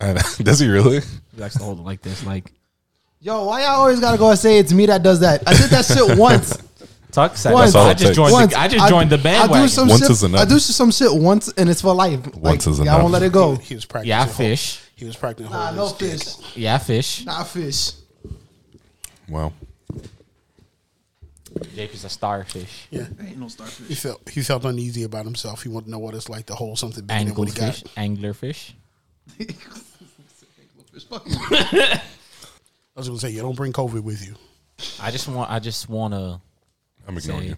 And does he really? He likes to hold it like this. Like Yo, why y'all always gotta go and say it's me that does that? I did that shit once. Tuck said, Once. That's all I just joined. once. The, I just joined the I do some Once shit. is enough. I do some shit once, and it's for life. Once like, is Yeah, I enough. won't let it go. He was practicing. yeah, I hold- fish. He was practicing. Nah, no his dick. fish. Yeah, I fish. Not fish. Wow. JP's a starfish. Yeah, Ain't no starfish. he felt he felt uneasy about himself. He wanted to know what it's like to hold something bigger than what he got. Anglerfish. Anglerfish. I was gonna say, you don't bring COVID with you. I just want. I just want to. I'm ignoring Say- you.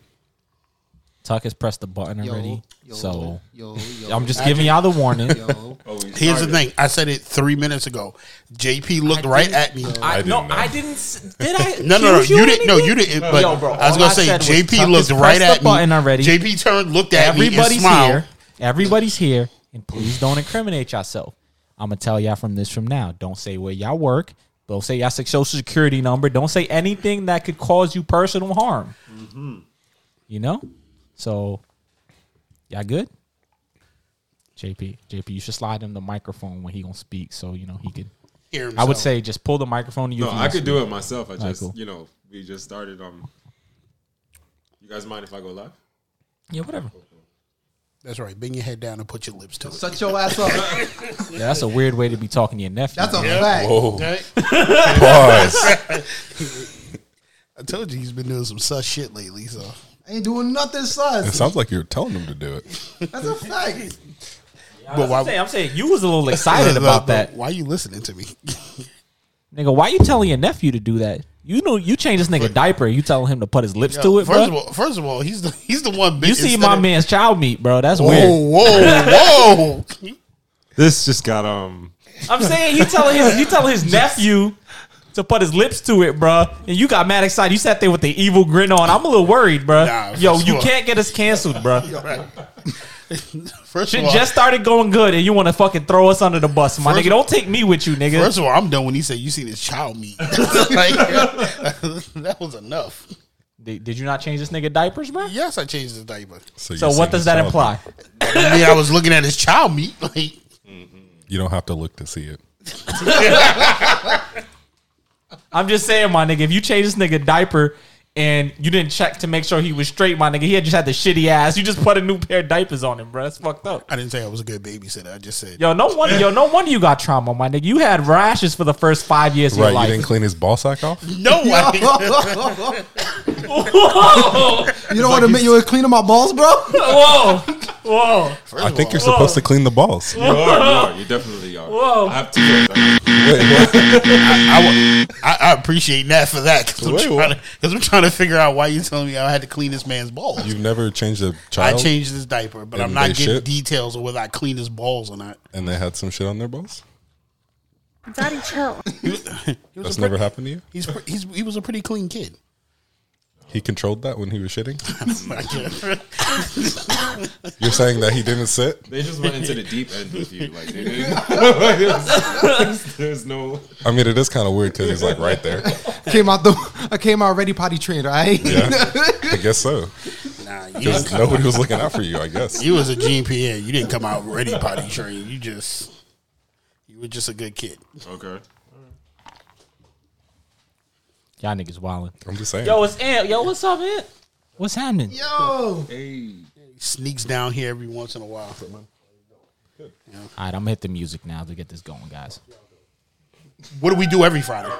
Tuck has pressed the button already, yo, so yo, yo, I'm just giving y'all the warning. yo. Oh, Here's the thing. I said it three minutes ago. JP looked right at me. I, I no, didn't know. I didn't. s- Did I? No, no, no. accuse You didn't. No, anything? you didn't. But Yo, bro, I was all gonna I say, said was JP Tuck looked has right pressed at the button me. already. JP turned, looked at me, and Everybody's smiled. here. Everybody's here, and please don't incriminate yourself. I'm gonna tell y'all from this from now. Don't say where y'all work. Don't say y'all social security number. Don't say anything that could cause you personal harm. You know, so y'all good. JP, JP, you should slide him the microphone when he gonna speak, so you know he could. Hear I would say just pull the microphone to you. No, I wanna could do it myself. I Alright, just, cool. you know, we just started. Um, you guys mind if I go live? Yeah, whatever. That's right. Bend your head down and put your lips to it. Shut your ass up. Yeah, that's a weird way to be talking to your nephew. That's a man. fact. Whoa. Pause. I told you he's been doing some sus shit lately. So I ain't doing nothing, sus. It sus. sounds like you're telling him to do it. That's a fact. But I'm, saying, I'm saying you was a little excited about that, Why are you listening to me? nigga. Why you telling your nephew to do that? You know, you change this nigga diaper. You telling him to put his lips to it, first bro. of all, first of all, he's the he's the one. you see my man's child meat, bro. That's Whoa, weird. whoa, whoa! Whoa. This just got um. I'm saying he telling his he telling his nephew to put his lips to it, bro. And you got mad excited. You sat there with the evil grin on. I'm a little worried, bro. Nah, Yo, you of can't get us canceled, bro. First Shit of all, just started going good, and you want to fucking throw us under the bus, my First- nigga. Don't take me with you, nigga. first of all, I'm done when he said you seen his child meat. like, that was enough. did, did you not change this nigga diapers, bro? Yes, I changed his diaper. you're So what does that imply? I mean, I was looking at his child meat. Like, You don't have to look to see it. I'm just saying, my nigga, if you change this nigga diaper and you didn't check to make sure he was straight, my nigga, he had just had the shitty ass. You just put a new pair of diapers on him, bro. That's fucked up. I didn't say I was a good babysitter. I just said Yo, no wonder, yo, no wonder you got trauma, my nigga. You had rashes for the first five years of Right. your life. You life. didn't clean his ball sack off? no. I, You don't want to make you were cleaning my balls, bro? whoa, whoa, I think you're supposed to clean the balls. You are, you are. You definitely are. Whoa. I have two. of them. Wait, what? I, I, I appreciate that for that because I'm, trying to- I'm trying to figure out why you're telling me I had to clean this man's balls. You've never changed a I child I changed his diaper, but I'm not they getting shit? details of whether I cleaned his balls or not. and they had some shit on their balls? Daddy, chill. He was That's a never pre- happened to you? He's, pre- he's he was a pretty clean kid. He controlled that when he was shitting? You're saying that he didn't sit? They just went into the deep end with you. Like they didn't. There's no. I mean, it is kind of weird because he's like right there. came out the I came out ready potty trained, all right? Yeah, I guess so. nah, you, Because nobody was looking out for you, I guess. you was a GPA. You didn't come out ready potty trained. You just you were just a good kid. Okay. Y'all niggas wildin'. I'm just saying. Yo, it's Ant. Yo, what's up, Ant? What's happening? Yo, Hey. Sneaks down here every once in a while. All right, I'm gonna hit the music now to get this going, guys. What do we do every Friday?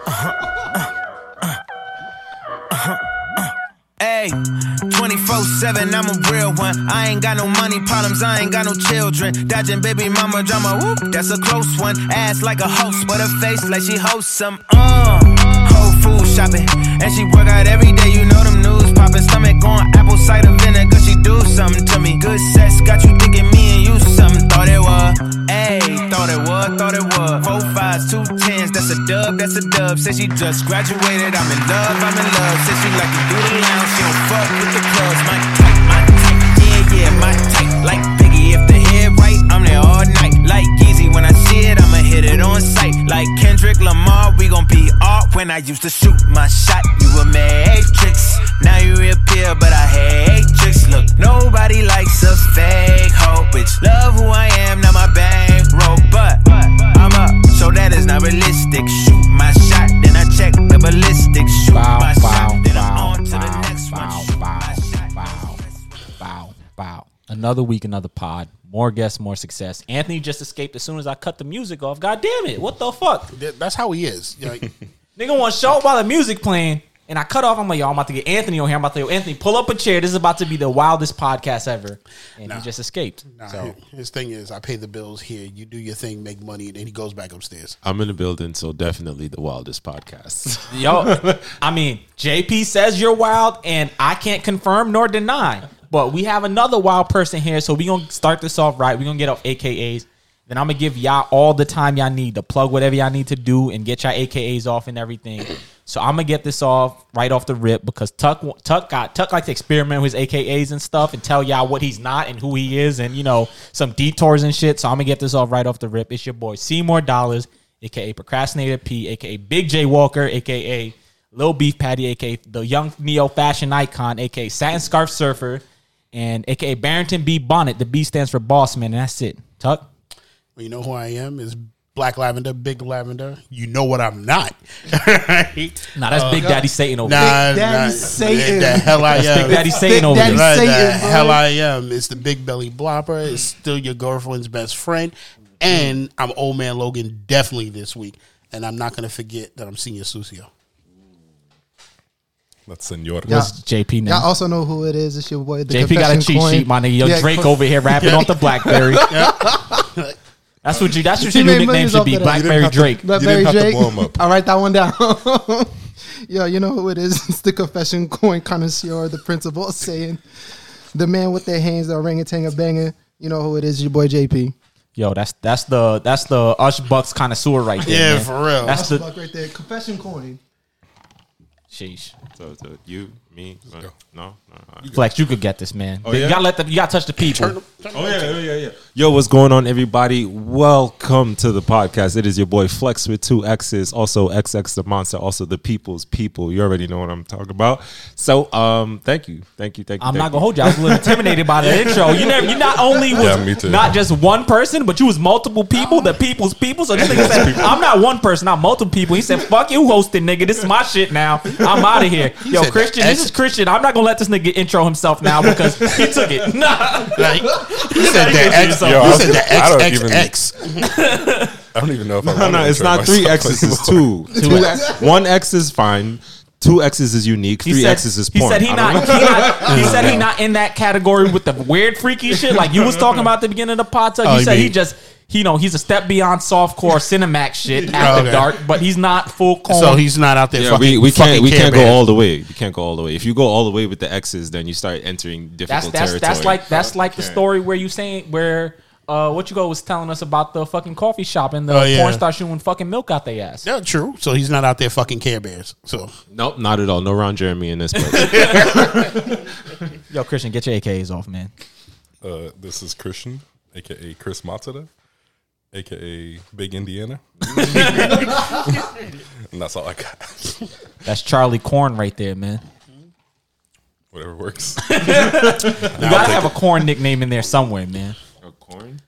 Hey, 24 7, I'm a real one. I ain't got no money problems, I ain't got no children. Dodging baby mama drama, whoop, that's a close one. Ass like a host, but her face like she hosts some. Uh, whole food shopping. And she work out every day, you know them news popping. Stomach going apple cider vinegar, she do something to me. Good sex got you thinking me and you something. Thought it was, ayy, thought it was, thought it was. Four fives, two tens, that's a dub, that's a dub. Said she just graduated, I'm in love, I'm in love. Said she like to do the lounge, she don't fuck with the it on sight. Like Kendrick Lamar, we gon' be art. When I used to shoot my shot, you a matrix. Now you reappear, but I hate tricks. Look, nobody likes a fake hoe, bitch. Love who I am, not my bankroll, but I'm up, so that is not realistic. Shoot my shot, then I check the ballistics. Shoot bow, my bow, shot, then I'm on to the next one. Shoot my shot. Bow, bow, bow. Another week, another pod. More guests, more success. Anthony just escaped as soon as I cut the music off. God damn it. What the fuck? That's how he is. Like, Nigga want to show up while the music playing. And I cut off. I'm like, yo, I'm about to get Anthony on here. I'm about to go, Anthony, pull up a chair. This is about to be the wildest podcast ever. And he just escaped. nah, so his thing is, I pay the bills here. You do your thing, make money, and then he goes back upstairs. I'm in the building, so definitely the wildest podcast. Yo, I mean, JP says you're wild, and I can't confirm nor deny. But we have another wild person here, so we gonna start this off right. We gonna get off AKAs. Then I'm gonna give y'all all the time y'all need to plug whatever y'all need to do and get y'all AKAs off and everything. So I'm gonna get this off right off the rip because Tuck Tuck got Tuck likes to experiment with his AKAs and stuff and tell y'all what he's not and who he is and you know some detours and shit. So I'm gonna get this off right off the rip. It's your boy Seymour Dollars, aka Procrastinator P, aka Big J Walker, aka Lil Beef Patty, aka the young neo fashion icon, aka Satin Scarf Surfer, and aka Barrington B Bonnet. The B stands for Boss Man, and that's it. Tuck. Well, you know who I am? Is Black Lavender, Big Lavender. You know what I'm not. right? Nah, that's uh, Big Daddy Satan over Nah, there. Big Daddy nah, Satan. The hell I That's am. Big Daddy Satan Big over Daddy there. Right, Satan, the hell I am. It's the big belly blopper. It's still your girlfriend's best friend. And I'm old man Logan definitely this week. And I'm not gonna forget that I'm senior Sucio. That's Senor. Yeah. What's JP now? Y'all also know who it is. It's your boy. The JP got a cheat coin. sheet, my nigga. Yo, Yeah, Drake co- over here rapping off the BlackBerry. That's what you. That's what your new nickname should be, of that. You didn't BlackBerry Drake. Blackberry didn't have to Drake. blow him up. I'll write that one down. Yo, you know who it is? It's the confession coin connoisseur, the principal saying, the man with their hands, the orangutan a banger. You know who it is? Your boy JP. Yo, that's that's the that's the Ush Bucks connoisseur right there. Yeah, man. for real. That's That's the fuck right there. Confession coin. sheesh. So, so you, me, no, no, no. Flex, you could get this, man. Oh, you yeah? gotta let the you gotta touch the people. Oh yeah, yeah, yeah, yeah. Yo, what's going on, everybody? Welcome to the podcast. It is your boy Flex with two X's, also XX the monster, also the people's people. You already know what I'm talking about. So, um, thank you, thank you, thank you. I'm thank not gonna you. hold you. I was a little intimidated by the intro. You never, you not only was Yeah, me too. not just one person, but you was multiple people, the people's people. So this nigga said, I'm not one person, I'm multiple people. He said, "Fuck you, hosting nigga. This is my shit now. I'm out of here." Yo, said Christian, this X- is Christian. I'm not gonna let this nigga intro himself now because he took it. Nah, Like, you said the X. Yo, you I said the I don't even- XXX. I don't even know if I No, want no, it's not three X's. It's anymore. two. two X, one X is fine. Two X's is unique. he Three said, X's is he said he not, don't he know. not. He said he not in that category with the weird, freaky shit like you was talking about at the beginning of the pod. Tuck. Oh, He you said he mean- just. You know, he's a step beyond softcore Cinemax shit after Okay. dark, but he's not full corn. So he's not out there. Yeah, fucking, we, we can't we can't go all the way. We can't go all the way. If you go all the way with the X's, then you start entering difficult that's territory. that's like that's like the story where you saying where uh what you go was telling us about the fucking coffee shop and the Oh, yeah. porn star shooting fucking milk out their ass. Yeah, true. So he's not out there fucking Care Bears. So Nope, not at all. No Ron Jeremy in this. But Yo, Christian, get your AKs off, man. Uh, this is Christian, aka Chris Matsuda, aka Big Indiana. and that's all I got. That's Charlie Corn right there, man. Whatever works. You gotta have a corn nickname in there somewhere, man. corn.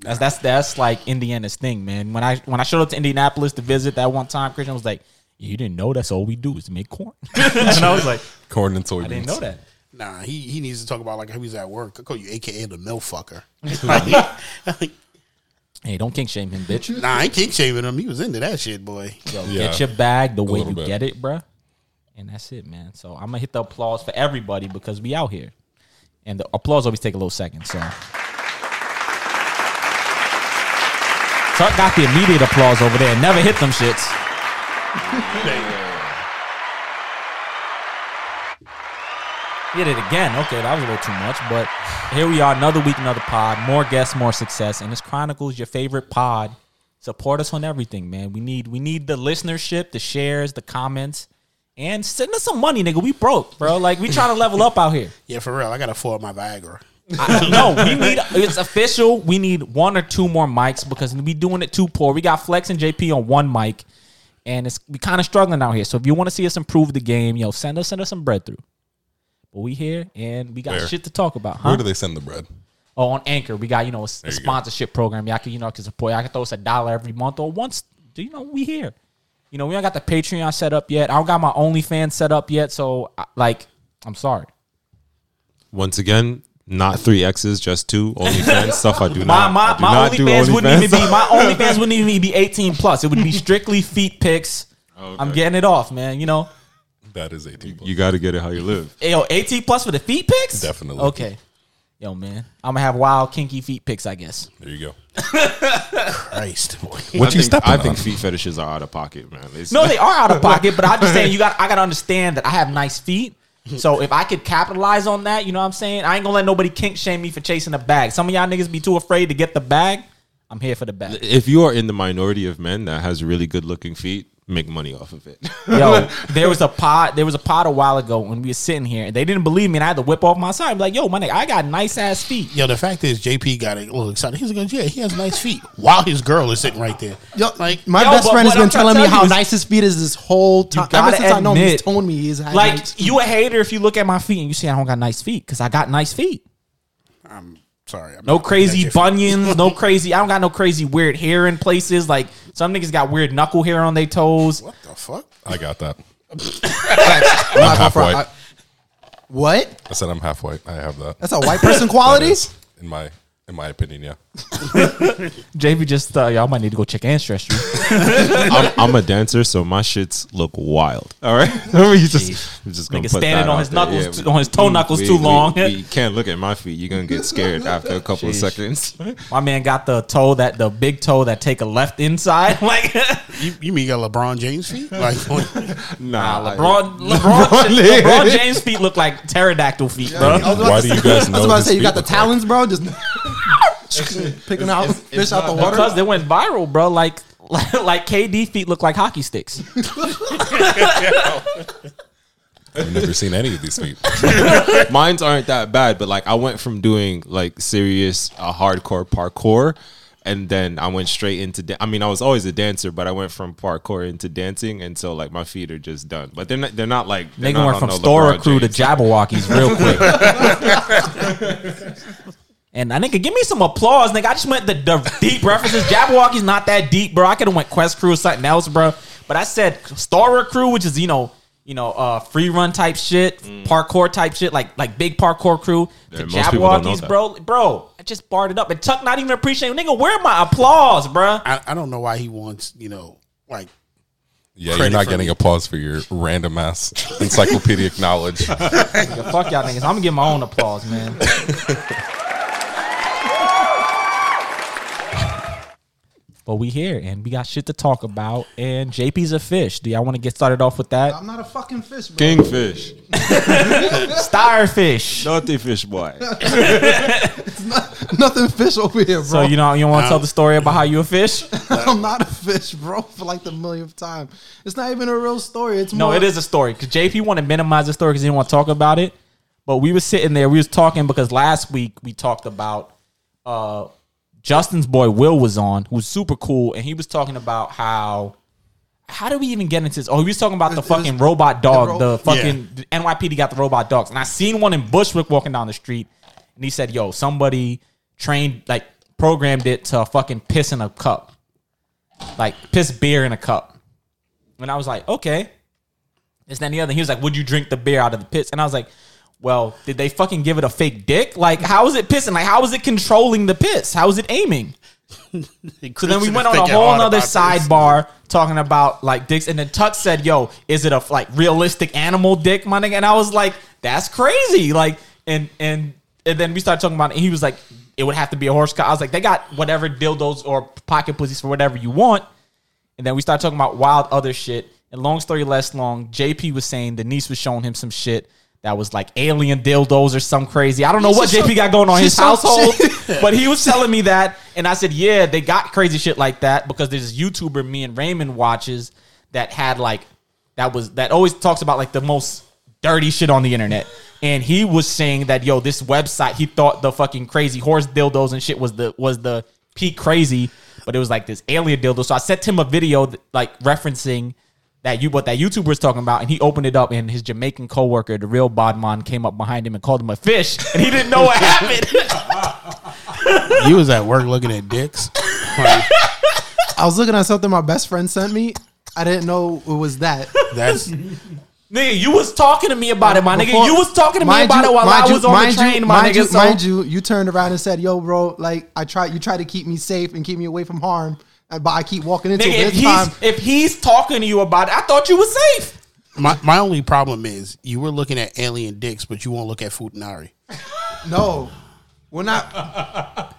That's that's that's like Indiana's thing, man. When I when I showed up to Indianapolis to visit that one time, Christian was like, "You didn't know that's all we do is make corn," and I was like, Corn and soybeans. "I didn't know that." nah, he he needs to talk about like how he's at work. I call you AKA the milk fucker. Like, Hey, don't kink shame him, bitch. nah, I ain't king shaming him. He was into that shit, boy. Yo, Yeah. get your bag the way little you bit. get it, bruh. And that's it, man. So I'm gonna hit the applause for everybody because we out here, and the applause always take a little second. So. Tuck got the immediate applause over there and never hit them shits. Hit it again. Okay, that was a little too much, but here we are, another week, another pod. More guests, more success, and this chronicles your favorite pod. Support us on everything, man. We need we need the listenership, the shares, the comments, and send us some money, nigga. We broke, bro. Like we trying to level up out here. Yeah, for real. I gotta afford my Viagra. I, no, we need it's official. We need one or two more mics because we doing it too poor. We got Flex and JP on one mic, and it's we kind of struggling out here. So if you want to see us improve the game, yo, send us send us some bread through. But we here and we got Where? shit to talk about, huh? Where do they send the bread? Oh, on Anchor, we got you know a, a you go. sponsorship program. Y'all can you know can support. I can throw us a dollar every month or once. Do you know we here? You know we don't got the Patreon set up yet. I don't got my OnlyFans set up yet. So like, I'm sorry. Once again, not three X's, just two OnlyFans stuff. I do My not. my, do my not OnlyFans wouldn't even be my OnlyFans wouldn't even be 18 plus. It would be strictly feet pics. Oh, I'm getting it off, man. You know, That is 18 plus. You got to get it how you live. yo, 18 plus for the feet pics. Definitely. Okay. Yo, man, I'm gonna have wild kinky feet pics, I guess. There you go. Christ. What I you think, stepping I think feet fetishes are out of pocket, man. It's- No, they are out of pocket, but I'm just saying you got. I gotta understand that I have nice feet. So if I could capitalize on that, you know what I'm saying? I ain't gonna let nobody kink shame me for chasing a bag. Some of y'all niggas be too afraid to get the bag. I'm here for the bag. if you are in the minority of men that has really good looking feet, make money off of it. Yo, there was a pod. There was a pod a while ago when we were sitting here, and they didn't believe me, and I had to whip off my side. I'm like, yo, my nigga, I got nice ass feet. Yo, the fact is, JP got a little excited. He's like, yeah, he has nice feet. While his girl is sitting right there. Yo, Like, my Yo, best but friend has what been I'm trying to telling me tell you how is- nice his feet is this whole time. Ever gotta since I know him, he's admit, told me he's had Like nice you a hater if you look at my feet and you say I don't got nice feet because I got nice feet. I'm sorry. I'm No crazy at your feet. bunions, no crazy. I don't got no crazy weird hair in places. Like some niggas got weird knuckle hair on their toes. What the fuck? I got that. I'm not half white. I- What? I said I'm half white. I have that. That's a white person That quality? in my in my opinion, yeah. JV just uh, y'all might need to go check ancestry. I'm, I'm a dancer, so my shits look wild. All right, you just, I'm just gonna Nigga put standing on his knuckles Yeah, t- on his toe we- knuckles we- too we- long. We, can't look at my feet. You're gonna get scared after a couple of seconds. My man got the toe that the big toe that take a left inside. Like You, you mean you got LeBron James feet? Like, Nah, LeBron, LeBron, shit- LeBron James feet look like pterodactyl feet, bro. I was about Why to do you say- guys I know was about to say you got the look like? talons, bro. Just picking out fish out the water. Because they went viral, bro. Like, like, like KD feet look like hockey sticks. I've never seen any of these feet. Mines aren't that bad, but like I went from doing like serious uh, hardcore parkour, and then I went straight into. Da- I mean, I was always a dancer, but I went from parkour into dancing, and so like my feet are just done. But they're not. They're not like they're Nigga not went from no Storror LeBron Crew to James. Jabbawockeez real quick. And I nigga, give me some applause, nigga. I just went the, the deep references. Jabbawockeez not that deep, bro. I could have went Quest Crew or something else, bro. But I said Storror Crew, which is you know, you know, uh, free run type shit, parkour type shit, like like big parkour crew. Yeah, to most people don't know Jabbawockeez, bro, bro. I just barred it up, and Tuck not even appreciating. Nigga, where my applause, bro? I, I don't know why he wants, you know, like, Yeah, you're not getting me. applause for your random ass encyclopedic knowledge. Yo, fuck y'all niggas. I'm gonna give my own applause, man. but we here and we got shit to talk about. And JP's a fish. Do y'all want to get started off with that? I'm not a fucking fish, bro. Kingfish, Starfish. naughty fish boy. Nothing fish over here, bro. So you know you want to tell the story about how you a fish? I'm not a fish, bro. For like the millionth time, it's not even a real story. It's No, more, it is a story. Cause JP want to minimize the story because he didn't want to talk about it. But we was sitting there, we was talking because last week we talked about uh Justin's boy Will was on, who's super cool, and he was talking about how how do we even get into this? Oh, he was talking about the was- fucking robot dog, ro- the fucking the NYPD got the robot dogs, and I seen one in Bushwick walking down the street, and he said, "Yo, somebody trained like programmed it to fucking piss in a cup, like piss beer in a cup," and I was like, "Okay." This, then the other. He was like, "Would you drink the beer out of the piss?" And I was like, "Well, did they fucking give it a fake dick? Like, how is it pissing? Like, how is it controlling the piss? How is it aiming?" So then we went on a whole other sidebar talking about like dicks, and then Tuck said, "Yo, is it a like realistic animal dick, my nigga?" And I was like, "That's crazy!" Like, and and and then we started talking about it. And he was like, "It would have to be a horse cock." I was like, "They got whatever dildos or pocket pussies for whatever you want." And then we started talking about wild other shit. And long story less long, JP was saying Denise was showing him some shit that was like alien dildos or some crazy. I don't know what JP got going on in his household, but he was telling me that. And I said, yeah, they got crazy shit like that because there's this YouTuber me and Raymond watches that had like, that was, that always talks about like the most dirty shit on the internet. And he was saying that, yo, this website, he thought the fucking crazy horse dildos and shit was the, was the peak crazy, but it was like this alien dildo. So I sent him a video that, like referencing that you what that YouTuber was talking about, and he opened it up, and his Jamaican coworker, the real Bodman, came up behind him and called him a fish, and he didn't know what happened. You was at work looking at dicks. Like, I was looking at something my best friend sent me. I didn't know it was that. that's Nigga, Nigga, you was talking to me about it, my nigga. You was talking to me about you- it while mind I you- was on the mind train, you, my mind nigga. You, so mind you, you turned around and said, "Yo, bro, like I try, you try to keep me safe and keep me away from harm, Uh, but I keep walking into nigga, it. if This time, he's if he's talking to you about it, I thought you were safe. My my only problem is you were looking at alien dicks, but you won't look at Futanari. no, we're not.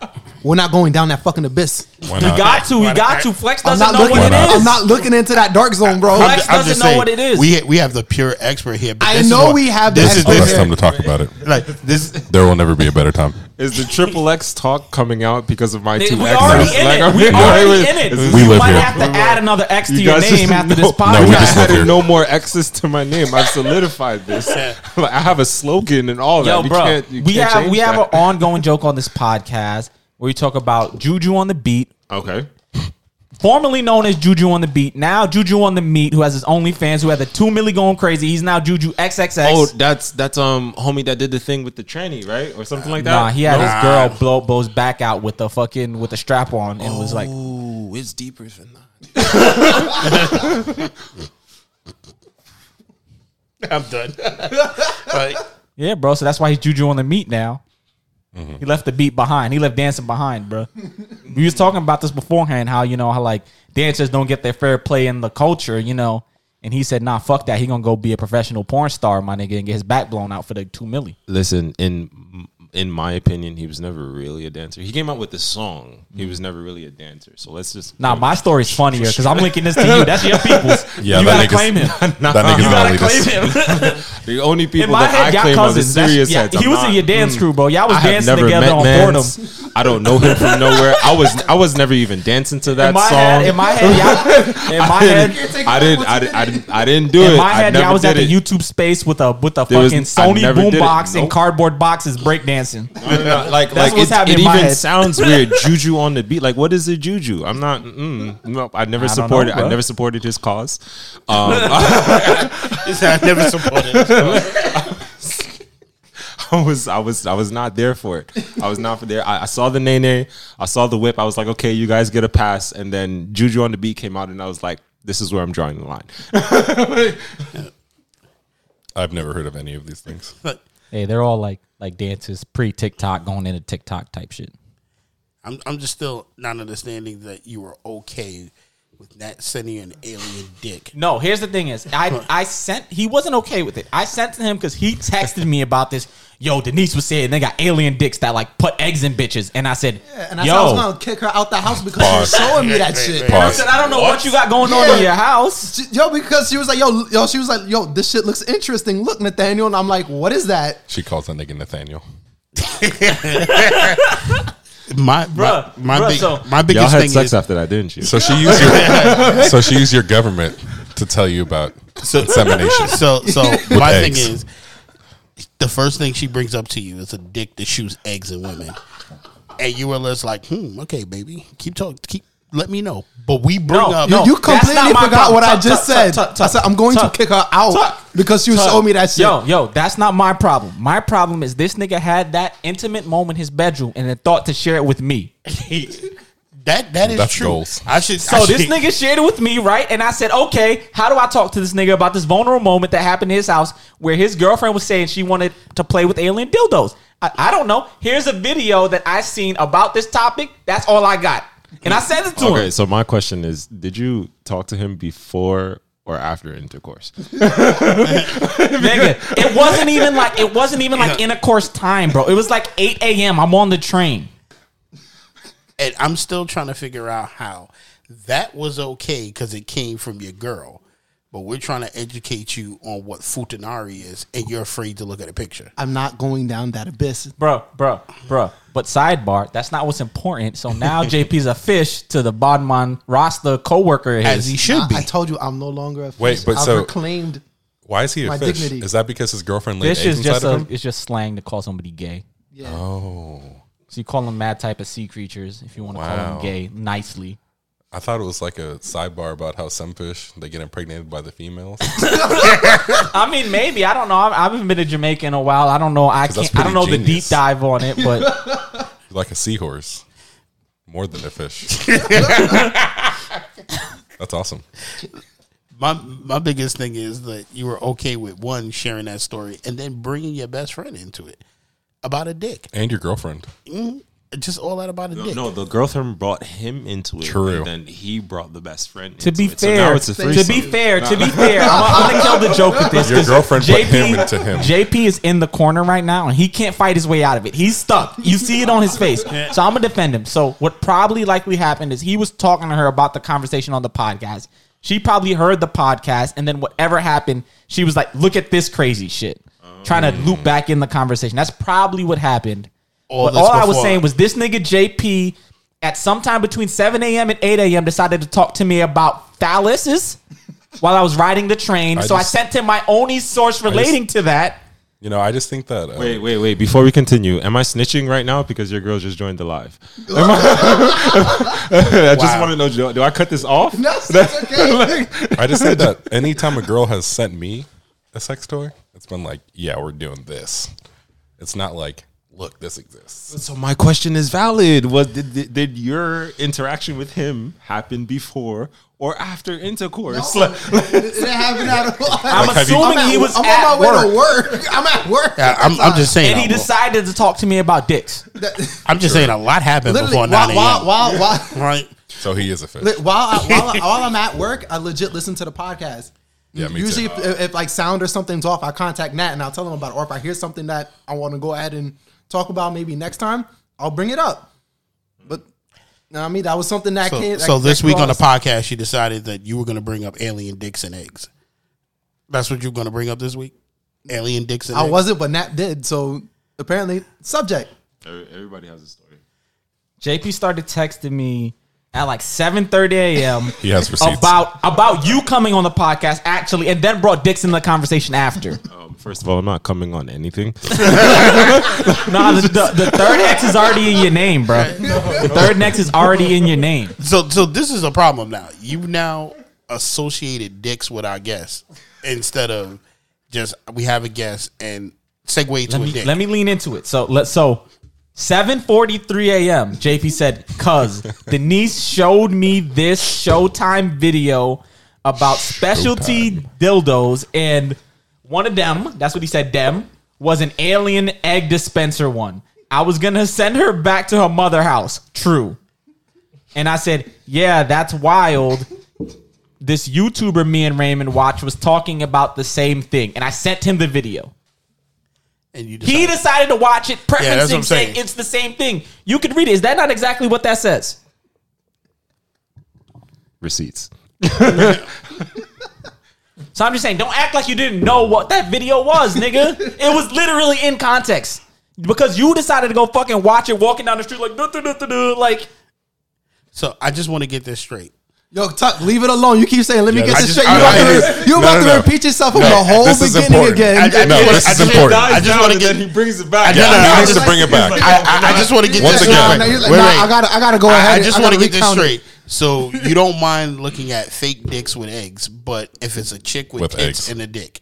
We're not going down that fucking abyss. Why He not? got to. He got to. Flex doesn't not know looking. what it Why is. not? I'm not looking into that dark zone, bro. Flex doesn't know what it is. We we have the pure expert here. But I know what- we have the this is the Oh, this, that's time to talk about it. like this. There will never be a better time. Is the triple X talk coming out because of my Nigga, two we X's? already in Like, it. We already wait, in it. is We you live might here. have to add another X to You your name after this podcast. No, we just live added here. no more X's to my name. I've solidified this. like, I have a slogan and all that. Yo, You bro, can't- you we can't have we have an ongoing joke on this podcast where we talk about Juju on the beat, okay. Formerly known as Juju on the beat. Now Juju on the meat, who has his OnlyFans, who had the two milli going crazy. He's now Juju XXX. Oh, that's that's um homie that did the thing with the tranny, right, or something like that. Nah, he had Nah. his girl blow blows back out with the fucking with the strap on and was like, Ooh, it's deeper than that. I'm done. Like, yeah, bro. So that's why he's Juju on the meat now. Mm-hmm. He left the beat behind. He left dancing behind, bro. we was talking about this beforehand. How you know how like dancers don't get their fair play in the culture, you know. And he said, "Nah, fuck that. He gonna go be a professional porn star, my nigga, and get his back blown out for the two milli." Listen, in in my opinion, he was never really a dancer. He came out with the song. He was never really a dancer. So let's just Nah, my story's funnier because I'm linking this to you. That's your people's. Yeah, you gotta claim him. That nigga's You gotta claim him. the only In people my that head, I y'all claim are the serious yeah, heads. he I'm was in your dance mm. crew, bro. Y'all was I dancing together on Mans. Fordham. I don't know him from nowhere. I was I was never even dancing to that In my song. head, in my head, y'all, in my I head, didn't, I didn't, I didn't, I didn't, I didn't do in it. my I head, never y'all was at the. YouTube space with a with a fucking Sony boombox and cardboard boxes and Nope. cardboard boxes breakdancing. like, That's like what's it, happening it even head. sounds weird. Juju on the beat. Like, what is a juju? I'm not. Mm, no, I never I supported. know. I never supported his cause. Um, I never supported. I was, I was, I was not there for it. I was not for there. I, I saw the nae nae. I saw the whip. I was like, okay, you guys get a pass. And then Juju on the beat came out, and I was like, this is where I'm drawing the line. I've never heard of any of these things. Hey, they're all like like dances pre TikTok going into TikTok type shit. I'm I'm just still not understanding that you were okay with Nat sending you an alien dick. No, here's the thing: is I I sent he wasn't okay with it. I sent to him because he texted me about this. Yo, Denise was saying they got alien dicks that like put eggs in bitches, and I said, and I Yo, said I was gonna kick her out the house because she was showing me that shit. I said I don't know what, you got going on in your house. She- Yo, because she was like, yo, yo, she was like, yo, this shit looks interesting. Look, Nathaniel, and I'm like, what is that? She calls that nigga Nathaniel. My Bruh, my, my, bruh, big, so- my Y'all had thing sex is after that, didn't you? So she used your so she used your government to tell you about insemination. so so my eggs. thing is the first thing she brings up to you is a dick that shoots eggs in women, and you were just like, hmm, okay, baby, keep talking, keep let me know. But we bring No, up You, no. you completely forgot problem. what I just tuck, said. tuck, tuck, I said I'm going tuck, to kick her out tuck, because she tuck. showed me that shit. Yo, yo, that's not my problem. My problem is this nigga had that intimate moment in his bedroom and then thought to share it with me. that. That is That's true. goals. I should. So I this nigga shared it with me, right? And I said, okay, how do I talk to this nigga about this vulnerable moment that happened in his house where his girlfriend was saying she wanted to play with alien dildos? I, I don't know. Here's a video that I seen about this topic. That's all I got. And I said it to Okay, him. Okay, so my question is: Did you talk to him before or after intercourse? Nigga, it wasn't even like it wasn't even like intercourse time, bro. It was like 8 a.m. I'm on the train. and I'm still trying to figure out how that was okay because it came from your girl. But we're trying to educate you on what futanari is, and you're afraid to look at a picture. I'm not going down that abyss. Bro, bro, bro. But sidebar, that's not what's important. So now JP's a fish to the Bodman Rasta coworker of his. As he should I, be. I told you I'm no longer a fish. Wait, but I've so- reclaimed. Why is he a My fish? dignity. Is that because his girlfriend laid Fish eggs is just inside a, him? it's just slang to call somebody gay. Yeah. Oh, So you call them mad type of sea creatures if you want to call them gay nicely. I thought it was like a sidebar about how some fish they get impregnated by the females. I mean, maybe I don't know. I I haven't been to Jamaica in a while. I don't know. I 'Cause that's can't. I don't know pretty the deep dive on it, but like a seahorse, more than a fish. That's awesome. my my biggest thing is that you were okay with one sharing that story and then bringing your best friend into it about a dick. And your girlfriend. Mm, just all that about a No, dick. no, the girlfriend brought him into it. True. And then he brought the best friend. To be it. So now fair, it's a to be fair, to be fair, I'm, I'm gonna kill the joke with this. Your 'cause girlfriend put him into him. JP is in the corner right now, and he can't fight his way out of it. He's stuck. You see it on his face. So I'm gonna defend him. So what probably likely happened is he was talking to her about the conversation on the podcast. She probably heard the podcast, and then whatever happened, she was like, "Look at this crazy shit," trying to loop mm. back in the conversation. That's probably what happened. All but this all I was saying was this nigga JP at sometime between 7 a.m. and 8 a.m. decided to talk to me about phalluses while I was riding the train. I so I sent him my only source relating to that. You know, I just think that. Uh, Wait, wait, wait. Before we continue, am I snitching right now because your girl just joined the live? I, I just Wow. want to know. Do, do I cut this off? That's, that's okay. I just said that anytime a girl has sent me a sex toy, it's been like, yeah, we're doing this. It's not like, look, this exists. So my question is valid. Was did, did, did your interaction with him happen before or after intercourse? Like- it didn't happen at all. I'm Like, have you- assuming I'm, at, he was I'm at on my way work. to work. I'm at work. Yeah, I'm, I'm just saying. And he a- decided to talk to me about dicks. I'm just saying a lot happened Literally, before while, 9 while, a.m. while, while, right? So he is a fish. While, I, while, while I'm at work, I legit listen to the podcast. Yeah, me Usually, too. if, if, like sound or something's off, I contact Nat and I'll tell him about it. Or if I hear something that I want to go ahead and talk about, maybe next time, I'll bring it up. But you I mean, that was something that So, came. so that- this that week on the podcast, you decided that you were going to bring up alien dicks and eggs. That's what you're going to bring up this week? Alien dicks and I eggs? wasn't, but Nat did. So apparently, subject. Everybody has a story. JP started texting me at like 7:30 a.m. He has receipts. about about you coming on the podcast actually, and then brought dicks in the conversation after. Um, first of all, I'm not coming on anything. nah, the, the, the third X is already in your name, bro. The third X is already in your name. So, so this is a problem now. You now associated dicks with our guests instead of just we have a guest and segue to Let a me, dick. let me lean into it. So let so 7:43 a.m. JP said, "Cuz Denise showed me this Showtime video about specialty dildos, and one of them, that's what he said, them was an alien egg dispenser one. I was gonna send her back to her mother house. True." And I said, "Yeah, that's wild." This YouTuber me and Raymond watch was talking about the same thing, and I sent him the video. and you He decided to watch it, Yeah, that's what I'm saying saying. it's the same thing. You can read it. Is that not exactly what that says? Receipts. So I'm just saying, don't act like you didn't know what that video was, nigga. it was literally in context because you decided to go fucking watch it, walking down the street like, duh, duh, duh, duh, duh, like so I just want to get this straight. Yo, Tuck, leave it alone. You keep saying, "Let me Yeah, get I this just- straight." You I- about, I- to, you no, about no, to no. repeat yourself from No, the whole this beginning important. again. I- I- No, this just- is I important. I just want to get. he brings it back. I- no, no, I needs just- to bring it back. I, I, I just want to get Once this again, straight. Now, you- Wait, wait. I gotta, I gotta go ahead. I just want to get this straight. So you don't mind looking at fake dicks with eggs, but if it's a chick with, With tits eggs. and a dick,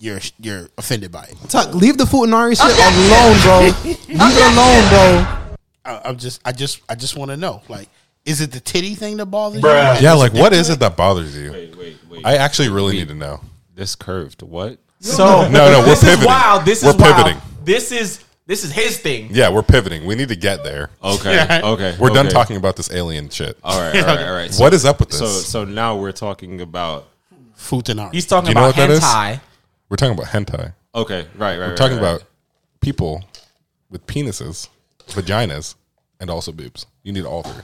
you're you're offended by it. Tuck, leave the Futanari shit alone, bro. Leave it alone, bro. I, I'm just, I just, I just want to know, like, is it the titty thing that bothers Yeah, you? Yeah, like what is it that bothers you? Wait, wait, wait. I actually really need to know. this curved. What? so. No, no, we're this pivoting. is wild. This We're is wild. pivoting. This is this is his thing. Yeah, we're pivoting. We need to get there. Okay. Okay. We're done okay. talking about this alien shit. All right. All right. All right. What is up with this? So so now we're talking about. Futanari. He's talking Do you know about what that is? hentai. we're talking about hentai. Okay. Right. Right. We're talking about people with penises, vaginas, and also boobs. You need all three.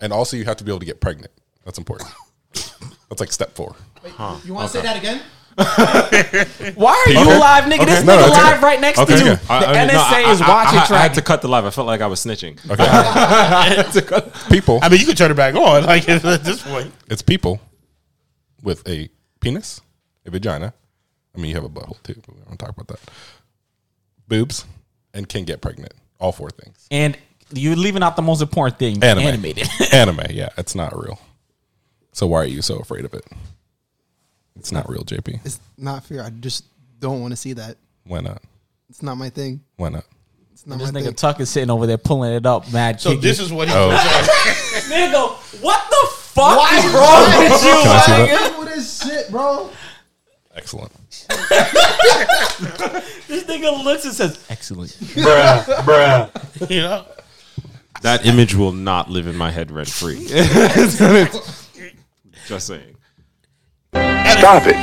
And also you have to be able to get pregnant. That's important. That's like step four. You want to say that again? Why are you Okay. live, nigga? This Okay. No, nigga no, it's live right next Okay, to you. okay. The I- I mean, NSA no, I- is I- watching. I, I, had to cut the live. I felt like I was snitching. People. I mean, you can turn it back on, like at this point. It's people with a penis, a vagina. I mean, you have a butthole too, but we don't talk about that. Boobs and can get pregnant. All four things. and you're leaving out the most important thing: Anime. animated. Anime, yeah, it's not real. So why are you so afraid of it? It's not real, JP. It's not fair. I just don't want to see that. Why not? It's not my thing. Why not? It's not this my nigga thing. Tuck is sitting over there pulling it up, mad. So kinky. this is what he Oh. nigga. What the fuck is wrong with you? Can I see my that? nigga? With this shit, bro. Excellent. This nigga looks and says, "Excellent." Bruh. You know, That image will not live in my head rent free. Just saying. Stop it.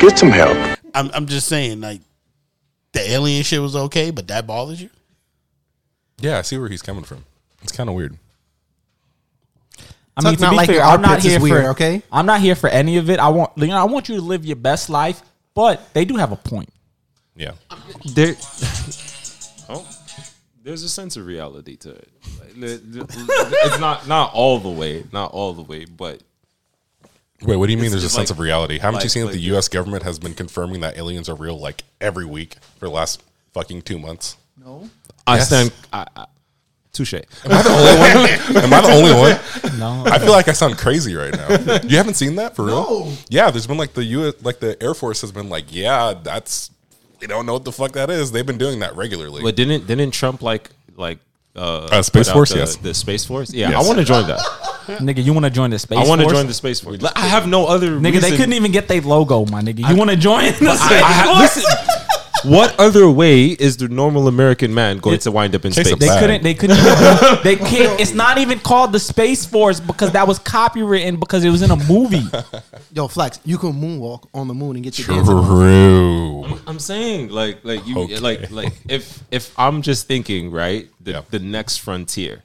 Get some help. I'm I'm just saying like the alien shit was okay, but that bothers you. Yeah, I see where he's coming from. It's kind of weird. I mean, to not be like fair, I'm not armpits is here weird, for okay? I'm not here for any of it. I want, you know, I want you to live your best life, but they do have a point. Yeah. There, oh, there's a sense of reality to it. Like, the- the- It's not not all the way, not all the way, but Wait, what do you mean It's there's a just sense like- of reality? Haven't you seen that like the the- U.S. government has been confirming that aliens are real like every week for the last fucking two months? No, I Yes. stand. I, I, touche. Am I the only one? Am I the only one? No, I feel like I sound crazy right now. You haven't seen that for real? No. Yeah, there's been like the U.S. like the Air Force has been like, yeah, that's we don't know what the fuck that is. They've been doing that regularly. But didn't didn't Trump like like uh, Uh, Space Force, the, yes. the Space Force? Yeah, Yes. I want to join that. nigga, you want to join the space? I want to join the Space Force. I have no other. Nigga, reason. they couldn't even get their logo, my nigga. You want to join the space I, I Force? listen, what other way is the normal American man going to wind up in space? They couldn't. They couldn't. Even, they can't. It's not even called the Space Force because that was copywritten because it was in a movie. Yo, Flex, you can moonwalk on the moon and get your dancing on. True. I'm saying like like you Okay. like like if if I'm just thinking right the Yeah. the next frontier.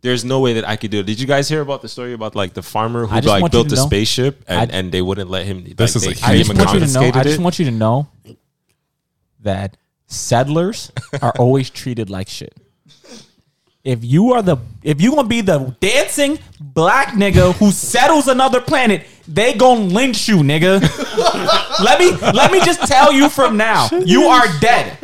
There's no way that I could do it. Did you guys hear about the story about like the farmer who like built a know- spaceship and, I- and they wouldn't let him? This like, is they, a I just Human want you to know. I confiscated just it? want you to know that settlers are always treated like shit. If you are the if you gonna be the dancing black nigga who settles another planet, they gonna lynch you, nigga. let me let me just tell you from now, you are dead.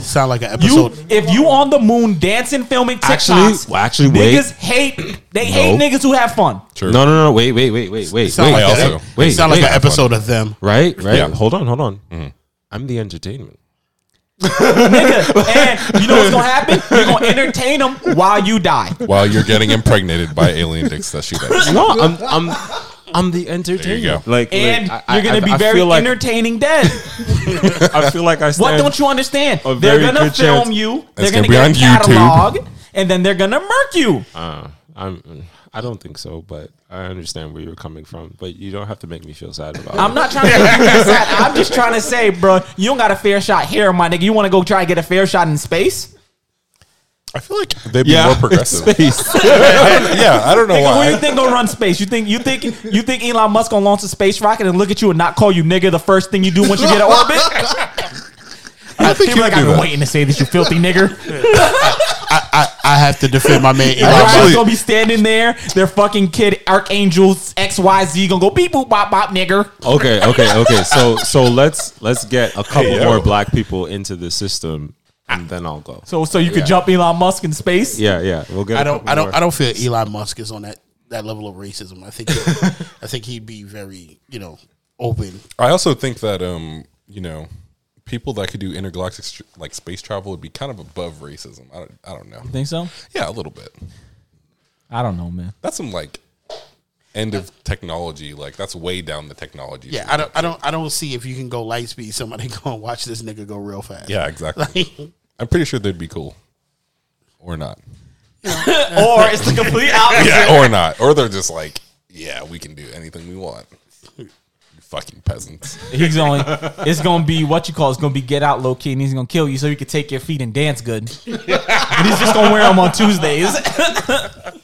Sound like an You episode. if you on the moon dancing, filming TikToks, Actually- well, actually, wait. niggas hate they hate No. niggas who have fun. True. No, no, no. Wait, wait, wait, wait, wait. Sound wait, like, I an- also- wait, sound like wait. an episode of them. Right, right. Yeah. Hold on, hold on. Mm-hmm. I'm the entertainment. nigga. And you know what's gonna happen? You're gonna entertain them while you die. While you're getting impregnated by alien dicks that shoot at you. No, I'm I'm I'm the entertainment. go. Like, And like, you're gonna I- be I very feel like, entertaining dead. I feel like I stand. What don't you understand? a They're very gonna good film chance. you. They're It's gonna, gonna be get a on YouTube. catalog, and then they're gonna murk you. Uh, I'm. I don't think so, but I understand where you're coming from. But you don't have to make me feel sad about it. I'm not trying to make you feel sad. I'm just trying to say, bro, you don't got a fair shot here, my nigga. You want to go try and get a fair shot in space? I feel like they'd be Yeah, more progressive. Space. yeah, I don't know Nigga, where you think gonna run space? You think you think you think Elon Musk gonna launch a space rocket and look at you and not call you nigga the first thing you do once you get in orbit? I think He'll he be would like, do I've been waiting to say this, you filthy nigger. I, I have to defend my man Elon Everybody's Musk. gonna be standing there. Their fucking kid Archangels X Y Z gonna go beep boop bop bop nigger. Okay, okay, okay. So so let's let's get a couple Hey, more black people into the system, and then I'll go. So so you could jump Elon Musk in space. Yeah, yeah. We'll get. I don't. couple I don't. more. I don't feel Elon Musk is on that that level of racism. I think. I think he'd be very, you know, open. I also think that um, you know, people that could do intergalactic like space travel would be kind of above racism. I don't, I don't know. You think so? Yeah, a little bit. I don't know, man. That's some like end of technology. Like that's way down the technology. Yeah, I don't. I don't. I don't see if you can go light speed. Somebody go and watch this nigga go real fast. Yeah, exactly. I'm pretty sure they'd be cool, or not. or it's the complete opposite. Yeah, or not, or they're just like, yeah, we can do anything we want. You fucking peasants. He's only it's gonna be what you call it's gonna be get out low key and he's gonna kill you so you can take your feet and dance good. and he's just gonna wear them on Tuesdays.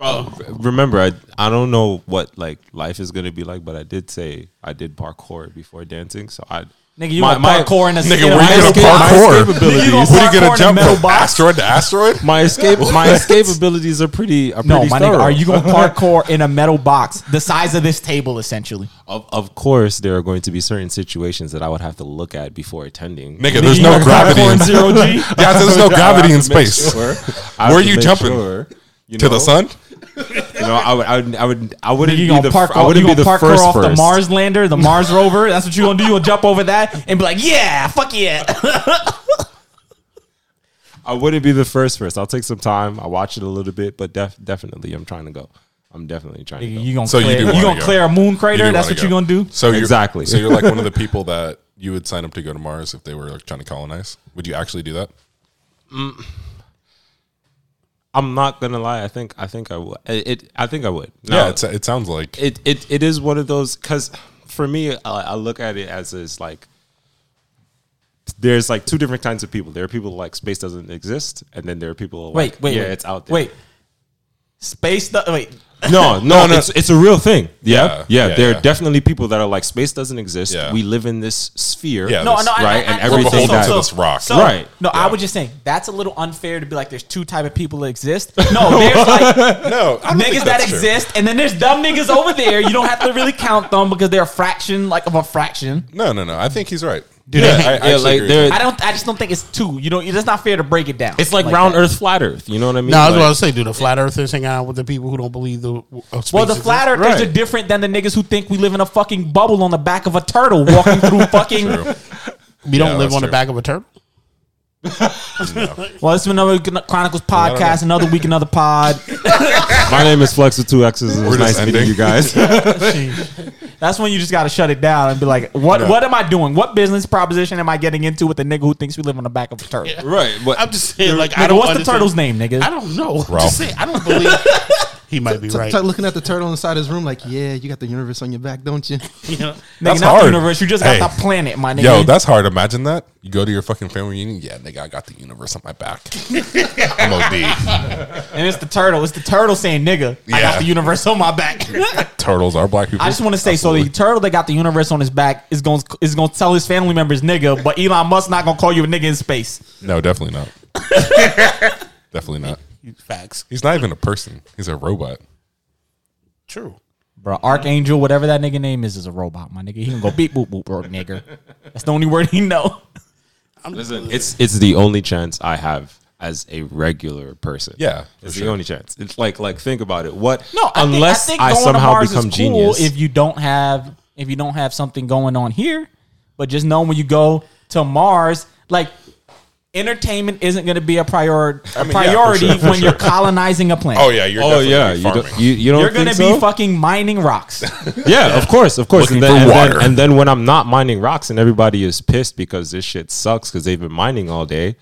Oh. Remember, I I don't know what like life is gonna be like, but I did say I did parkour before dancing, so I. Nigga, you My- gonna my- parkour in a Nigga, in a where you gonna escape- parkour? escape Nigga, you gonna abilities. What are you gonna jump metal from box? asteroid to asteroid? My escape, my escape abilities are pretty. Are No, pretty my thorough. nigga, are you gonna parkour in a metal box the size of this table, essentially? Of, of course, there are going to be certain situations that I would have to look at before attending. Nigga, there's no gravity in in zero G. Yeah, there's no gravity in have to make space. sure- Where are you jumping? sure, you To the sun? You know, I would, I would, I would, I wouldn't You be gonna the, park I off, you wouldn't be gonna the parkour first off the. Mars lander, the Mars rover. That's what you gonna do. You gonna jump over that and be like, yeah, fuck yeah. I wouldn't be the first first. I'll take some time. I'll watch it a little bit, but def, definitely, I'm trying to go. I'm definitely trying to go. you gonna So you clear, do you, gonna go. clear a moon crater? do That's wanna what you're gonna do. So you're, Exactly. So you're like one of the people that you would sign up to go to Mars if they were like trying to colonize. Would you actually do that? Mm. I'm not gonna lie. I think I think I would. It, it I think I would. yeah, Now, it's, it sounds like it it it is one of those because for me, I, I look at it as is like there's like two different kinds of people. There are people like space doesn't exist, and then there are people Wait, like, wait, yeah, wait. it's out there. Wait, space. The, wait, No, no, it's it's a real thing. Yeah, Yeah, yeah. yeah, there yeah. are definitely people that are like space doesn't exist. Yeah. We live in this sphere. Yeah, no, this- no, I- right, I, and I, everything beholden that- to this rock. So, Right. No, I was just saying that's a little unfair to be like there's two type of people that exist. No, there's like no I don't think niggas that true. exist, and then there's dumb niggas over there. You don't have to really count them because they're a fraction, like of a fraction. No, no, no. I think he's right. Dude, yeah, I- I, yeah, actually like agree there- I don't. I just don't think it's two. You know, it's not fair to break it down. It's like, round that. Earth, flat Earth. You know what I mean? No, I was Like- about to say, do the flat earthers hang out with the people who don't believe the uh, Well, the exists? flat earthers Right. are different than the niggas who think we live in a fucking bubble on the back of a turtle walking through fucking. True. We don't Yeah, live that's on the back of a turtle. Well, it's been another Chronicles podcast, another week, another pod. My name is Flex with two X's. It was We're nice just meeting ending. you guys. That's when you just got to shut it down and be like, what Yeah. What am I doing? What business proposition am I getting into with a nigga who thinks we live on the back of a turtle? right. But I'm just saying, like, I Nigga, don't. what's the understand- turtle's name, nigga? I don't know. Ralph. Just say, I don't believe. He might be T- right. t- looking at the turtle inside his room, like, yeah, you got the universe on your back, don't you? You know? Nigga, That's not hard. the universe. You just got the planet, my nigga. Yo, that's hard. Imagine that. You go to your fucking family reunion. Yeah, nigga, I got the universe on my back. I'm OD. and it's the turtle. It's the turtle saying, "Nigga, I Yeah. got the universe on my back." Turtles are black people. I just want to say, so the turtle that got the universe on his back is going is going to tell his family members, "Nigga," but Elon Musk not gonna call you a nigga in space. No, definitely not. definitely not. Facts. He's not even a person. He's a robot. True. Bro, Archangel, whatever that nigga name is, is a robot, my nigga. He can go beep boop boop, bro, nigger. That's the only word he know. listen, it's it's the only chance I have as a regular person. Yeah, it's sure. the only chance. It's like like think about it. What? No, I unless think, I, I, think going to somehow become cool genius. if you don't have if you don't have something going on here. But just know when you go to Mars, like entertainment isn't going to be a prior a I mean, yeah, for priority sure, when you're colonizing a planet. Oh yeah, you're. oh definitely yeah, gonna be you don't you, you don't You're going think to be fucking mining rocks. Yeah, of course, of course. And then, and, then, and then when I'm not mining rocks and everybody is pissed because this shit sucks because they've been mining all day,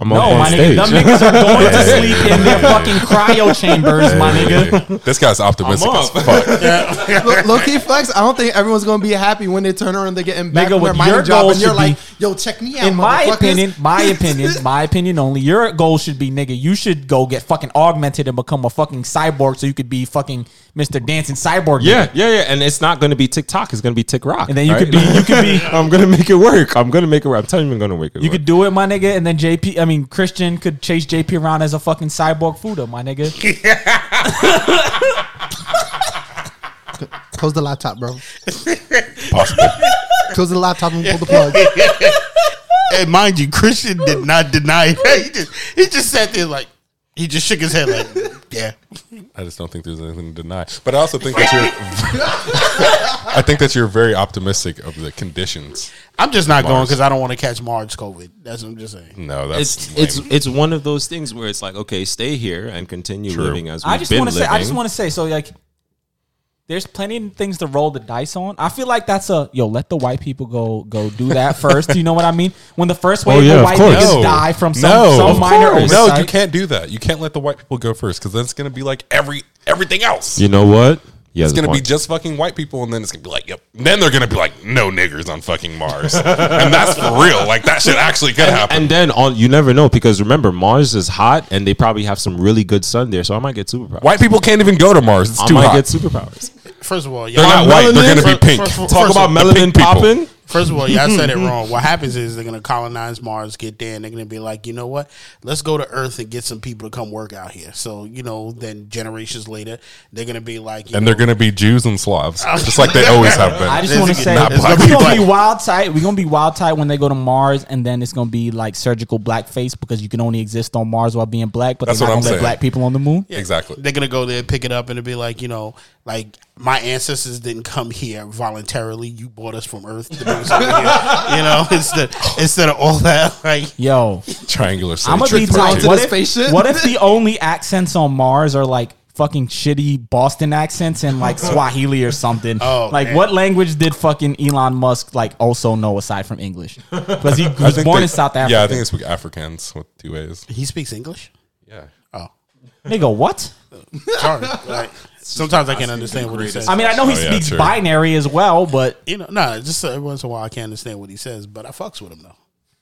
I'm No, on my nigga, stage. them niggas are going to sleep in their fucking cryo chambers, my nigga. This guy's optimistic I'm as up. fuck. low, low key flex. I don't think everyone's gonna be happy when they turn around and they're getting back Nigga, from their your job, goal and you're should like, be- "Yo, check me out." In my opinion, my opinion, my opinion only, your goal should be, nigga, you should go get fucking augmented and become a fucking cyborg so you could be fucking Mr. Dancing Cyborg. Yeah, nigga. yeah, yeah. And it's not going to be TikTok. It's going to be Tick Rock. And then you right? could be, you could be, I'm going to make it work. I'm going to make it work. I'm telling you, I'm going to make it work. you work. could do it, my nigga. And then JP, I mean, Christian could chase JP around as a fucking cyborg Fuda, my nigga. Close the laptop, bro. Possible. Close the laptop and pull the plug. And mind you, Christian did not deny that. He just he just sat there like he just shook his head like, yeah. I just don't think there's anything to deny. But I also think that you're. I think that you're very optimistic of the conditions. I'm just not going because I don't want to catch Mars COVID. That's what I'm just saying. No, that's it's it's lame. it's one of those things where it's like, okay, stay here and continue True. living as we've I just been want to say, living. I just want to say, so like, there's plenty of things to roll the dice on. I feel like that's a yo. Let the white people go go do that first. you know what I mean? When the first wave oh, yeah, of of white course. niggas No. die from some, no, some minor course. no, you can't do that. You can't let the white people go first because then it's gonna be like every everything else. you know what? Yeah, it's gonna be just fucking white people, and then it's gonna be like, yep. Then they're gonna be like, no niggers on fucking Mars, and that's for real. Like that shit actually could happen. And then on, you never know because remember Mars is hot and they probably have some really good sun there, so I might get superpowers. white people can't even go to Mars. It's I too might hot. get superpowers. First of all, they're y'all, not white. They're gonna be pink. First- first- Talk first about of all, melanin popping. First of all, y'all said it wrong. What happens is they're gonna colonize Mars, get there, and they're gonna be like, you know what? Let's go to Earth and get some people to come work out here. So you know, then generations later, they're gonna be like, you and know, they're gonna be Jews and Slavs, just like they always have been. I just want to say not we're gonna be wild tight. We're gonna be wild tight when they go to Mars, and then it's gonna be like surgical blackface because you can only exist on Mars while being black. But That's they're not what I'm gonna let saying. black people on the moon. exactly. They're gonna go there, pick it up, and it'll be like, you know, like my ancestors didn't come here voluntarily. You brought us from Earth to bring us over here. You know, instead instead of all that, like Yo, Triangular. I'm gonna be symmetry tight. too. What the if, spaceship. what if the only accents on Mars are like fucking shitty Boston accents and like Swahili or something. Oh, like man. what language did fucking Elon Musk like also know aside from English? Because he was born they- in South Africa. Yeah, I think they speak Afrikaans with two A's. He speaks English. Yeah. Oh, Nigga, what? sorry. like, sometimes I can't understand what he says. I mean, I know he Oh, yeah, speaks true. binary as well, but you know, nah. Just every once in a while, I can't understand what he says, but I fucks with him though.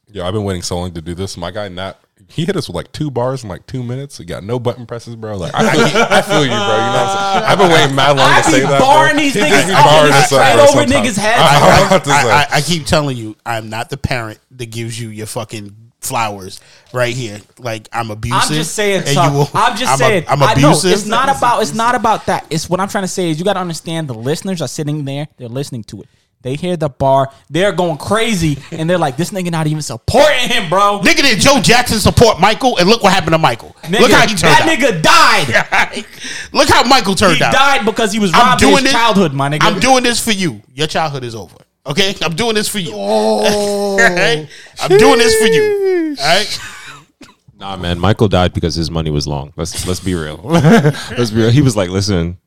Yeah, I've been waiting so long to do this. My guy Nat, he hit us with like two bars in like two minutes. He got no button presses, bro. Like I feel, I feel you, bro. You know what I'm saying? I've been waiting mad long I to be say that. barring these He niggas just be up barring and us up, straight bro, over sometimes. niggas' heads, I- I'm about to I. I, I keep telling you, I'm not the parent that gives you your fucking flowers right here. Like I'm abusive. I'm just saying. will- I'm just a- saying. I'm I abusive. it's not about. It's not about that. It's what I'm trying to say is you got to understand the listeners are sitting there. They're listening to it. They hear the bar. They're going crazy, and they're like, "This nigga not even supporting him, bro." Nigga did Joe Jackson support Michael, and look what happened to Michael. Nigga, look how he turned that out. nigga died. look how Michael turned He out. died because he was I'm robbed of doing his this. childhood, my nigga. I'm doing this for you. Your childhood is over. Okay, I'm doing this for you. Oh, Alright? I'm doing this for you. All right. Nah, man. Michael died because his money was long. Let's let's be real. let's be real. He was like, "Listen,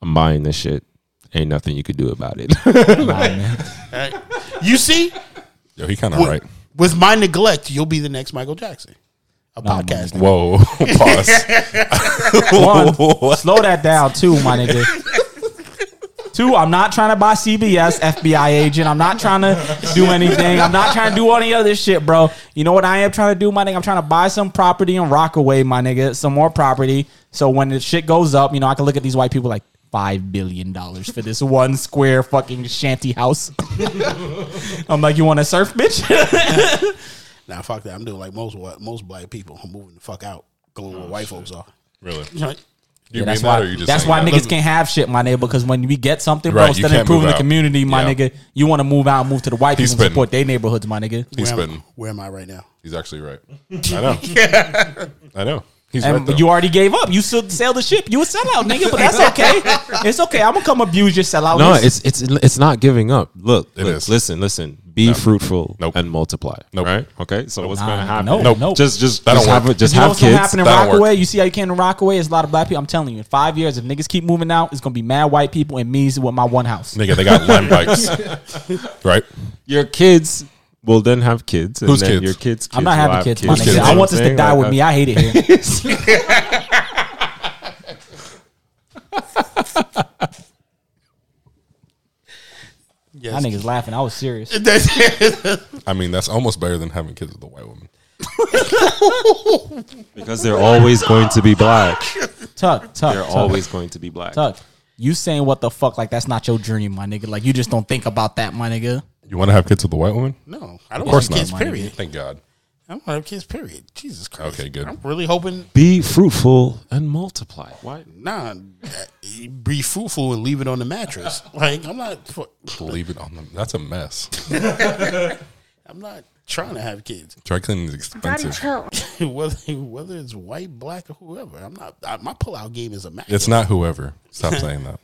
I'm buying this shit. Ain't nothing you could do about it." Nah. Alright. You see, Yo, he kind of with, right. with my neglect, you'll be the next Michael Jackson. A Nah, podcast. Whoa, pause. One, slow that down too, my nigga. Two, I'm not trying to buy CBS, FBI agent. I'm not trying to do anything. I'm not trying to do any other shit, bro. You know what I am trying to do, my nigga? I'm trying to buy some property in Rockaway, my nigga. Some more property. So when the shit goes up, you know, I can look at these white people like five billion dollars for this one square fucking shanty house. I'm like, you want to surf, bitch? Nah, fuck that. I'm doing like most what most black people. I'm moving the fuck out. Going where oh, white folks are. really? Right? You Yeah, that's mean that, why. or you just That's why that? niggas can't have shit, my nigga. Because when we get something, bro, Right, you instead of improving the community, my Yeah. nigga, you want to move out, and move to the white He's people, and support their neighborhoods, my nigga. He's Where am, where am I right now? He's actually right. I know. I know. He's. And Though. you already gave up. You still sail the ship. You a sellout, nigga. But that's okay. it's okay. I'm gonna come abuse your sellout. no, it's it's it's not giving up. Look, It look, is. listen, listen. Be fruitful Nope. and multiply. Nope. Right? Okay. So what's Nah, gonna happen? no, Nope. nope. Just just That just don't have work. it. Just you know have what's kids. happen in That don't Rockaway? work. You see how you can in Rockaway? It's a lot of black people. I'm telling you, in five years, if niggas keep moving out, it's gonna be mad white people and me with my one house. Nigga, they got land bikes. right? Your kids will then have kids. And Whose then kids? Your kids. I'm not will having have kids, my nigga. kids? I want this to die like with me. I hate it here. Yes. That niggas laughing. I was serious. I mean, that's almost better than having kids with a white woman. because they're always going to be black. Tuck, tuck, They're tuck. always going to be black. Tuck, you saying what the fuck? Like that's not your journey, my nigga. Like you just don't think about that, my nigga. You want to have kids with a white woman? No, I don't Of course want kids. not. Period. Thank God. I don't want to have kids. Period. Jesus Christ. Okay, good. I'm really hoping. Be fruitful and multiply. Why? Nah, uh, be fruitful and leave it on the mattress. Like I'm not. Leave it on them. That's a mess. I'm not trying to have kids. Dry cleaning is Daddy, expensive. chill. whether whether it's white, black, or whoever. I'm not. I, my pullout game is a match. It's not whoever. Stop saying that.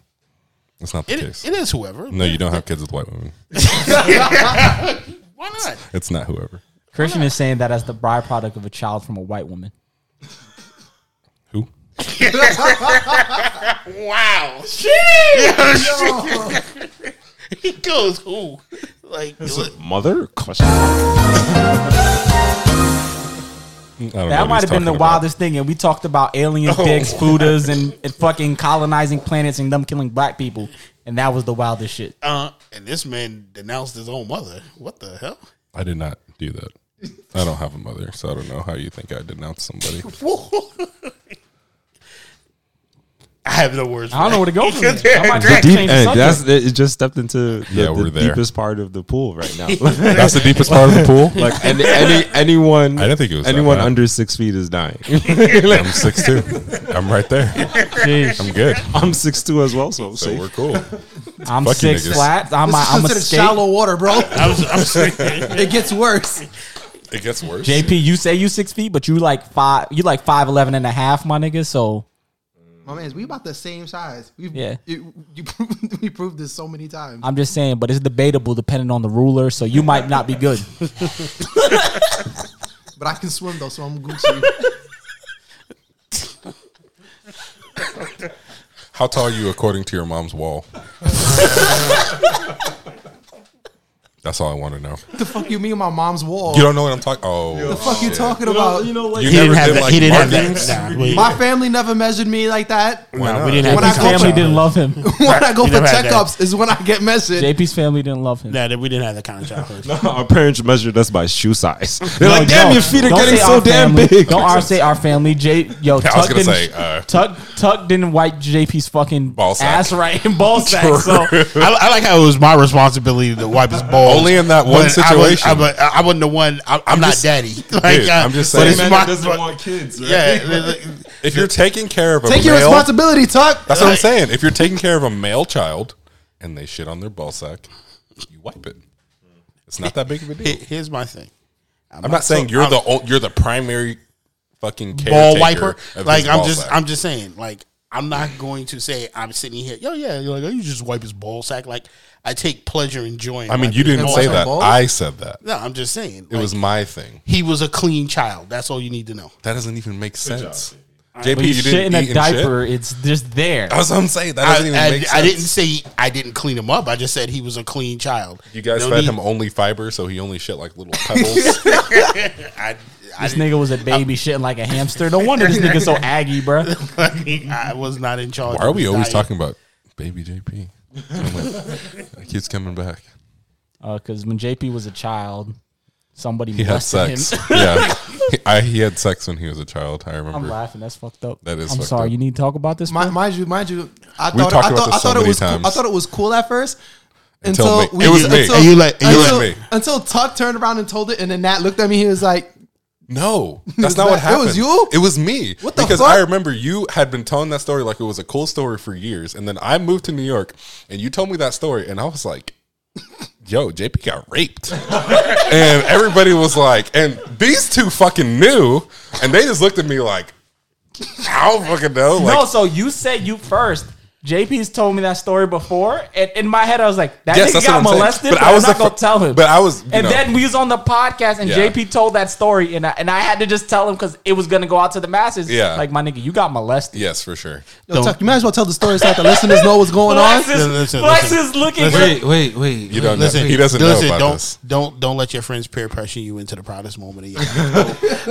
That's not the It, case. it is whoever. No, you don't have kids with white women. Why not? It's not whoever. Christian is saying that as the byproduct of a child from a white woman. Who? Wow. he goes who? Like Mother? Question. I know That might have been the about. wildest thing. And we talked about alien dicks, Buddhas, and, and fucking colonizing planets and them killing black people. And that was the wildest shit. uh, and this man denounced his own mother. What the hell? I did not do that. I don't have a mother, so I don't know how you think I denounced somebody. I have no words. I don't know where to go from there. I might The deep change the That's it. Just stepped into the, Yeah, the we're there. deepest part of the pool right now. That's the deepest part of the pool. like any, any anyone, I didn't think it was anyone under six feet is dying. I'm six two. I'm right there. Jeez. I'm good. I'm six two as well, so So we're cool. I'm Fuck six flat. I'm, This is I'm a shallow water, bro. I was, I'm it gets worse. It gets worse. JP, you say you six feet, but you like five. You like five eleven and a half, my nigga. So My man, we about the same size. We've, Yeah. You, you proved, we proved this so many times. I'm just saying, but it's debatable depending on the ruler. So you might not be good. But I can swim though, so I'm Gucci. How tall are you according to your mom's wall? That's all I want to know. What the fuck you mean my mom's wall? You don't know what I'm talking. Oh, What the fuck you shit. talking about? You know, like You He never didn't have did that. like he didn't have that. Nah, we, My family never measured me like that. nah, we didn't When have I His go that. family didn't love him. when I go You for never had that. checkups is when I get measured. JP's family didn't love him. Yeah, we didn't have that kind of childhood. Our parents measured us by shoe size. They're No, like, damn, no, your feet are getting so damn big. Don't our say our family. J yo, Tuck didn't uh, Tuck Tuck didn't wipe JP's fucking Ball sack. ass right in ball sack. So I, I like how it was my responsibility to wipe his balls. Only in that one But I was- situation. I'm, a, I wasn't the one. I'm, I'm, I'm not just- daddy. Like, Dude, uh, I'm just saying. it's man my- doesn't want kids, right? Yeah, If you're taking care of a Take your male, responsibility, Tuck. That's what I'm saying. If you're taking care of a male child and they shit on their ball sack, you wipe it. It's not that big of a deal. here's my thing. I'm not saying so- you're I'm- the you're the primary fucking ball wiper. of Like his I'm ball just, sack. I'm just saying. Like I'm not going to say I'm sitting here. Yo, yeah, you're like, oh, you just wipe his ball sack. Like I take pleasure in enjoying. I mean, you didn't say that. balls? I said that. No, I'm just saying. It was my thing. he was a clean child. That's all you need to know. That doesn't even make sense. JP, when you, you shit didn't in a eat and diaper, it's just there. That's what I'm saying. That doesn't even I- make sense. I didn't say I didn't clean him up. I just said he was a clean child. You guys No fed need- him only fiber, so he only shit like little pebbles. I, I, This nigga was a baby shitting like a hamster. No wonder this nigga so aggy, bro. I was not in charge. Why are we always diet. talking about baby JP? It keeps coming back. Because Uh, when JP was a child, somebody He had sex. him. yeah, he, I, he had sex when he was a child. I remember. I'm laughing. That's fucked up. That is I'm fucked sorry. up. You need to talk about this. Mi- bro? mind you, mind you, I We thought talked I about thought, this I so thought it many was cool, I thought it was cool at first. Until Until, me. It was me. Until, And you like- and you until, like- me. until Tuck turned around and told it, and then Nat looked at me. He was like, No, that's was not what happened. it was you? It was me. What the because fuck? I remember you had been telling that story like it was a cool story for years, and then I moved to New York, and you told me that story, and I was like, "Yo, JP got raped," and everybody was like, and these two fucking knew, and they just looked at me like, "I don't fucking know." Like, no, so you said you first. JP's told me that story before, and in my head I was like, "That Yes, nigga got what I'm saying. molested," But but, I I was was not the gonna tell him. but I was, and know- then we was on the podcast, and Yeah. JP told that story, and I, and I had to just tell him because it was gonna go out to the masses. Yeah. like my nigga, you got molested. yes, for sure. Yo, Tuck, you might as well tell the story so that the listeners know what's going on. Flex is, Listen, Flex listen. is looking. Listen. Wait, Wait, wait, wait. You don't Listen, know. He doesn't listen, know about don't, this. Don't don't let your friends peer pressure you into the proudest moment of your life.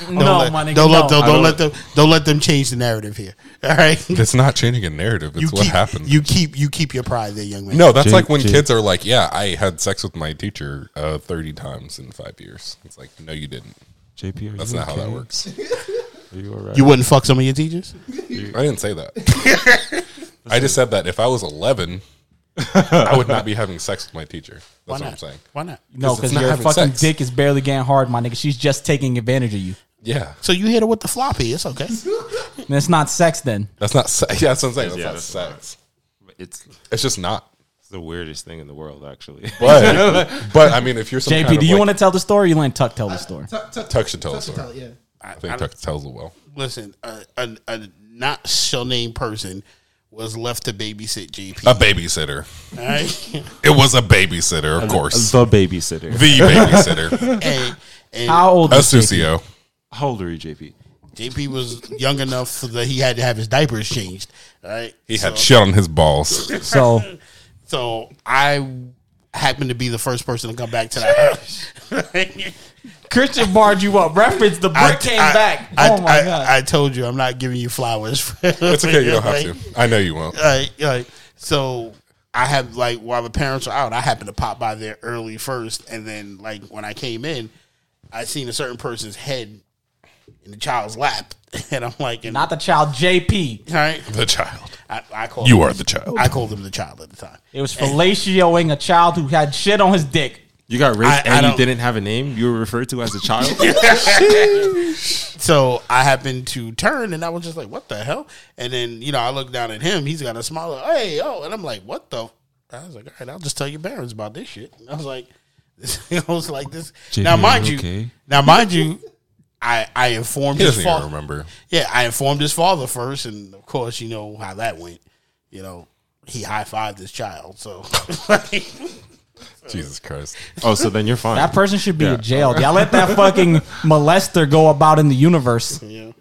Don't, No, let, my nigga, don't, let, no. don't, don't don't- let them don't let them change the narrative here. All right, It's not changing a narrative. It's you what keep happened. you keep you keep your pride there, young man. No, that's Jake- like when Jake. kids are like, "Yeah, I had sex with my teacher uh, thirty times in five years." It's like, no, you didn't. JP, are That's you not how that works. Are you all right? you wouldn't fuck some of your teachers. I didn't say that. I just said that if I was eleven, I would not be having sex with my teacher. Why That's what not? I'm saying. Why not? no, because not your fucking sex. dick is barely getting hard, my nigga. She's just taking advantage of you. Yeah, So you hit her with the floppy. It's okay. And it's not sex then. that's not. Se- yeah, that's what I'm saying. That's Yeah, not that's sex. It's, It's just not. it's the weirdest thing in the world, actually. But but I mean, if you're some JP, kind do of you like- want to tell the story? Or you let Tuck tell the story. Tuck, Tuck, Tuck should tell Tuck us. should tell it, yeah. I think Tuck tells it well. Listen, a, a, a not shall name person was left to babysit JP. A babysitter. all right, It was a babysitter, of course. the babysitter. The babysitter. and, and How old is JP? Asusio. How old are you, JP? JP was young enough so that he had to have his diapers changed. All right, He so, had shit on his balls. So so I happened to be the first person to come back to the house. Christian barred you up. Reference the brick I- came I- back. I, oh my I, god. I told you I'm not giving you flowers. It's okay. You don't have to. I know you won't. Right, right. So I have like while the parents were out, I happened to pop by there early first, and then like when I came in, I seen a certain person's head in the child's lap, and I'm like, and, Not the child, JP. right. The child. I, I called You him- are the child. I called him the child at the time. It was fellatioing a child who had shit on his dick. You got raped I- I and you don't- didn't have a name. You were referred to as a child. So I happened to turn, and I was just like, "What the hell?" And then you know I look down at him. He's got a smile. Like, hey, oh, and I'm like, "What the?" I was like, "All right, I'll just tell your parents about this shit." I was like, "I was like this." JP, now, mind you you, okay? now mind you, I I informed He his doesn't even father. remember. Yeah, I informed his father first, and of course, you know how that went. You know, he high fived his child. So, Jesus Christ. oh, so then you're fine. That person should be Yeah. in jail. Y'all let that fucking molester go about in the universe. you know,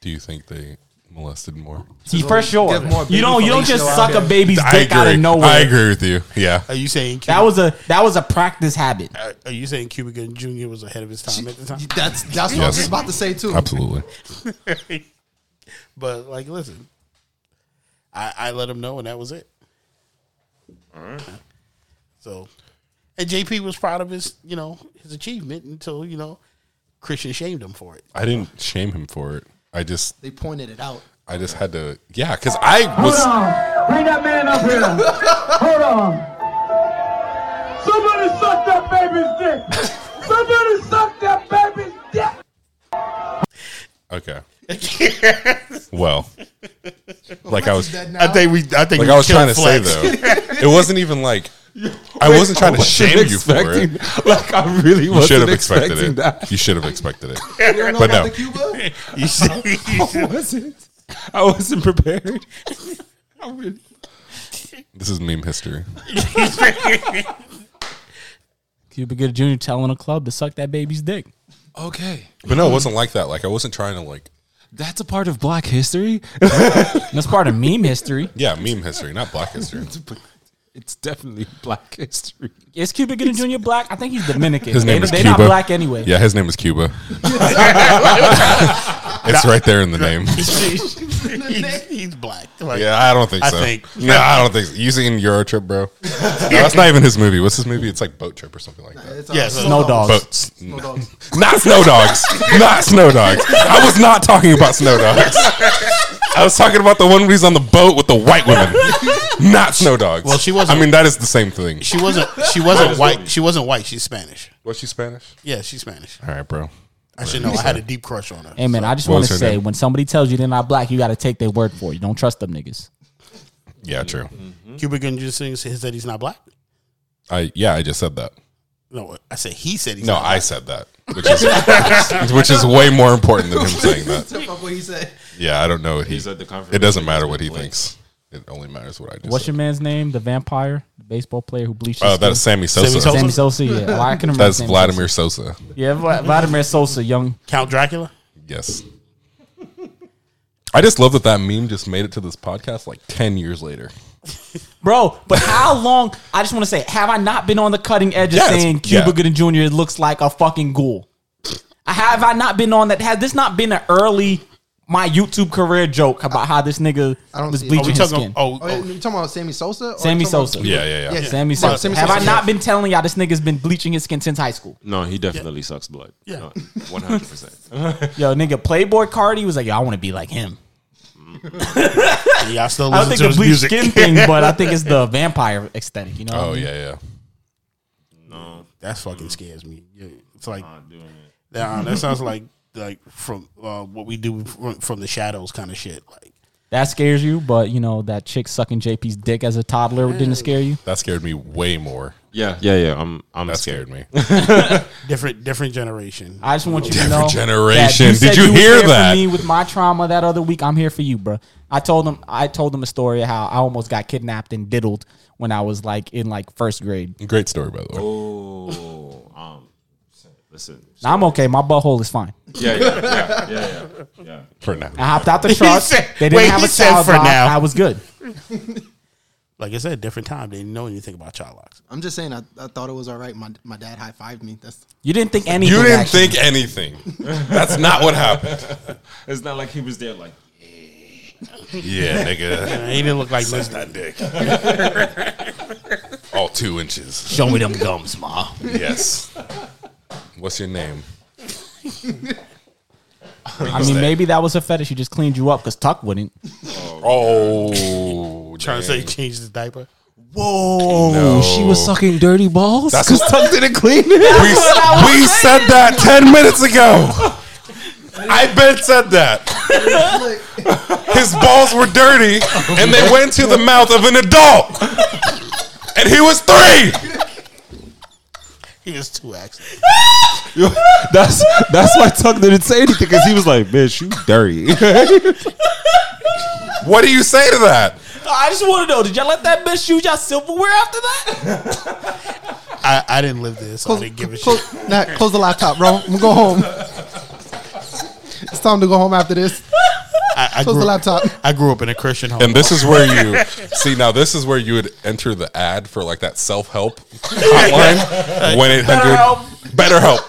Do you think they molested more. See, for sure. Give more You don't. You don't just fellatio suck out a here. baby's I dick out of nowhere. I agree with you. Yeah. Are you saying Cuba, That was a that was a practice habit. Are, are you saying Cuba Gooding Jr. was ahead of his time at the time? That's that's what I Yes. was just about to say too. Absolutely. But like, listen, I, I let him know, and that was it. So, and JP was proud of his, you know, his achievement until you know Christian shamed him for it. I didn't shame him for it. I just They pointed it out. I just had to yeah, because I was Bring that man up here. Hold on. Somebody suck that baby's dick. Somebody suck that baby's dick. okay. well, like I was I think we, I think like we I was trying to say though, it wasn't even like I wasn't trying to shame you for it. Like I really You wasn't should have expected expecting it. that. You should have expected it. You But no. Cuba? You see- I wasn't. I wasn't prepared. I really- This is meme history. Cuba Gooding Jr. telling a club to suck that baby's dick. Okay, But no, it wasn't like that. Like I wasn't trying to like that's a part of Black history. That's part of meme history. yeah, meme history, not black history. It's definitely Black history. Is Cuba Gooding Jr. black? I think he's Dominican. His name they, is they Cuba. not black anyway. Yeah, his name is Cuba. it's right there in the name. he's, he's black. Like, Yeah, I don't think I so. think- no, I don't think so. You seen Euro Trip, bro? no, that's not even his movie. What's his movie? It's like Boat Trip or something like that. It's, uh, Yeah, so- Snow dogs. Boats. Snow dogs. Not Snow Dogs. not Snow Dogs. I was not talking about Snow Dogs. I was talking about the one where he's on the boat with the white women. Not Snow Dogs. Well, she wasn't- I mean, that is the same thing. she wasn't. She wasn't white. She wasn't white. She's Spanish. Was she Spanish? Yeah, she's Spanish. All right, bro. I should know. I had a deep crush on her. Hey man, I just What want was to her say name? when somebody tells you they're not black, you got to take their word for it. You don't trust them niggas. Yeah, true. Mm-hmm. Cuba Gooding Jr. says that he's not black. I yeah, I just said that. No, I said he said he's No, not I black. said that, which is which is way more important than him saying that. Fuck what he said. Yeah, I don't know what he. He's at the conference. It doesn't matter what he thinks. It only matters what I do. What's said. your man's name? The vampire, the baseball player who bleached. Oh, his that's? Sammy Sosa. Sammy Sosa? Sammy Sosa. Yeah, well, I can remember. That's Sammy Vladimir Sosa. Sosa. Yeah, Vladimir Sosa, young. Count Dracula. Yes. I just love that that meme just made it to this podcast like ten years later. Bro, but how long? I just want to say, have I not been on the cutting edge of Yes, saying Cuba yeah. Gooding Jr. looks like a fucking ghoul? Have I not been on that? Has this not been an early my YouTube career joke about how this nigga I don't was see it. Are bleaching oh, we his talking? skin? Oh, Oh, oh. you oh, talking about Sammy Sosa? or Sammy you talking about Sosa. Cuba? Yeah, yeah, yeah. Sammy But Sosa. Sammy have Sosa, I not yeah. been telling y'all this nigga's been bleaching his skin since high school? No, he definitely sucks blood. Yeah. one hundred percent. Yo, nigga, Playboi Carti was like, yo, I want to be like him. yeah, I still I don't listen think to the his bleach music. skin thing, but I think it's the vampire aesthetic. You know? what I Oh mean? yeah, yeah. No, That fucking scares me. Yeah, It's like not doing it. that, that sounds like like from uh, what we do from, from the shadows kind of shit. Like That scares you, but you know that chick sucking JP's dick as a toddler didn't scare you. That scared me way more. Yeah, yeah, yeah. I'm, I'm That scared. scared me. different different generation. I just want you to Different know. generation. that Did said you was hear there for that? me with my trauma that other week. I'm here for you, bro. I told them. I told them a story of how I almost got kidnapped and diddled when I was like in like first grade. Great story, by the way. Oh, listen. Now I'm okay. My butthole is fine. Yeah, yeah, yeah, yeah, yeah, yeah. For now. I hopped out the truck. said- they didn't wait, have he a said child for lock. now. I was good. Like I said, different time. They didn't know anything about child locks. I'm just saying, I, I thought it was all right. My, my dad high fived me. That's You didn't think anything. You didn't actually. think anything. That's not what happened. It's not like he was there like. Yeah, nigga. He didn't look like Suck this. that dick. All two inches. Show me them gums, ma. Yes. What's your name? I mean, maybe that was a fetish. He just cleaned you up because Tuck wouldn't. Oh, oh Trying to say dang. change his diaper. Whoa, No. she was sucking dirty balls. That's because Tuck didn't clean it. we, we said that 10 minutes ago. I bet said that. His balls were dirty and they went to the mouth of an adult. And he was three. He was two actually. Yo, that's that's why Tuck didn't say anything because he was like, "Bitch, you dirty." What do you say to that? I just want to know: Did y'all let that bitch use y'all silverware after that? I, I didn't live this. so I didn't give a close, shit. nah, close the laptop, bro. I'm gonna go home. It's time to go home after this. I, I Close grew, the laptop. I grew up in a Christian home. And this is where you see now. This is where you would enter the ad for like that self help hotline. One eight hundred. Better help.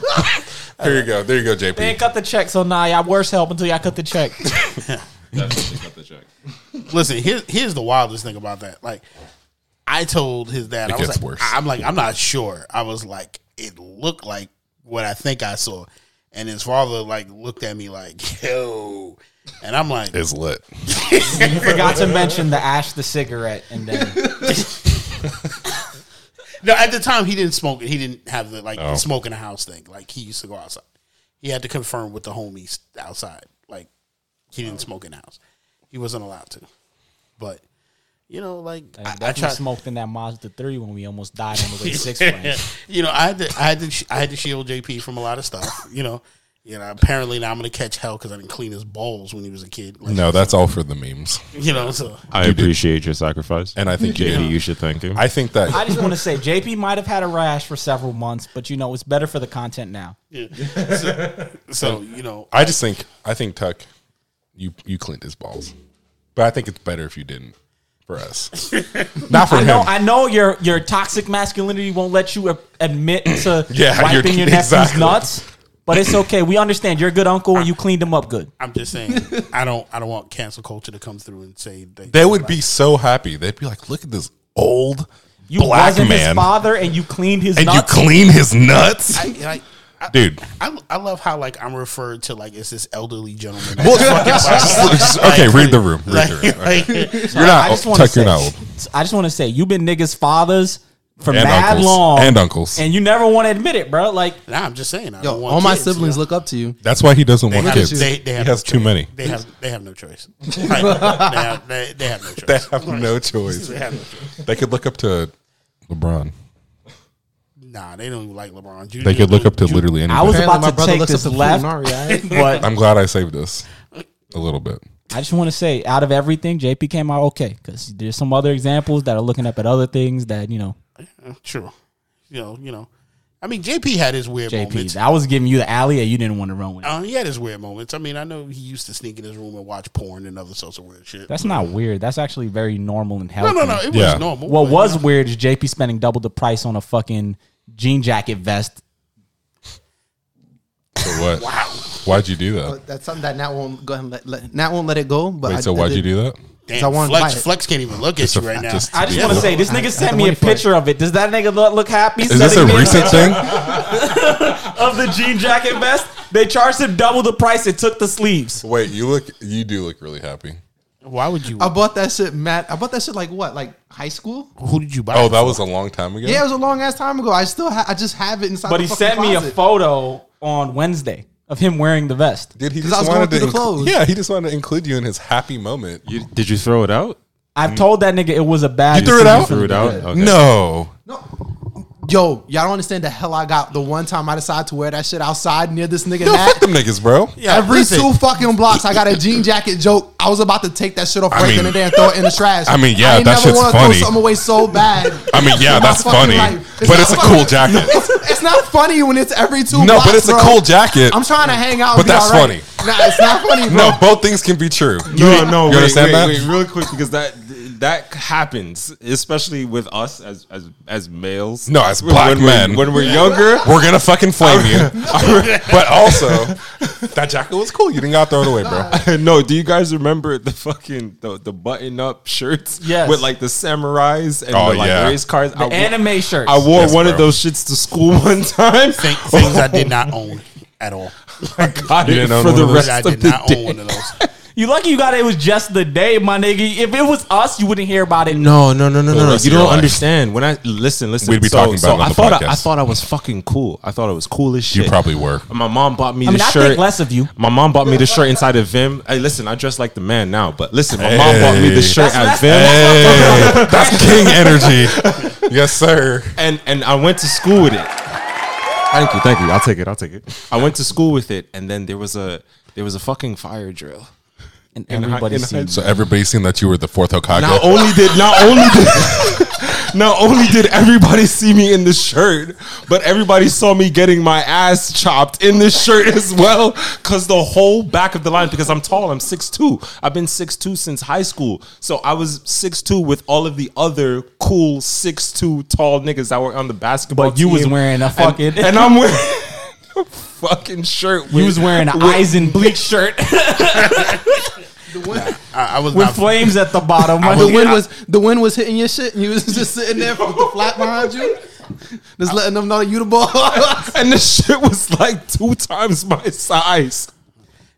Here you go. There you go, JP. They ain't cut the check, so nah, y'all worse help until y'all cut the check. Definitely cut the check. Listen, here's here's the wildest thing about that. Like, I told his dad, It I was gets like, worse. I'm like, I'm not sure. I was like, it looked like what I think I saw, and his father like looked at me like, yo, and I'm like, it's lit. you forgot to mention the ash the cigarette, and then no. At the time, he didn't smoke. He didn't have the like Oh. smoke in the house thing. Like he used to go outside. He had to confirm with the homies outside. Like he didn't smoke in the house. He wasn't allowed to. But you know, like I, I, I tried. smoked in that Mazda three when we almost died on the way to Six Flags. you know, I had to, I had to, I had to shield JP from a lot of stuff. You know, you know. Apparently now I'm gonna catch hell because I didn't clean his balls when he was a kid. Like, No, that's all for the memes. you know. So I appreciate your sacrifice, And I think you JD, did. you should thank him. I think that I just want to say JP might have had a rash for several months, but you know it's better for the content now. Yeah. so you know, I just think I think Tuck, you you cleaned his balls, but I think it's better if you didn't for us, not for I know, him. I know your your toxic masculinity won't let you admit to Yeah, wiping you're- your nephew's exactly. nuts, but it's okay. We understand you're a good uncle and you cleaned them up good. I'm just saying, I don't, I don't want cancel culture to come through and say they, They would be so happy. They'd be like, "Look at this old You black wasn't man, his father and you cleaned his and you nuts. clean his nuts, I, like, I, dude." I, I love how like I'm referred to like it's this elderly gentleman. Well, just- okay, read the room. Read Like, the room. Okay. like, You're not I just old. wanna Tuck. You're say- not old. I just want to say you've been niggas' fathers for And mad uncles. long And uncles. and you never want to admit it, bro. Like nah, I'm just saying. I Yo, don't want all my kids, siblings you know? look up to you. That's why he doesn't They want have, kids. they, they have he has no too many. They have they have no choice. Like, they, have, they, they have no choice. They have no choice. They have no choice. They could look up to LeBron. Nah, they don't like LeBron. Ju- They could look up to Ju- literally I was anybody. about Apparently, to brother take this up to left, but I'm glad I saved this a little bit. I just want to say, out of everything, JP came out okay because there's some other examples that are looking up at other things that you know. True. You know, you know. I mean, JP had his weird JP, moments. I was giving you the alley, and you didn't want to run with it. Uh, he had his weird moments. I mean, I know he used to sneak in his room and watch porn and other sorts of weird shit. That's not weird. That's actually very normal and no, healthy. no, no. No. It Yeah. was normal. What was you know, weird is JP spending double the price on a fucking jean jacket vest. So what? wow. Why'd you do that? But that's something that Nat won't go ahead and let, let Nat won't let it go. But Wait, I, so I why'd you do that? I damn, wanted to Flex, buy it. Flex can't even look at Just you right now. just- I just Yeah. want to say, this I- I nigga sent the me a money for picture of it. Does that nigga look, look happy? Is this a recent thing? of the jean jacket vest? They charged him double the price. It took the sleeves. Wait, you look. You do look really happy. Why would you? I bought that shit, Matt. I bought that shit like what, like high school? who did you buy? Oh, it that for? was a long time ago. Yeah, it was a long ass time ago. I still, ha- I just have it inside. But the he fucking sent me a photo on Wednesday of him wearing the vest. Did he 'Cause just I was going to through the clothes. Yeah, he just wanted to include you in his happy moment. You, did you throw it out? I've told that nigga it was a bad. You threw it out? for Threw it out? do that. Okay. No. Yo, y'all don't understand the hell I got the one time I decided to wear that shit outside near this nigga Yo, Nat. fuck them niggas, bro. Yeah, Every listen. two fucking blocks, I got a jean jacket joke. I was about to take that shit off I right mean- then and there and throw it in the trash. I mean, yeah, ain't that never shit's wanna funny. Throw something away so bad. I mean, yeah, that's funny, life. but not it's a funny. cool jacket. It's, it's not funny when it's every two. No, blocks, but it's a cool jacket. I'm trying to hang out, But and be that's all right. funny. Nah, it's not funny, bro. No, both things can be true. No, no, you wait, understand wait, that? Wait, really quick, because that that happens, especially with us as as as males. No, as When black we're- men. when we're younger. We're gonna fucking flame you. but also, that jacket was cool. You didn't gotta throw it away, bro. no, do you guys remember the fucking the, the button up shirts? Yes. with like the samurais and Oh, the like yeah. race cars. The I, wo- anime shirts. I wore Yes, one bro. of those shits to school one time. Thing- things I did not own at all. I got You it didn't own for one the of those? rest I of did the not day. Own one of those. You lucky you got it. It was just the day, my nigga. If it was us, you wouldn't hear about it. No, no, no, no, For the no. Oh, you don't life. understand. When I listen, listen. We'd be so, talking about so it on I the thought I, I thought I was fucking cool. I thought it was cool as shit. You probably were. My mom bought me I mean, the I shirt. think less of you. My mom bought me the shirt inside of Vim. Hey, listen, I dress like the man now, but listen, my mom bought me the shirt That's- at Vim, Hey, that's king energy. Yes, sir. and and I went to school with it. Thank you, thank you. I'll take it. I'll take it. I went to school with it, and then there was a there was a fucking fire drill. And everybody in seen. So everybody's seen that you were the fourth Hokage. Not only did not only did not only did everybody see me in the shirt, but everybody saw me getting my ass chopped in this shirt as well. Cause the whole back of the line, because I'm tall, I'm 6'2. I've been 6'2 since high school. So I was 6'2 with all of the other cool 6'2 tall niggas that were on the basketball team. But you was wearing a fucking- and, I'm wearing a fucking shirt. You was wearing an eyes and bleach shirt I, I was with not, flames at the bottom. I The was- wind was the wind was hitting your shit, and you was just sitting there with the flap behind you, just letting them know you the ball. and the shit was like two times my size.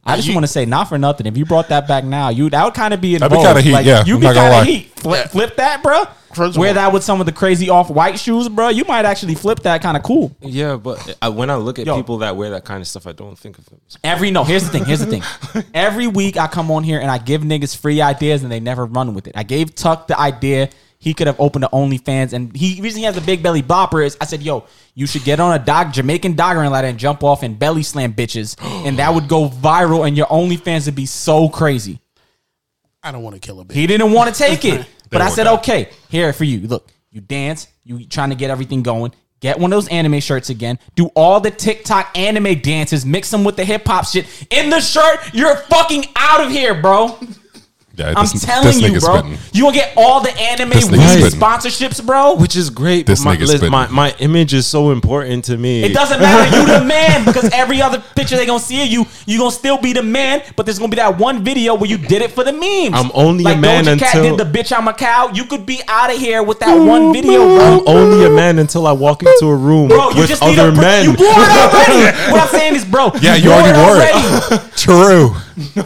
I just want to say, not for nothing. If you brought that back now, you that would kind of be That'd be kinda heat, Like, yeah, you I'm be kind of heat. Flip, flip that, bro. First Wear that with some of the crazy off white shoes, bro. You might actually flip that kind of cool. Yeah, but I, when I look at Yo. people that wear that kind of stuff, I don't think of them. Every no, here's the thing. Here's the thing. Every week I come on here and I give niggas free ideas and they never run with it. I gave Tuck the idea. He could have opened the OnlyFans and he reason he has a big belly bopper is I said, yo, you should get on a dog Jamaican dogger ladder and jump off and belly slam bitches. and that would go viral and your OnlyFans would be so crazy. I don't want to kill a bitch. He didn't want to take it. but I said, out. okay, here for you. Look, you dance, you trying to get everything going. Get one of those anime shirts again. Do all the TikTok anime dances, mix them with the hip hop shit. In the shirt, you're fucking out of here, bro. Yeah, I'm this- telling this you, bro. spitting. You gonna get all the anime This weed sponsorships, bro. Which is great. This but my, nigga's listen, my, my image is so important to me. It doesn't matter. You the man because every other picture they gonna see of you, you gonna still be the man. But there's gonna be that one video where you did it for the memes. I'm only a man Doja Cat until- did the bitch I'm a cow. You could be out of here with that oh, one video, bro. I'm only a man until I walk into a room Bro, you with just need other a pre- men. You wore it already. what I'm saying is, bro. Yeah, you already wore it. already. True. There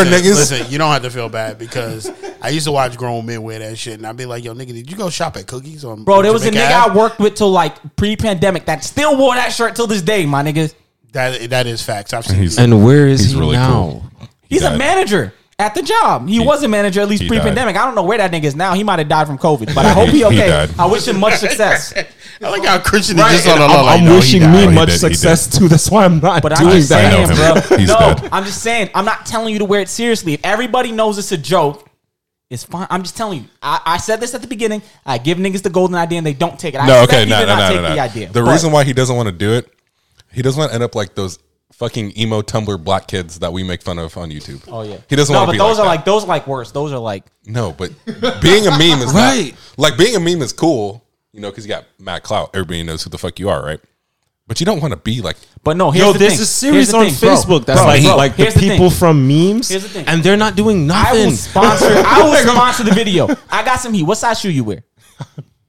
are niggas. Listen, you don't have to feel bad because I used to watch grown men wear that shit, and I'd be like, "Yo, nigga, did you go shop at Cookies on Bro, on there was a nigga Ave?" I worked with till like pre-pandemic that still wore that shirt till this day, my nigga. That that is facts. I've seen. He's- and where is He's he really now? cool. He's a manager at the job. He, was a manager at least pre-pandemic. I don't know where that nigga is now. He might have died from COVID, but I hope he He okay. died. I wish him much success. I like how Christian is Right, just and on the I'm, I'm no, wishing me Oh, much did, success too. That's why I'm not But I'm doing just that. saying, I bro. He's no, dead. I'm just saying. I'm not telling you to wear it seriously. If everybody knows it's a joke, it's fine. I'm just telling you. I, I said this at the beginning. I give niggas the golden idea and they don't take it. I No, okay, no, no, no, no, the The But- reason why he doesn't want to do it, he doesn't want to end up like those fucking emo Tumblr black kids that we make fun of on YouTube. Oh yeah. he doesn't No, want but to be those like are that. like those are like worse. Those are like No, but being a meme is Right. Not, like being a meme is cool, you know, because you got mad clout. Everybody knows who the fuck you are, right? But you don't want to be like. But no, here's Yo, the there's thing. a series on thing, bro. Facebook that's Bro, like bro, like the here's thing. people from memes, Here's the thing. and they're not doing I nothing. will sponsor. I will sponsor the video. I got some heat. What size shoe you wear?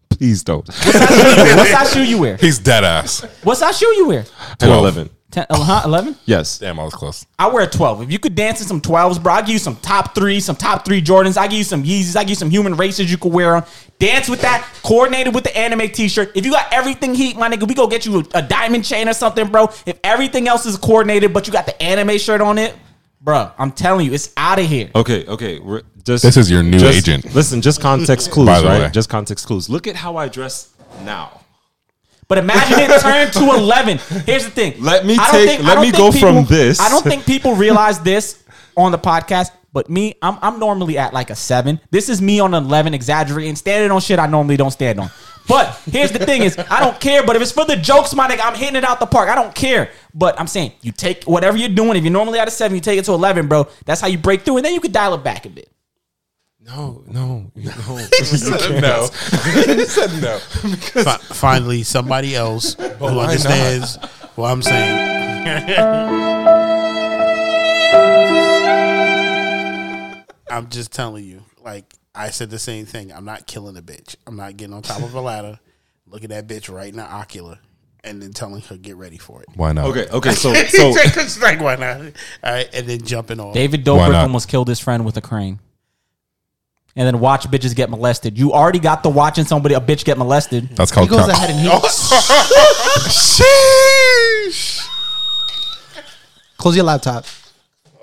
Please don't. What size shoe you wear? What size shoe you wear? He's dead ass. What size shoe you wear? 10, Twelve. 11. 10, uh, huh, 11? Yes. Damn, I was close. I wear a 12. If you could dance in some 12s, bro, I give you some top three, some top three Jordans. I give you some Yeezys. I give you some human races you could wear on. Dance with that, coordinated with the anime t-shirt. If you got everything heat, my nigga, we go get you a, a diamond chain or something, bro. If everything else is coordinated, but you got the anime shirt on it, bro, I'm telling you, it's out of here. Okay, okay. we're- Just This is your new just- agent. Listen, just context clues, By the right? way. Just context clues. Look at how I dress now. But imagine it turned to 11. Here's the thing. Let me take- let me think go from this. I don't think people realize this on the podcast. But me, I'm, I'm normally at like a seven. This is me on an 11, exaggerating, standing on shit I normally don't stand on. But here's the thing is, I don't care. But if it's for the jokes, my nigga, I'm hitting it out the park. I don't care. But I'm saying, you take whatever you're doing. If you're normally at a seven, you take it to 11, bro. That's how you break through. And then you can dial it back a bit. No, no, no. no. he said no. Fi- finally, somebody else who why understands what I'm saying. I'm just telling you, like I said the same thing. I'm not killing a bitch. I'm not getting on top of a ladder, looking at that bitch right in the ocular, and then telling her get ready for it. Why not? Okay, okay. So, so like why not? All right, and then jumping off. David Why Dobrik almost killed his friend with a crane. And then watch bitches get molested. You already got the watching somebody a bitch get molested. That's called. He goes com- ahead and he Sheesh. close your laptop.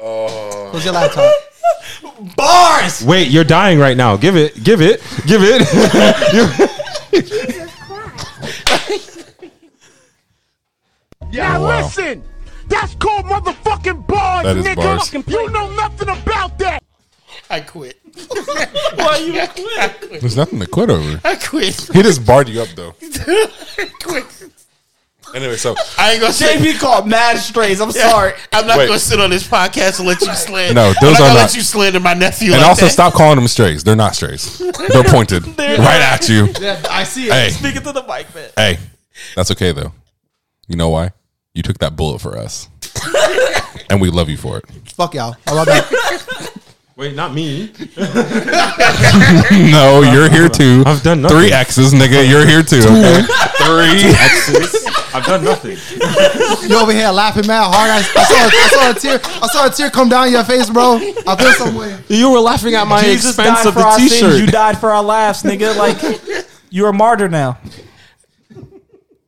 Oh. Close your laptop. Bars. wait, you're dying right now. Give it, give it, give it. Now wow. listen, that's called motherfucking bars, That is nigga. bars. You know nothing about that. I quit. Why you quit? There's nothing to quit over. I quit. He just barred you up though. I quit. Anyway, so I ain't gonna say. JP called mad strays. I'm sorry. I'm not Wait. gonna sit on this podcast and let you slander. No, I'm those not are gonna not- let you slander my nephew. and like also that. stop calling them strays. They're not strays. They're pointed right at you. Yeah, I see it. Hey, Speaking to the mic, man. hey, that's okay though. You know why? You took that bullet for us, and we love you for it. Fuck y'all. I love that? Wait, not me. No, you're here too. I've done nothing. three X's, nigga. You're here too. Okay, three. I've done nothing. You over here laughing mad hard. I, I, saw, I saw a tear. I saw a tear come down your face, bro. I feel some way. You were laughing at my Jesus expense died of for the our. T-shirt. You died for our laughs, nigga. Like you're a martyr now.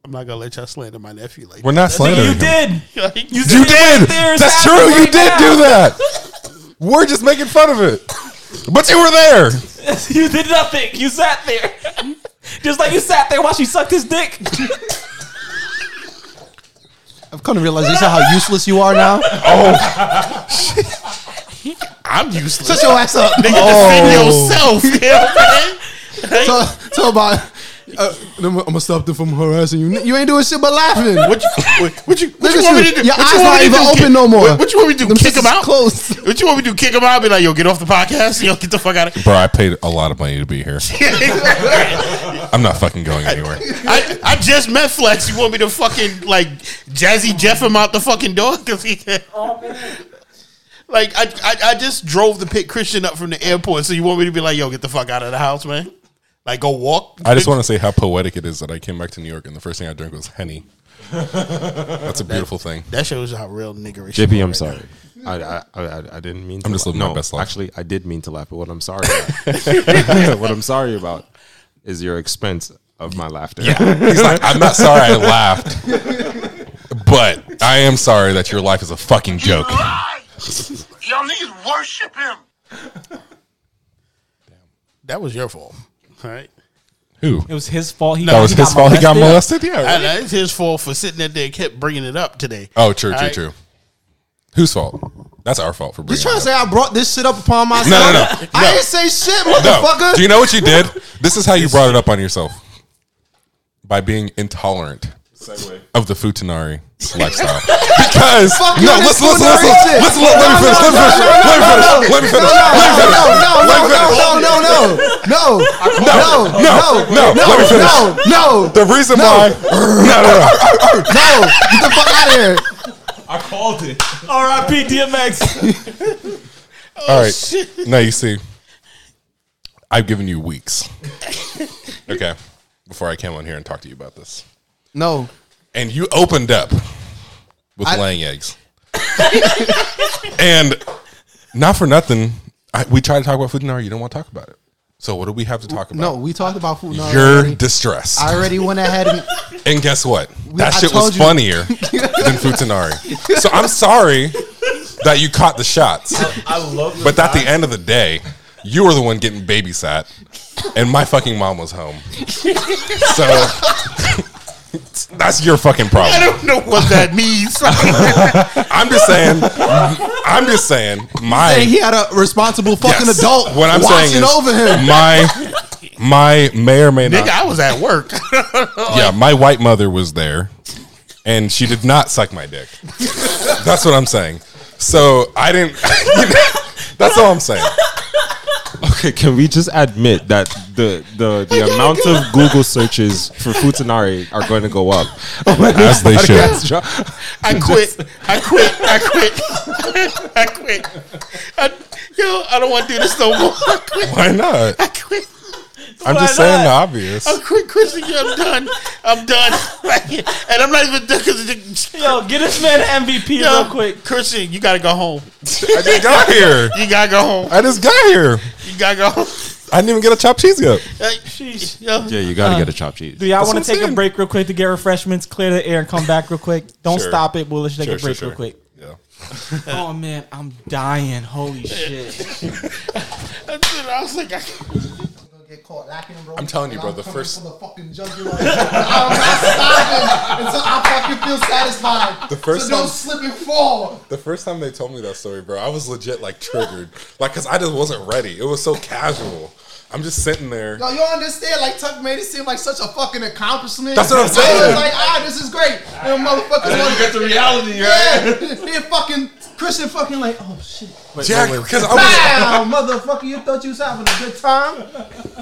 I'm not gonna let y'all slander my nephew like We're not slandering. you him. did. You, You did. did. Right That's true. happening You did now. do that. We're just making fun of it, but you were there. You did nothing. You sat there. Just like you sat there while she sucked his dick. I've come to realization how useless you are now. Oh I'm useless. Shut your ass up. Nigga, Oh. defend yourself. You know what I'm saying? So, so about. Uh, I'm gonna stop them from harassing you. You ain't doing shit but laughing. What you, what, what you, what you at want me to do? Your what eyes you want not to even do? open Kick- no more. What, what you want me to do? Them Kick shits him out? Close. What you want me to do? Kick him out? And be like, yo, get off the podcast. Yo, get the fuck out of here. Bro, I paid a lot of money to be here. I'm not fucking going anywhere. I, I just met Flex. You want me to fucking like Jazzy Jeff him out the fucking door? Cause he like I, I I just drove the pit Christian up from the airport. So you want me to be like, yo, get the fuck out of the house, man? Like go walk. I just want to say how poetic it is that I came back to New York and the first thing I drank was Henny. That's a beautiful thing. that shows how real niggerish. you JP, are I'm right sorry. I, I, I, I didn't mean. To I'm just laugh. living my no, best life. Actually, I did mean to laugh, but what I'm sorry about, what I'm sorry about is your expense of my laughter. Yeah, He's like, I'm not sorry I laughed, but I am sorry that your life is a fucking joke. Y'all niggas worship him. Damn. That was your fault. All right. Who? It was his fault. He That was his fault. He got molested. Yeah. And right. that's his fault for sitting there and kept bringing it up today. Oh, true, true, All right. true. Whose fault? That's our fault for bringing. You trying it to say I brought this shit up upon myself? No, no, no, I no. didn't say shit, No. motherfucker. Do you know what you did? This is how you brought it up on yourself by being intolerant of the futanari lifestyle. Because no, you, this listen, listen, futanari listen, shit. listen, let me finish, let me finish, let me finish, let me finish, let me finish, No, no, no, no, no, no, no, no, no, no, no, let me finish. no, no, The reason why, no, no, no, no, get the fuck out of here. I called it. R.I.P. DMX. All right. Now you see, I've given you weeks. Okay, before I came on here and talked to you about this, No, and you opened up with I- laying eggs, and not for nothing, I, we tried to talk about futanari. You don't want to talk about it. So what do we have to talk about? no, we talked about food. No, Your already. distress. I already went ahead and And guess what? That I shit was you. funnier than Futanari. So I'm sorry that you caught the shots. I love. But at the end of the day, you were the one getting babysat, and my fucking mom was home. So that's your fucking problem. I don't know what that means. I'm just saying. I'm just saying. My saying he had a responsible fucking yes. adult What I'm saying is over him. my my may or may not. Nigga, I was at work. yeah, my white mother was there, and she did not suck my dick. That's what I'm saying. So I didn't. that's all I'm saying. Okay, can we just admit that the the, the amount of Google searches for Futanari are going to go up? Oh As they should. I quit. I quit. I quit. I quit. I, yo, I don't want to do this no more. I quit. Why not? I quit. I'm just Why saying the obvious. I quit, Chrissy. I'm done. I'm done. and I'm not even done because Yo, get this man an MVP real quick. Christian, you gotta go home. I just got here. You gotta go home. I just got here. You gotta go home. I didn't even get a chopped cheese yet. Hey, Sheesh. yo, Yeah, you got to uh, get a chopped cheese. Do y'all want to I'm take a break real quick to get refreshments, clear the air, and come back real quick? Don't Sure. stop it. We'll let you take Sure, a break sure, real sure. quick. Yeah. Oh man, I'm dying. Holy shit. I was like, I, get caught lacking, bro. I'm telling you, bro, I'm the first- for the fucking jugular. I'm not stopping until I fucking feel satisfied. The first so don't time- slip and fall. The first time they told me that story, bro, I was legit like triggered, like because I just wasn't ready. It was so casual. I'm just sitting there. Yo, you don't understand? Like Tuck made it seem like such a fucking accomplishment. That's what I'm I saying. was like, ah, this is great. And motherfuckers And then you get the reality, right? Yeah, then fucking Christian fucking like, oh shit. Jack, because I was, Wow, motherfucker, you thought you was having a good time?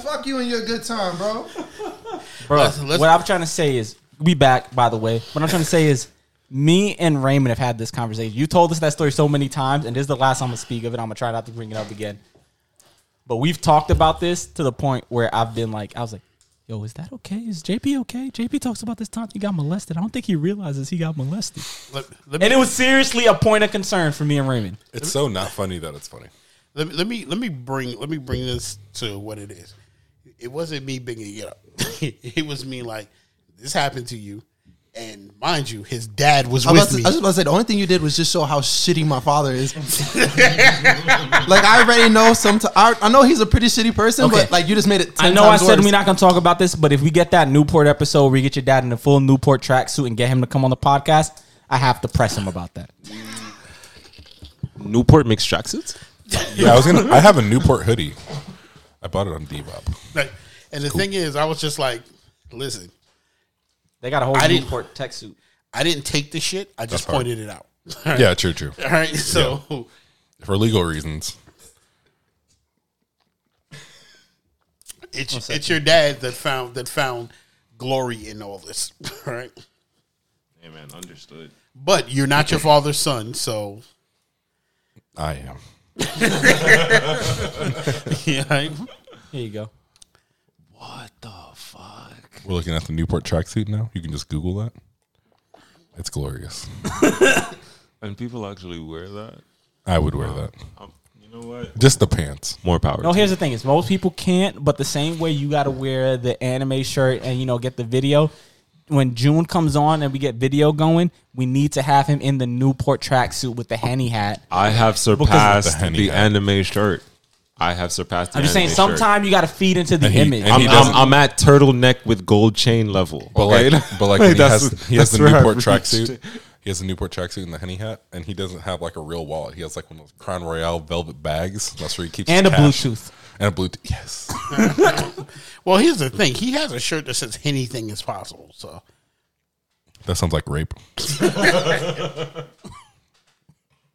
Fuck you and your good time, bro. Bro, Let's- let's- what I'm trying to say is, we back by the way. What I'm trying to say is, me and Raymond have had this conversation. You told us that story so many times, and this is the last time I'm gonna speak of it. I'm gonna try not to bring it up again. But we've talked about this to the point where I've been like, I was like, "Yo, is that okay? Is JP okay?" JP talks about this time he got molested. I don't think he realizes he got molested, Let, let me, and it was seriously a point of concern for me and Raymond. it's so not funny that it's funny. let, me- let me let me bring let me bring this to what it is. It wasn't me bigging it up. it was me like this happened to you, and mind you, his dad was I was, with about to, me. I was about to say the only thing you did was just show how shitty my father is. like I already know some. I, I know he's a pretty shitty person, Okay. but like you just made it. 10 I know I times said worse. we're not gonna talk about this, but if we get that Newport episode where you get your dad in a full Newport tracksuit and get him to come on the podcast, I have to press him about that. Newport mixed tracksuits. Yeah, I was gonna. I have a Newport hoodie. I bought it on Depop. Like, and the thing is, I was just like, listen, They got a whole I didn't- Newport tech suit. I didn't take the shit. I just That's hard. pointed it out. Yeah, true, true. All right. So For legal reasons. it's it's your dad that found that found glory in all this. All right. Hey man, understood. But you're not your father's son, so I am. yeah. Here you go. What the fuck? We're looking at the Newport tracksuit now. You can just Google that. It's glorious. And people actually wear that. I would wear that. Um, you know what? Just the pants. More power. No, to here's you. the thing: is most people can't, but the same way you got to wear the anime shirt and you know get the video. When June comes on and we get video going, we need to have him in the Newport tracksuit with the henny hat. I have surpassed Henny the hat. anime shirt. I have surpassed. The I'm just saying, anime shirt. sometime you got to feed into the And he- image. and I'm, I'm, I'm at turtleneck with gold chain level. But okay? like, but like, when he has he has the that's where I Newport tracksuit. He has a Newport tracksuit and the henny hat, and he doesn't have like a real wallet. He has like one of those Crown Royal velvet bags. That's where he keeps and a his cash. Bluetooth. and a Bluetooth. Yes, Well, here's the thing. He has a shirt that says anything is possible. So that sounds like rape.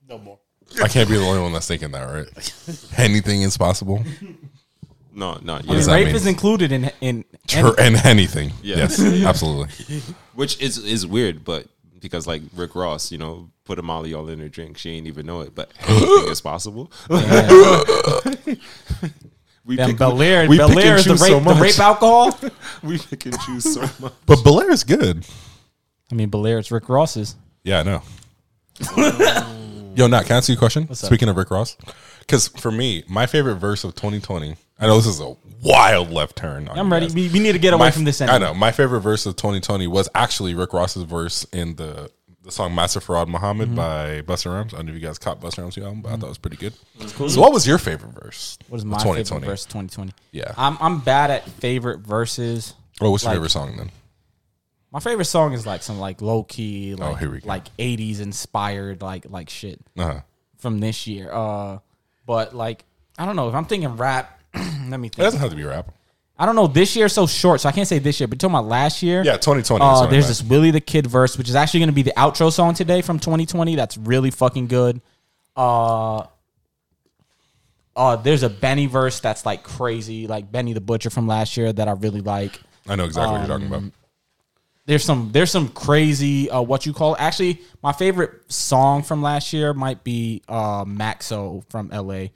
no more. I can't be the only one that's thinking that, right? Anything is possible. No, no. I Yeah. mean, that rape mean? is included in in. Sure, and anything. Yeah. Yes, absolutely. Which is is weird, but because like Rick Ross, you know, put a Molly all in her drink, she ain't even know it, but anything is possible. we Them pick- Belaire, we Bel pick and Air is the choose rape, so the much. rape alcohol. we pick and choose so much. But Belaire is good. I mean, Belaire, it's Rick Ross's. Yeah, I know. Yo, Nat, can I ask you a question? Speaking of Rick Ross, because for me, my favorite verse of 2020. I know this is a wild left turn. on I'm you ready. guys. We, we need to get away My- from this. I Anyway. know my favorite verse of 2020 was actually Rick Ross's verse in the the song "Master Fard Muhammad" mm-hmm. by Busta Rhymes. I don't know if you guys caught Busta Rhymes' new album, but I mm-hmm. thought it was pretty good. So, what was your favorite verse? What is of my favorite verse? 2020. Yeah. I'm I'm bad at favorite verses. Oh, what's your like- favorite song then? My favorite song is like some like low key, like Oh, here we go. like 80s inspired, like like shit Uh-huh. from this year. Uh, but like I don't know if I'm thinking rap. let me think. It doesn't have to be rap. I don't know. This year's so short, so I can't say this year. But talking about last year, Yeah, 2020. Uh, there's this Willie the Kid verse, which is actually going to be the outro song today from 2020. That's really fucking good. Uh, uh, there's a Benny verse that's like crazy, like Benny the Butcher from last year that I really like. I know exactly what you're talking about. There's some there's some crazy uh, what you call it. actually my favorite song from last year might be uh, Maxo from LA.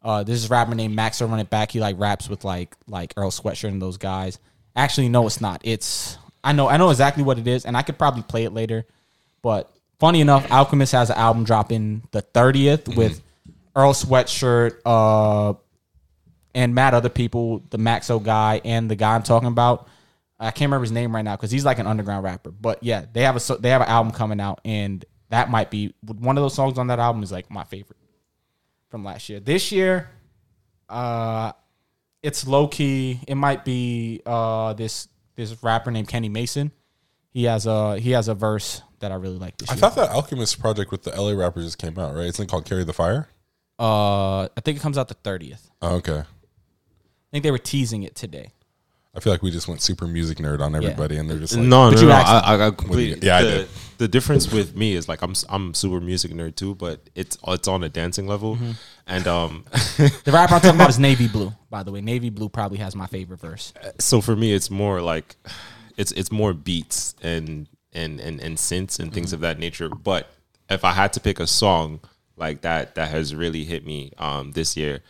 Uh, there's this rapper named Maxo Run It Back. He like raps with like like Earl Sweatshirt and those guys. Actually, no, it's not. It's I know I know exactly what it is, and I could probably play it later. But funny enough, Alchemist has an album dropping the 30th with Earl Sweatshirt, uh, and mad other people, the Maxo guy and the guy I'm talking about. I can't remember his name right now because he's like an underground rapper. But yeah, they have a so- they have an album coming out, and that might be one of those songs on that album is like my favorite from last year. This year, uh, it's low key. It might be uh this this rapper named Kenny Mason. He has a he has a verse that I really like this I year. thought that Alchemist project with the LA rappers just came out, right? Isn't it called Carry the Fire? uh I think it comes out the thirtieth. Oh, okay. I think they were teasing it today. I feel like we just went super music nerd on everybody, and they're just like, no, But no, you no. I, I, I completely. Yeah, I the, did. The difference with me is like I'm I'm super music nerd too, but it's it's on a dancing level, Mm-hmm. and um, The rapper I'm talking about is Navy Blue. By the way, Navy Blue probably has my favorite verse. so for me it's more like it's it's more beats and and and and synths and things of that nature. But if I had to pick a song like that that has really hit me um this year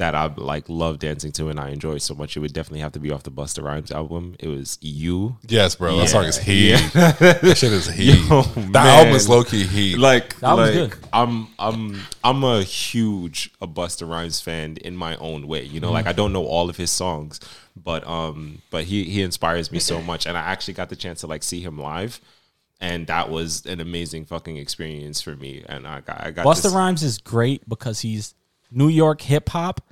that I like love dancing to and I enjoy so much, it would definitely have to be off the Busta Rhymes album. It was you. yes, bro, that song is heat. Yeah. that shit is heat. Yo, that man. album is low key heat. Like, That was like good. I'm I'm I'm a huge a Busta Rhymes fan in my own way. You know, like I don't know all of his songs, but um, but he he inspires me so much, and I actually got the chance to like see him live, and that was an amazing fucking experience for me. And I got I got Busta this- Rhymes is great because he's New York hip hop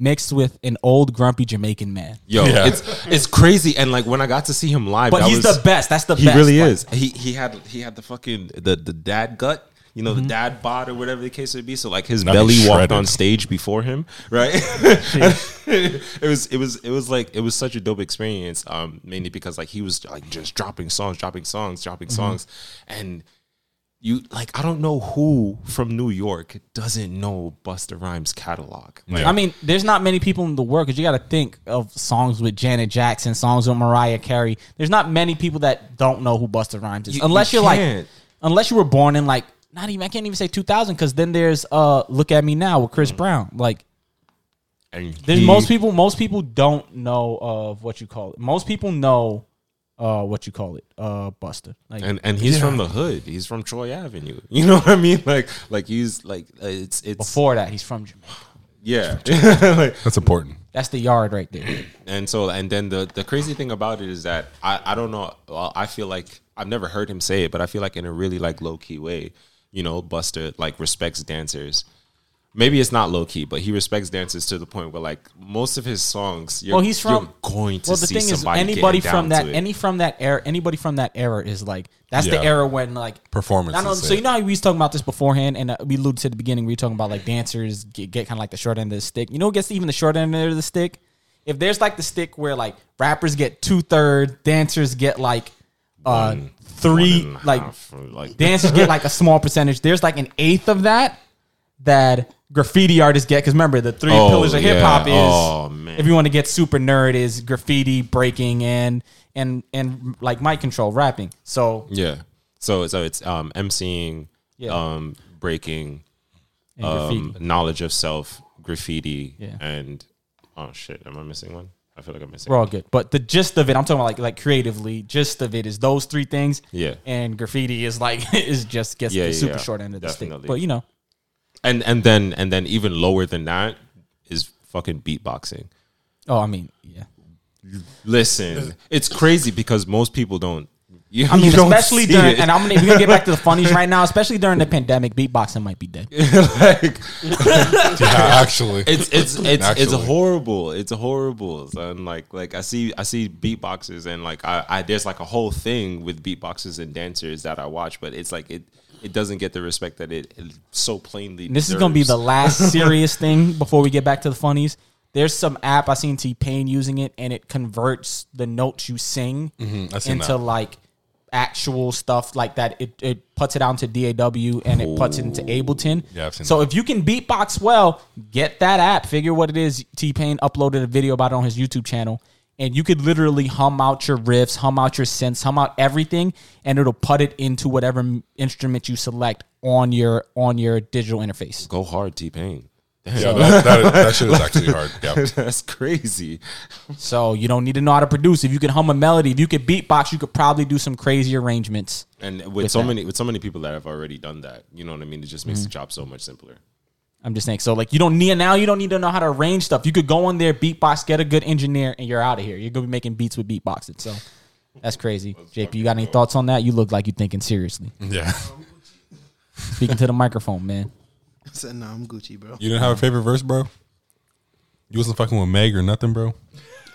mixed with an old grumpy Jamaican man. Yo, Yeah. it's it's crazy, and like when I got to see him live, But he's was- the best. That's the best. he best. really Like, is. He he had he had the fucking the the dad gut. You know the dad bod or whatever the case would be. So like his Now he's belly walked on stage before him, right? it was it was it was like it was such a dope experience. Um, mainly because like he was like just dropping songs, dropping songs, dropping songs, and you like I don't know who from New York doesn't know Busta Rhymes catalog. Like, I mean, there's not many people in the world because you got to think of songs with Janet Jackson, songs with Mariah Carey. There's not many people that don't know who Busta Rhymes is, You- unless you you are like, can't. unless you were born in like, not even I can't even say 2000 because then there's uh, Look at Me Now with Mm. Chris Brown. Like, and there's he- most people. Most people don't know of what you call it. Most people know uh, what you call it, uh, Busta. Like, and and he's from the hood. He's from Troy Avenue. You know what I mean? Like like he's like uh, it's it's before that, he's from Jamaica. yeah. like, That's important. That's the yard right there. and so and then the the crazy thing about it is that I I don't know. Well, I feel like I've never heard him say it, but I feel like in a really like low key way, you know, Busta like respects dancers. Maybe it's not low key, but he respects dancers to the point where like most of his songs, you're, well, he's from. you're going to well, the see thing is, anybody from that, any from that era, anybody from that era is like that's the era when like Performance I know, is so you know how we was talking about this beforehand, and uh, we alluded to the beginning. We were talking about like dancers get, get kind of like the short end of the stick. You know, who gets even the short end of the stick. If there's like the stick where like rappers get two third, dancers get like uh One- three, one and like half, like dancers get like a small percentage. There's like an eighth of that that graffiti artists get because remember the three Oh, pillars of hip hop is Oh, man. if you want to get super nerd is graffiti, breaking, and and and like mic control, rapping. So Yeah. So so it's um emceeing, Yeah. um breaking, um, knowledge of self, graffiti, Yeah. and oh shit, am I missing one? I feel like I'm missing. We're all good, but the gist of it, I'm talking about like like creatively. Gist of it is those three things. Yeah. and graffiti is like is just gets Yeah, the yeah, super yeah. short end of the Definitely. stick. But you know, And and then and then even lower than that is fucking beatboxing. oh, I mean, yeah. Listen, it's crazy because most people don't. You, I mean, you don't especially during, it. and I'm gonna, we're gonna get back to the funnies right now. Especially during the pandemic, beatboxing might be dead. like, Yeah, actually, it's it's it's it's horrible. It's horrible. And like like I see I see beatboxers and like I, I there's like a whole thing with beatboxers and dancers that I watch, but it's like it it doesn't get the respect that it, it so plainly. And this is gonna be the last serious thing before we get back to the funnies. There's some app I seen T Pain using it, and it converts the notes you sing Mm-hmm, into that. like actual stuff like that. It it puts it out into DAW and it puts it into Ableton. Yeah, I've seen so that. if you can beatbox well, get that app. Figure what it is. T Pain uploaded a video about it on his YouTube channel. And you could literally hum out your riffs, hum out your synths, hum out everything, and it'll put it into whatever instrument you select on your on your digital interface. go hard T Pain. yeah, that, that, that shit is actually hard. Yeah, That's crazy. So you don't need to know how to produce. If you can hum a melody, if you could beatbox, you could probably do some crazy arrangements. And with, With so that. many with so many people that have already done that, you know what I mean? It just makes mm-hmm. the job so much simpler. I'm just saying. So like you don't need now. You don't need to know how to arrange stuff. You could go on there, beatbox, get a good engineer, and you're out of here. You're gonna be making beats with beatboxing. So that's crazy. JP, you got any thoughts on that? You look like you're thinking seriously. yeah. Speaking to the microphone, man. I said, nah, I'm Gucci, bro. You didn't have a favorite verse, bro? You wasn't fucking with Meg or nothing, bro.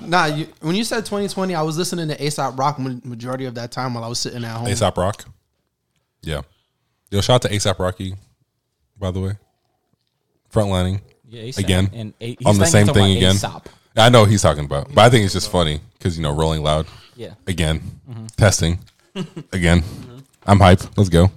Nah, you, when you said 2020, I was listening to ASAP Rock majority of that time while I was sitting at home. ASAP Rock. Yeah. Yo, shout out to ASAP Rocky, by the way. Frontlining. Yeah, ASAP. again. And A- on the same thing again. ASAP. I know what he's talking about, but I think it's just funny because you know, Rolling Loud. Yeah. Again, Mhm. testing. again, I'm hype. Let's go.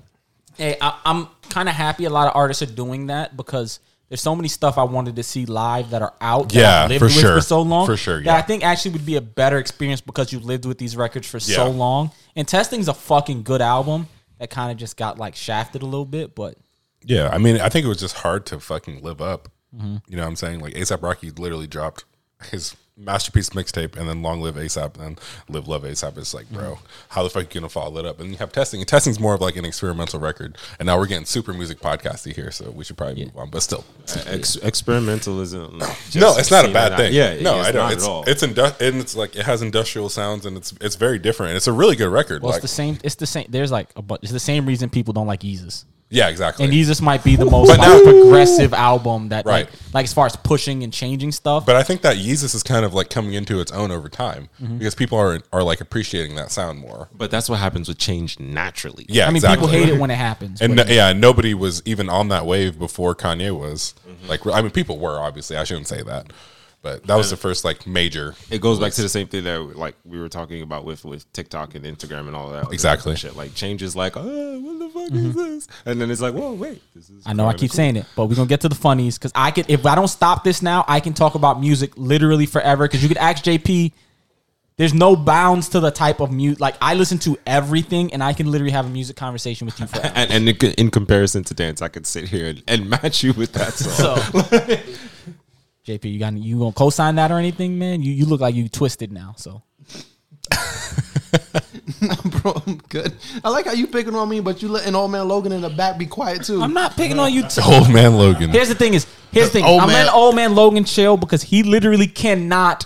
Hey, I, I'm kind of happy a lot of artists are doing that because there's so many stuff I wanted to see live that are out. That Yeah, I've lived for with sure. For so long, For sure, That yeah. I think actually would be a better experience because you lived with these records for so long. And Testing's a fucking good album that kind of just got like shafted a little bit, but Yeah, I mean, I think it was just hard to fucking live up. Mhm. You know what I'm saying? Like ASAP Rocky literally dropped his masterpiece mixtape and then Long Live ASAP and Live Love ASAP. It's like, bro, how the fuck are you gonna follow it up? And you have testing. And testing's more of like an experimental record. And now we're getting super music podcasty here, so we should probably move on. But still, uh, Ex- experimentalism. no, it's not a bad that- thing. Yeah, no, it's I don't. not It's at all. it's indu- and it's like it has industrial sounds and it's it's very different. It's a really good record. well, like, it's the same. It's the same. There's like a bunch. It's the same reason people don't like Yeezus. Yeah, exactly. And Yeezus might be the most like, now- progressive album that Right. like like as far as pushing and changing stuff. But I think that Yeezus is kind of like coming into its own over time Mhm. because people are are like appreciating that sound more. But that's what happens with change naturally. Yeah, I mean, exactly. people hate it when it happens. and no- yeah, nobody was even on that wave before Kanye was. Like, I mean, people were obviously. I shouldn't say that, but that was the first like major. It goes back to the same thing that like we were talking about with with TikTok and Instagram and all that. other Exactly. Shit like changes like, oh, what the fuck is mm-hmm. this? And then it's like, whoa, wait, this is. I know I keep cool. saying it, but we're gonna get to the funnies because I could if I don't stop this now, I can talk about music literally forever. Because you could ask JP, there's no bounds to the type of music. Like I listen to everything, and I can literally have a music conversation with you forever. And, and in, in comparison to dance, I could sit here and, and match you with that so, song. JP, you got you gonna co-sign that or anything, man? You you look like you twisted now. So bro, I'm good. I like how you picking on me, but you letting old man Logan in the back be quiet too. I'm not picking on you. T- Old man Logan. Here's the thing: is here's the thing. Old I'm man- letting old man Logan chill because he literally cannot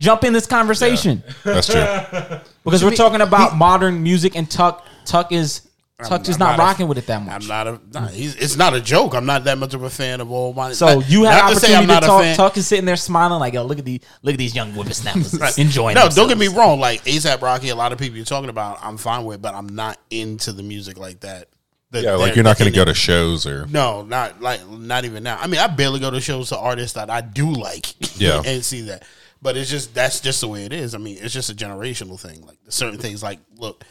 jump in this conversation. That's true. Because we're talking about modern music, and Tuck Tuck is Tuck is I'm not not a- rocking with it that much. I'm not a. Nah, he's, it's not a joke. I'm not that much of a fan of old money. So you Not had to say opportunity I'm to not a talk. fan- Tuck is sitting there smiling like, "Yo, look at these, look at these young whippersnappers enjoying." No, don't get me wrong. Like ASAP Rocky, a lot of people you're talking about, I'm fine with, but I'm not into the music like that. that Yeah, like you're not going to go to shows or No, not like not even now. I mean, I barely go to shows to artists that I do like. Yeah. and see that. But it's just that's just the way it is. I mean, it's just a generational thing. Like certain things. Like, look,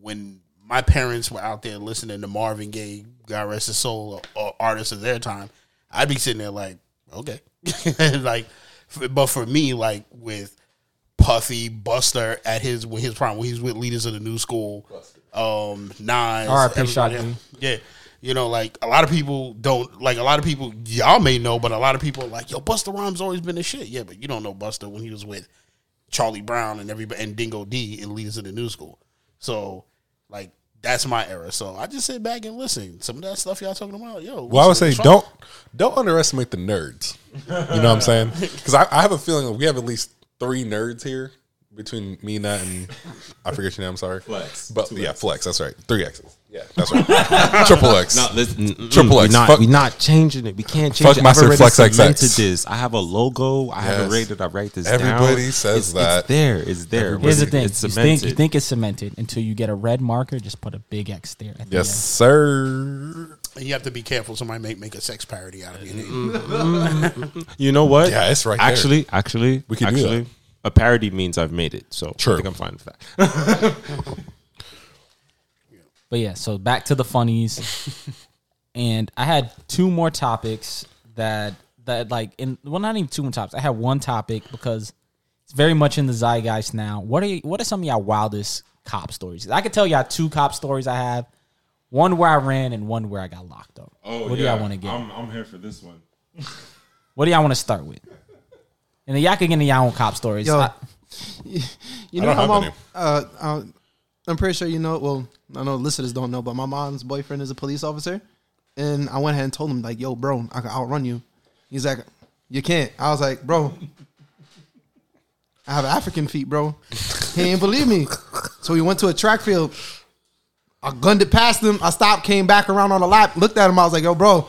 when my parents were out there listening to Marvin Gaye, God rest his soul, or artists of their time, I'd be sitting there like, okay, like. But for me, like with Puffy, Busta at his when his prime, when he's with leaders of the new school, um, Nas, R.I.P. else. Yeah. You know, like a lot of people don't like a lot of people y'all may know, but a lot of people are like, yo, Busta Rhymes always been the shit. Yeah, but you don't know Busta when he was with Charlie Brown and everybody and Dinco D and leaders of the new school. So like that's my era. So I just sit back and listen. Some of that stuff y'all talking about, yo. Well, I would say listen, don't don't underestimate the nerds. You know what I'm saying? Because I, I have a feeling we have at least three nerds here between me, Nat, and I forget your name. I'm sorry, Flex. But Two yeah, X's. Flex. That's right. Three X's. Yeah, that's right. Triple X. No, listen, Triple we're X. Not, Fuck- we're not changing it. We can't change Fuck it. Master I've already Flex XX. cemented this. I have a logo. I have Yes. it rated. I write this Everybody down. says It's- that. It's there. It's there. Here's the It's- thing: It's you cemented. think you think it's cemented until you get a red marker. Just put a big X there. at the Yes, end. sir. You have to be careful. Somebody make make a sex parody out of your Mm-hmm. name. You know what? Yeah, it's right there. Actually, actually, We could do actually, that. a parody means I've made it. So True. I think I'm fine with that. But yeah, so back to the funnies, and I had two more topics that that like in well not even two more topics. I had one topic because it's very much in the zeitgeist now. What are you, what are some of y'all wildest cop stories? I could tell y'all two cop stories I have. One where I ran and one where I got locked up. Oh, what do y'all want to get? Oh, I'm here for this one. what do y'all want to start with? And then y'all can get into y'all own cop stories. Yo, I- You I know don't how have mom, any. uh, uh, I'm pretty sure you know. Well, I know listeners don't know, but my mom's boyfriend is a police officer, and I went ahead and told him like, "Yo, bro, I can outrun you." He's like, "You can't." I was like, "Bro, I have African feet, bro." He didn't believe me, so we went to a track field. I gunned it past him. I stopped, came back around on the lap, looked at him. I was like, "Yo, bro."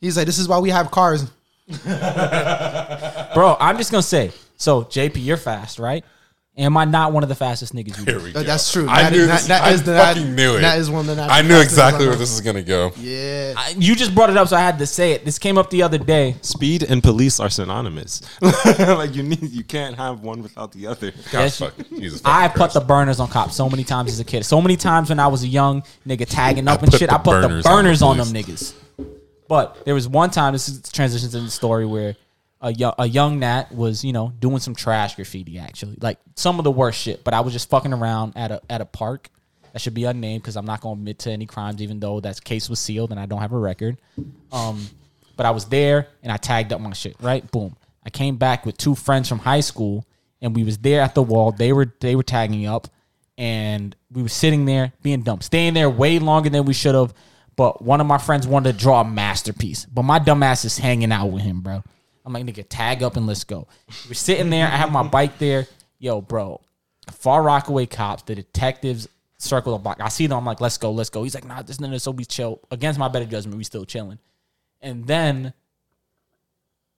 He's like, "This is why we have cars." Bro, I'm just gonna say. So JP, you're fast, right? Am I not one of the fastest niggas you Here know? we go. That's true. I That knew is- this. that- that I is the- that- fucking knew it. that is one of the I knew exactly where this is gonna go. Yeah. I- You just brought it up, so I had to say it. This came up the other day. Speed and police are synonymous. like you need, you can't have one without the other. God, Yes, fuck, Jesus I fucking put Christ. the burners on cops so many times as a kid. So many times when I was a young nigga tagging up and put shit, the I put the burners on the on, them niggas. But there was one time, this is transitions in the story where a young, a young Nat was, you know, doing some trash graffiti actually. Like some of the worst shit. But I was just fucking around at a at a park. That should be unnamed because I'm not gonna admit to any crimes, even though that case was sealed and I don't have a record. Um, but I was there and I tagged up my shit. Right, boom. I came back with two friends from high school, and we was there at the wall. They were they were tagging up, and we were sitting there being dumb, staying there way longer than we should have. But one of my friends wanted to draw a masterpiece, but my dumb ass is hanging out with him, bro. I'm like, nigga, tag up and let's go. We're sitting there. I have my bike there. Yo, bro, Far Rockaway cops, the detectives circle the block. I see them. I'm like, let's go, let's go. He's like, nah, this nigga, so we chill. Against my better judgment, we still chilling. And then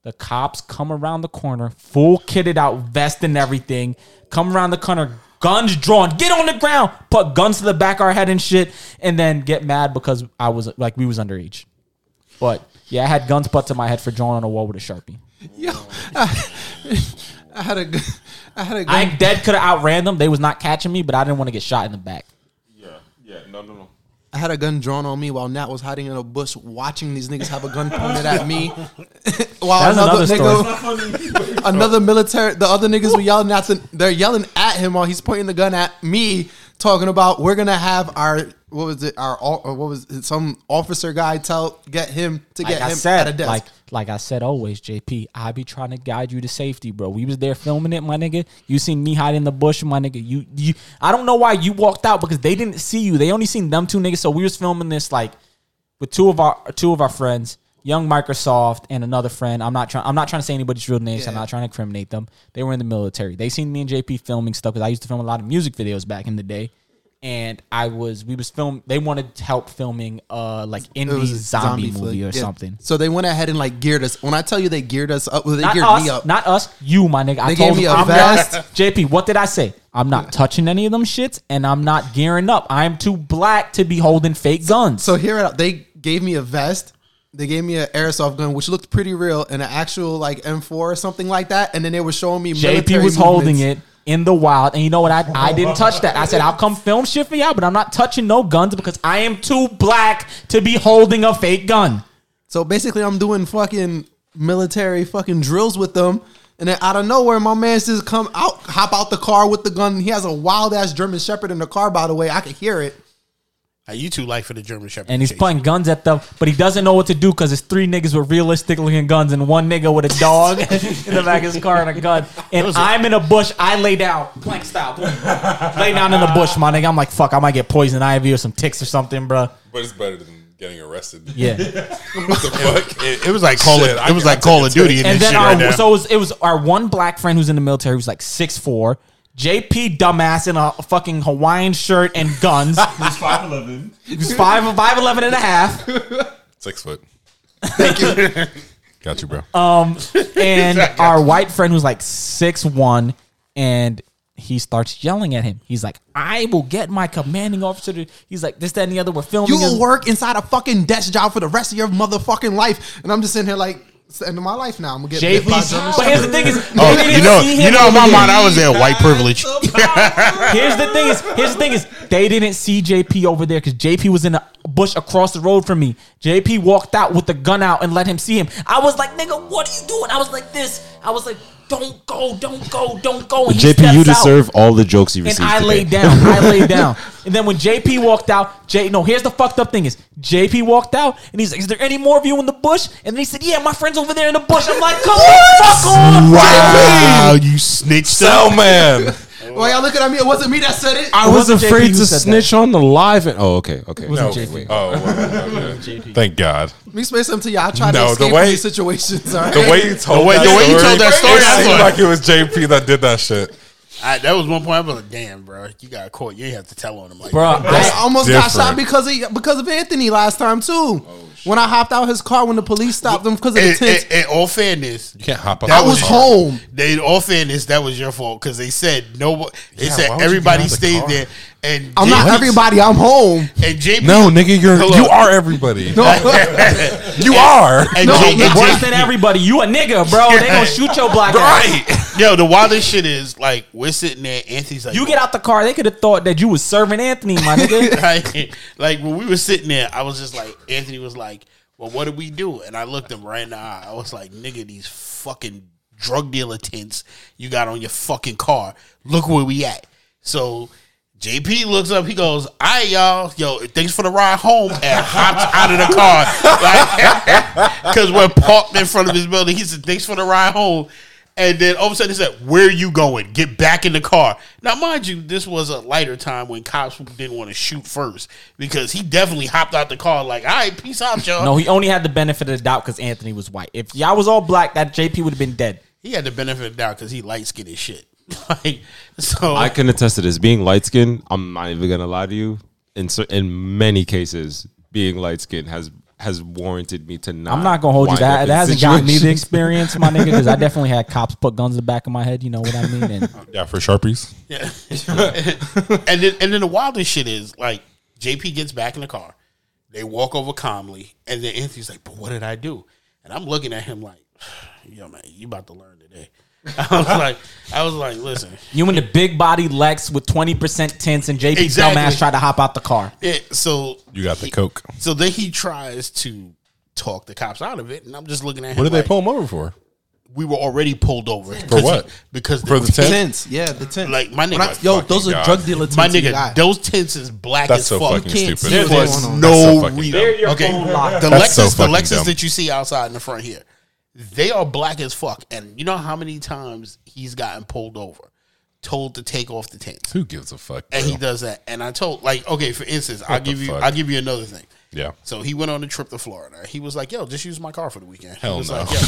the cops come around the corner, full kitted out, vest and everything. Come around the corner, guns drawn, get on the ground, put guns to the back of our head and shit, and then get mad because I was like we was underage. But yeah, I had guns put to my head for drawing on a wall with a sharpie. Yo, I, I had a, gu- I had a gun. I dead could have outran them. They was not catching me, but I didn't want to get shot in the back. Yeah, yeah, no, no, no. I had a gun drawn on me while Nat was hiding in a bush, watching these niggas have a gun pointed at me. while That's another, another nigga, another military, the other niggas were yelling at, the, they're yelling at him while he's pointing the gun at me, talking about we're gonna have our what was it, our or what was it, some officer guy tell get him to Like get I him said, at a desk. like like I said always, JP, I be trying to guide you to safety, bro. We was there filming it, my nigga. You seen me hide in the bush, my nigga. You you I don't know why you walked out because they didn't see you. They only seen them two niggas. So we was filming this like with two of our two of our friends, young Microsoft and another friend. I'm not trying I'm not trying to say anybody's real names. I'm not trying to incriminate them. They were in the military. They seen me and JP filming stuff because I used to film a lot of music videos back in the day. And I was we was film they wanted help filming uh like indie zombie, flick. movie or Yeah. something. So they went ahead and like geared us. When I tell you they geared us up, well, they Not geared us, me up. not us, you, my nigga. I They told gave me you, a I'm vest. not, JP, what did I say? I'm not touching any of them shits, and I'm not gearing up. I'm too black to be holding fake guns. So here. They gave me a vest. They gave me an airsoft gun, which looked pretty real, and an actual like M4 or something like that. And then they were showing me. JP was holding it in the wild, and you know what? I I didn't touch that. I said I'll come film shit for y'all, but I'm not touching no guns because I am too black to be holding a fake gun. So basically, I'm doing fucking military fucking drills with them. And then out of nowhere, my man just come out, hop out the car with the gun. He has a wild ass German Shepherd in the car, by the way. I could hear it. Now, you two like for the German Shepherd. And he's chase. pointing guns at them, but he doesn't know what to do because it's three niggas with realistic looking guns and one nigga with a dog in the back of his car and a gun. And I'm in a bush. I lay down, plank style, lay down in the bush, my nigga. I'm like, fuck, I might get poison ivy or some ticks or something, bro. But it's better than getting arrested. Yeah. what the fuck? It, it was like Call Shit, of, I it was like Call of Duty take. in and this then shit our right now. so it was, it was our one black friend who's in the military who's like six four. JP dumbass in a fucking Hawaiian shirt and guns. He's 5'11. He's five, five eleven and a half. Six foot. Thank you. Got you, bro. Um, and our white friend was like six one, and he starts yelling at him. He's like, "I will get my commanding officer." To, he's like, "This, that, and the other." We're filming. You will work inside a fucking desk job for the rest of your motherfucking life. And I'm just sitting here like, it's the end of my life now. I'm gonna get bit by a JP. German But here's the thing: is Oh, they you didn't know, see you know, in my mind. I was there, white privilege. Here's the thing: is here's the thing is they didn't see JP over there because JP was in a bush across the road from me. JP walked out with the gun out and let him see him. I was like, "Nigga, what are you doing?" I was like, "This." I was like, "Don't go, don't go, don't go." And JP, you steps out. deserve all the jokes you received. And. I today. laid down. I laid down. And then when JP walked out, J no, here's the fucked up thing is JP walked out and he's like, Is there any more of you in the bush? And then he said, Yeah, my friend's over there in the bush. I'm like, come the fuck on. Wow, you snitched. Cell man. Why y'all looking at me? It wasn't me that said it. I was wasn't JP afraid who to said snitch on the live. And, oh, okay, okay. No. JP. Oh, well, okay. thank God. Let me explain something to y'all. I try No, to the escape way- from these situations. All right? The way you told The way- that the way you story, told that story, it I was seemed like- like it was JP that did that shit. I, that was one point. I was like, "Damn, bro, you got a caught. You ain't have to tell on him like Bro. I I, almost got different. shot because of because of Anthony last time too. Oh. When I hopped out his car when the police stopped him because of the In, tints. in- in all fairness, You can't hop up. I on was home. They, in all fairness, that was your fault because they said no. They Yeah, said would you everybody get out the stayed car? there, and I'm not everybody. I'm home. And JP, No, nigga, you're Hold you are everybody. No, You are. And No, J- and Worse J- than everybody. You a nigga, bro. They gonna shoot your black ass. Right. Yo, the wildest shit is like we're sitting there. Anthony's like, You get out the car, they could have thought that you was serving Anthony, my nigga. like, like when we were sitting there, I was just like, Anthony was like, "Well, what do we do?" And I looked him right in the eye. I was like, "Nigga, these fucking drug dealer tints you got on your fucking car. Look where we at." So JP looks up. He goes, "All right, y'all. Yo, thanks for the ride home." And hops out of the car because we're parked in front of his building. He said, "Thanks for the ride home." And then all of a sudden he said, Where are you going? Get back in the car. Now, mind you, this was a lighter time when cops didn't want to shoot first because he definitely hopped out the car like, all right, peace out, y'all. no, he only had the benefit of the doubt because Anthony was white. If y'all was all black, that JP would have been dead. He had the benefit of the doubt because he light skinned as shit. like, so I can attest to this. Being light skinned, I'm not even gonna lie to you. In cer- in many cases, being light skinned has has warranted me to not. I'm not gonna hold you. wind That up that hasn't gotten me the experience, my nigga, because I definitely had cops put guns in the back of my head. You know what I mean? And Yeah, for sharpies. Yeah. and then and then the wildest shit is like JP gets back in the car. They walk over calmly, and then Anthony's like, "But what did I do?" And I'm looking at him like, "Yo, man, you about to learn today." I was like, I was like, listen, you in the big body Lex with 20% tints, and JP Exactly. dumbass tried to hop out the car. it, so You got the coke. so then he tries to talk the cops out of it, and I'm just looking at him. What did they pull him over for? We were already pulled over For what? Because For the tent? tints. Yeah, the tints. Like my When I- nigga, yo, fucking those are God. drug dealer tints. my you nigga, those tints is black That's as so fuck. fucking can't stupid. see There what's was going on. That's so no fucking reason. dumb. They're Okay, the That's so Lexus, the Lexus dumb. that you see outside in the front here, they are black as fuck. And you know how many times he's gotten pulled over, told to take off the tints, Who gives a fuck? and bro? he does that. And I told, like, okay, for instance, I'll give you, fuck? I'll give you another thing. Yeah. So he went on a trip to Florida. He was like, "Yo, just use my car for the weekend." Hell he was no. like, so,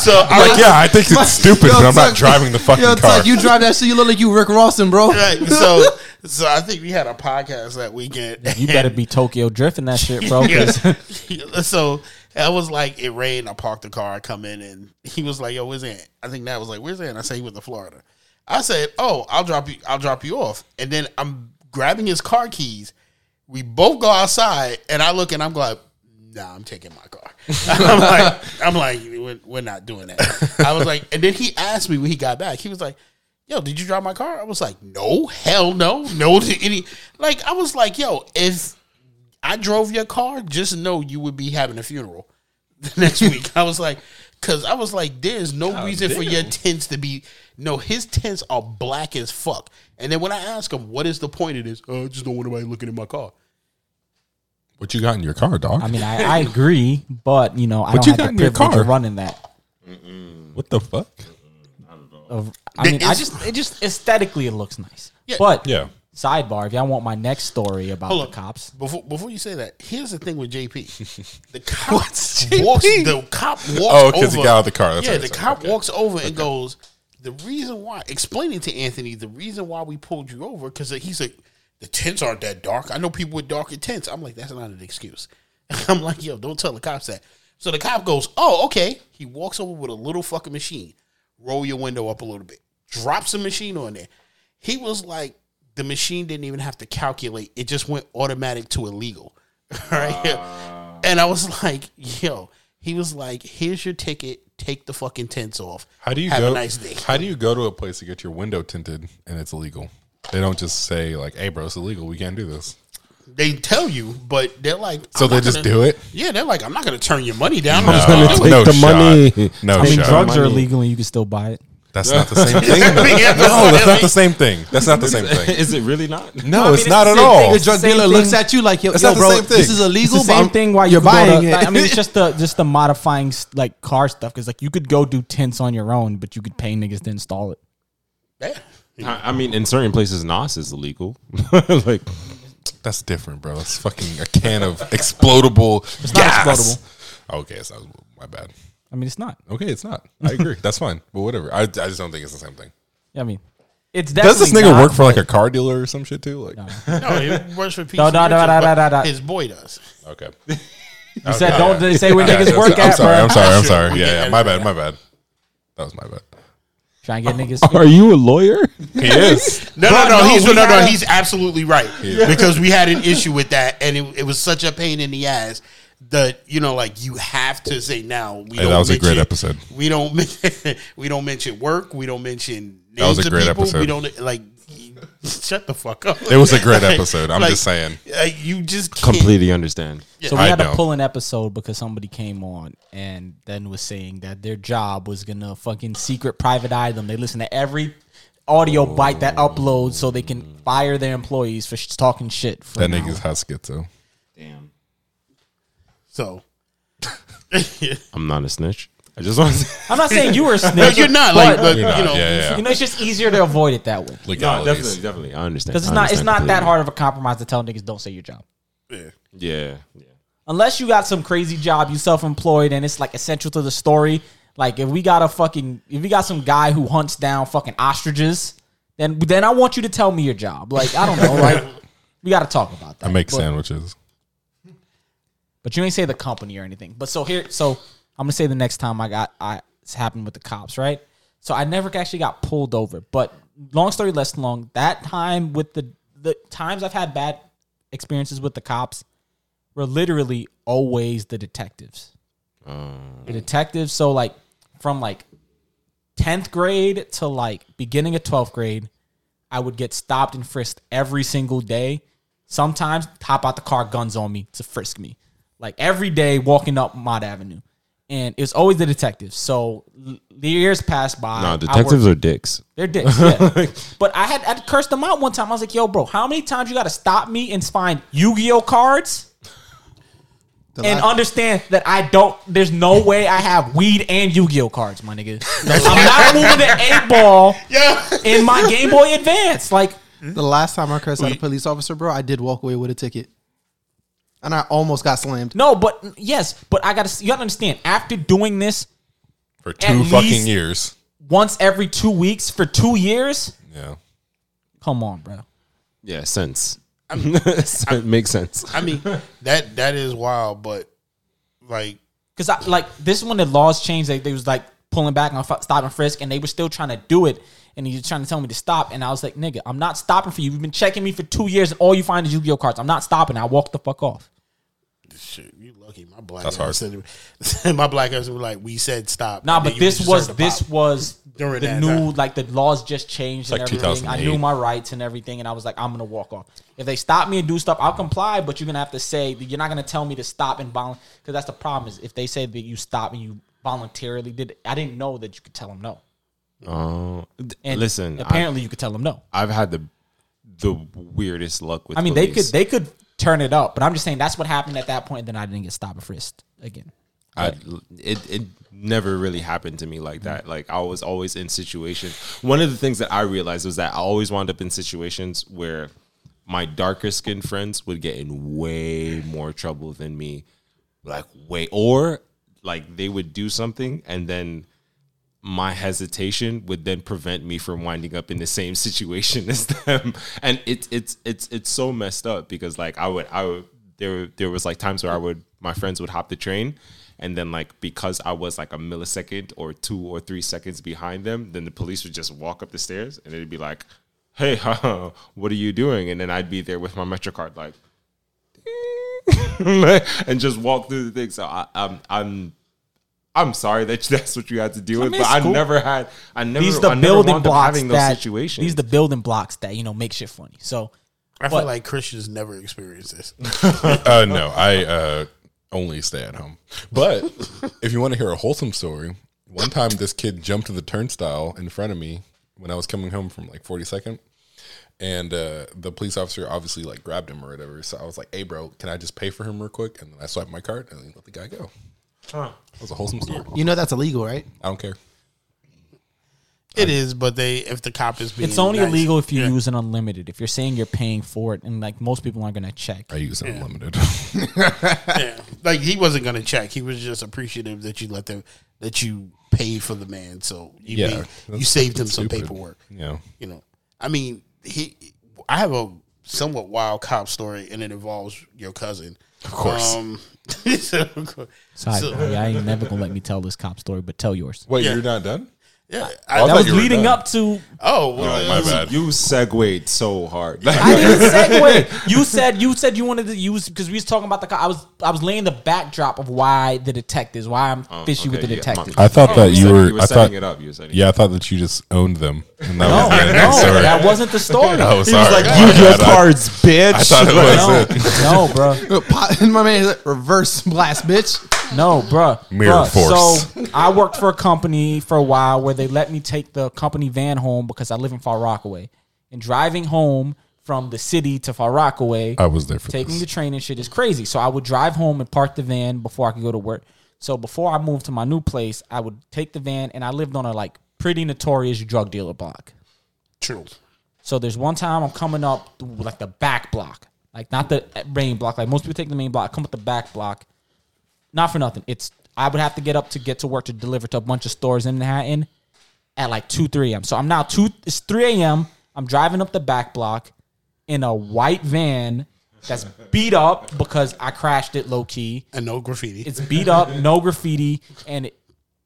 so I Like, yeah, I think it's stupid, Yo, but I'm not Tuck- driving the fucking Yo, car. Tuck, you drive that shit, you look like you Rick Rawson, bro. Right. So, so I think we had a podcast that weekend. You better be Tokyo drifting that shit, bro. Yeah. so I was like, it rained. I parked the car. I come in, and he was like, "Yo, where's Ant?" I think that was like, "Where's Ant?" I said he went to Florida. I said, "Oh, I'll drop you. I'll drop you off." And then I'm grabbing his car keys. We both go outside, and I look, and I'm like, "Nah, I'm taking my car." I'm like, I'm like, we're, we're not doing that. I was like, and then he asked me when he got back. He was like. Yo, did you drive my car? I was like, no, hell no, no to any. Like, I was like, yo, if I drove your car, just know you would be having a funeral the next week. I was like, because I was like, there's no reason for your tents to be. No, his tints are black as fuck. And then when I ask him, what is the point of this? Oh, I just don't want anybody looking at my car. what you got in your car, dog? I mean, I, I agree, but you know, I What don't you have got the in your privilege car? of running that. what the fuck? Of, I mean, I It's- just it just aesthetically it looks nice. Yeah. But Yeah. sidebar, if y'all want my next story about Hold the on. cops, Before before you say that, here's the thing with JP. The cop What's JP? walks. The cop oh, walks. Oh, 'cause over. he got out of the car. That's yeah, right, the that's cop right. Okay. walks over and goes. The reason why, explaining to Anthony the reason why we pulled you over, because he's like, the tints aren't that dark. I know people with darker tints. I'm like, that's not an excuse. I'm like, yo, don't tell the cops that. So the cop goes, oh, okay. He walks over with a little fucking machine. Roll your window up a little bit. Drops a machine on there. He was like, the machine didn't even have to calculate. It just went automatic to illegal. Right? Uh. And I was like, yo, he was like, here's your ticket. Take the fucking tents off. How do you have go? a nice day? How do you go to a place to get your window tinted and it's illegal? They don't just say like, "Hey, bro, it's illegal. We can't do this." They tell you, but they're like, So I'm they not just gonna- do it? Yeah, they're like, I'm not going to turn your money down. No, I'm just gonna gonna take no the shot. money. No I mean, shot. drugs are money. illegal and you can still buy it. That's not the same thing. no, Yeah, that's not the same thing. That's not the same thing. Is it really not? No, I mean, it's it's not at same all. thing. The drug Same dealer thing. looks at you like, yo, yo not the bro, same thing. this is It's illegal. the same I'm- thing why you're buying it. I mean, it's just the just the modifying like car stuff because like you could go do tints on your own, but you could pay niggas to install it. Yeah. I I mean, in certain places, NOS is illegal. like, That's different, bro. It's fucking a can of explodable It's not explodable. Okay, it's not my bad. I mean, it's not. Okay, it's not. I agree. That's fine. But whatever. I, I just don't think it's the same thing. Yeah, I mean, It's definitely. Does this nigga not, work for like a car dealer or some shit too? Like, No, he works for PC. No, no, no, no, no, no, no. His boy does. okay. You said don't they say where niggas that's- work I'm at, sorry. bro. I'm sorry. I'm sorry. Yeah, yeah. My bad. My bad. That was my bad. Trying to get niggas. Are you a lawyer? He is. No, no, no, no, he's we no, no, he's absolutely right because we had an issue with that, and it, it was such a pain in the ass that you know, like you have to say now. We Hey, don't that was a great episode. We don't we don't mention work. We don't mention names That was a of great people. We don't like. Shut the fuck up. It was a great episode. I'm just saying. uh, you just can't- Completely understand. So we I had to pull an episode because somebody came on and then was saying that their job was gonna fucking secret private eye them. They listen to every audio bite that uploads so they can fire their employees for sh- talking shit. For That now. nigga's has schizo. Damn. So I'm not a snitch. I just want to I'm not saying you were a snitch. No, you're not, like, but, You're not, you know, yeah, yeah. you know, it's just easier to avoid it that way No, Legalities. definitely, definitely. I understand. because it's I not it's understand not that completely. hard of a compromise to tell niggas don't say your job. Yeah, yeah. unless you got some crazy job, you self employed, and it's like essential to the story. Like if we got a fucking if we got some guy who hunts down fucking ostriches, then then I want you to tell me your job. Like I don't know, like we got to talk about that. I make But- sandwiches. But you ain't say the company or anything. But so here, so I'm gonna say the next time I got I it's happened with the cops, right? So I never actually got pulled over. But long story less long, that time with the the times I've had bad experiences with the cops were literally always the detectives. Uh. The detectives. So like from like tenth grade to like beginning of twelfth grade, I would get stopped and frisked every single day. Sometimes hop out the car, guns on me to frisk me. Like every day walking up Mott Avenue. And it was always the detectives. So the years passed by. No, I detectives worked- are dicks. they're dicks. Yeah. but I had I had cursed them out one time. I was like, "Yo, bro, how many times you got to stop me and find Yu-Gi-Oh cards The and last- understand that I don't? There's no way I have weed and Yu-Gi-Oh cards, my nigga. I'm not moving the eight ball yeah. in my Game Boy Advance. Like, The last time I cursed at a police officer, bro, I did walk away with a ticket, and I almost got slammed. no, but yes, but I got to. You got to understand. After doing this For two At fucking least- years. once every two weeks for two years, Yeah. come on, bro. Yeah, sense. it makes sense. I mean that that is wild, but like Because I like this is when the laws changed. They, they was like pulling back on fu- stop and frisk, and they were still trying to do it. And he was trying to tell me to stop, and I was like, "Nigga, I'm not stopping for you. You've been checking me for two years, and all you find is Yu-Gi-Oh cards. I'm not stopping." I walked the fuck off. Shit, you lucky. My black That's ass said, my black ass was like, we said stop. Nah, but this was this was During the that new time. like the laws just changed It's and like everything. I knew my rights and everything, and I was like, I'm gonna walk off. If they stop me and do stuff, I'll comply. But you're gonna have to say you're not gonna tell me to stop and volunteer because that's the problem. Is if they say that you stop and you voluntarily did, it, I didn't know that you could tell them no. Uh, And listen, I, apparently you could tell them no. I've had the the weirdest luck with. I mean, they could they could turn it up, but I'm just saying that's what happened at that point. And then I didn't get stopped and frisked again. I, it it never really happened to me like that. Mm-hmm. Like I was always in situations. One of the things that I realized was that I always wound up in situations where my darker skinned friends would get in way more trouble than me. Like way or like they would do something and then my hesitation would then prevent me from winding up in the same situation as them. And it's it's it's it's so messed up because like I would I would there there was like times where I would my friends would hop the train and then like because I was like a millisecond or two or three seconds behind them, then the police would just walk up the stairs and it'd be like, Hey, what are you doing? And then I'd be there with my MetroCard like and just walk through the thing. So I, I'm I'm I'm sorry that that's what you had to deal with, mean, but it's I cool. never had. I never. These the I building wound blocks having those that situations. these the building blocks that you know make shit funny. So I feel But- like Christians never experienced this. Uh, no, I uh, only stay at home. But if you want to hear a wholesome story, one time this kid jumped to the turnstile in front of me when I was coming home from like 42nd. And uh, the police officer obviously like grabbed him or whatever. So I was like, "Hey, bro, can I just pay for him real quick?" And then I swiped my card and let the guy go. That was a wholesome story. You know that's illegal, right? I don't care. It is, but they if the cop is being it's only nice- illegal if you Yeah. use an unlimited. If you're saying you're paying for it, and like most people aren't gonna check. I use it unlimited. yeah. Like he wasn't gonna check. He was just appreciative that you let them that you paid for the man. So you Yeah, made, you saved him some stupid. paperwork. Yeah. You know. I mean, he. I have a somewhat wild cop story, and it involves your cousin. Of course. Um, so- Sorry, so- bro. I ain't never gonna let me tell this cop story, but tell yours. Wait, Yeah. you're not done? Yeah, I I, That was leading up to. Oh, oh, well, Oh, my bad. You segued so hard. I didn't segue. You said you said you wanted to use because we was talking about the. I was I was laying the backdrop of why the detectives, why I'm oh, fishy with the yeah, detectives. I thought oh, that you said- were. you were I thought, it up. You were Yeah, I thought that you just owned them. And that no, was the no, story. that wasn't the story. Oh, sorry. like, My use your bad. I- cards, bitch. I thought it was it. No, no, bro. Pot- My man, reverse blast, bitch. No, bruh. Mirror Bruh, force. So I worked for a company for a while where they let me take the company van home because I live in Far Rockaway. And driving home from the city to Far Rockaway, I was there for taking this. the train and shit is crazy. So I would drive home and park the van before I could go to work. So before I moved to my new place, I would take the van and I lived on a like pretty notorious drug dealer block. true. So there's one time I'm coming up like the back block, like not the main block. Like most people take the main block. I come up the back block. Not for nothing. It's I would have to get up to get to work to deliver to a bunch of stores in Manhattan at like two three a.m. So I'm now two. It's three a.m. I'm driving up the back block in a white van that's beat up because I crashed it low key. And no graffiti. It's beat up, no graffiti, and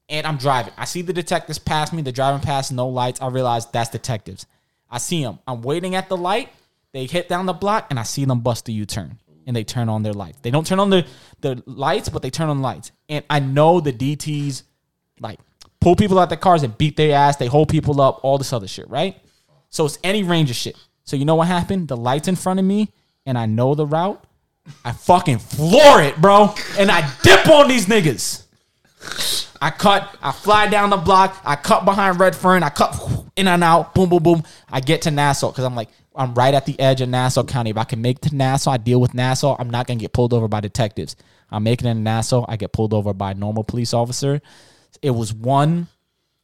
and I'm driving. I see the detectives pass me. They're driving past, no lights. I realize that's detectives. I see them. I'm waiting at the light. They hit down the block, and I see them bust a U-turn, and they turn on their lights. They don't turn on the the lights, but they turn on lights. And I know the DTs like pull people out their cars and beat their ass. They hold people up, all this other shit, right? So it's any range of shit. So you know what happened? The lights in front of me, and I know the route. I fucking floor it, bro, and I dip on these niggas. I cut, I fly down the block, I cut behind Redfern, I cut in and out, boom, boom, boom. I get to Nassau because I'm like, I'm right at the edge of Nassau County. If I can make to Nassau, I deal with Nassau. I'm not gonna get pulled over by detectives. I'm making it in Nassau, I get pulled over by a normal police officer. It was one,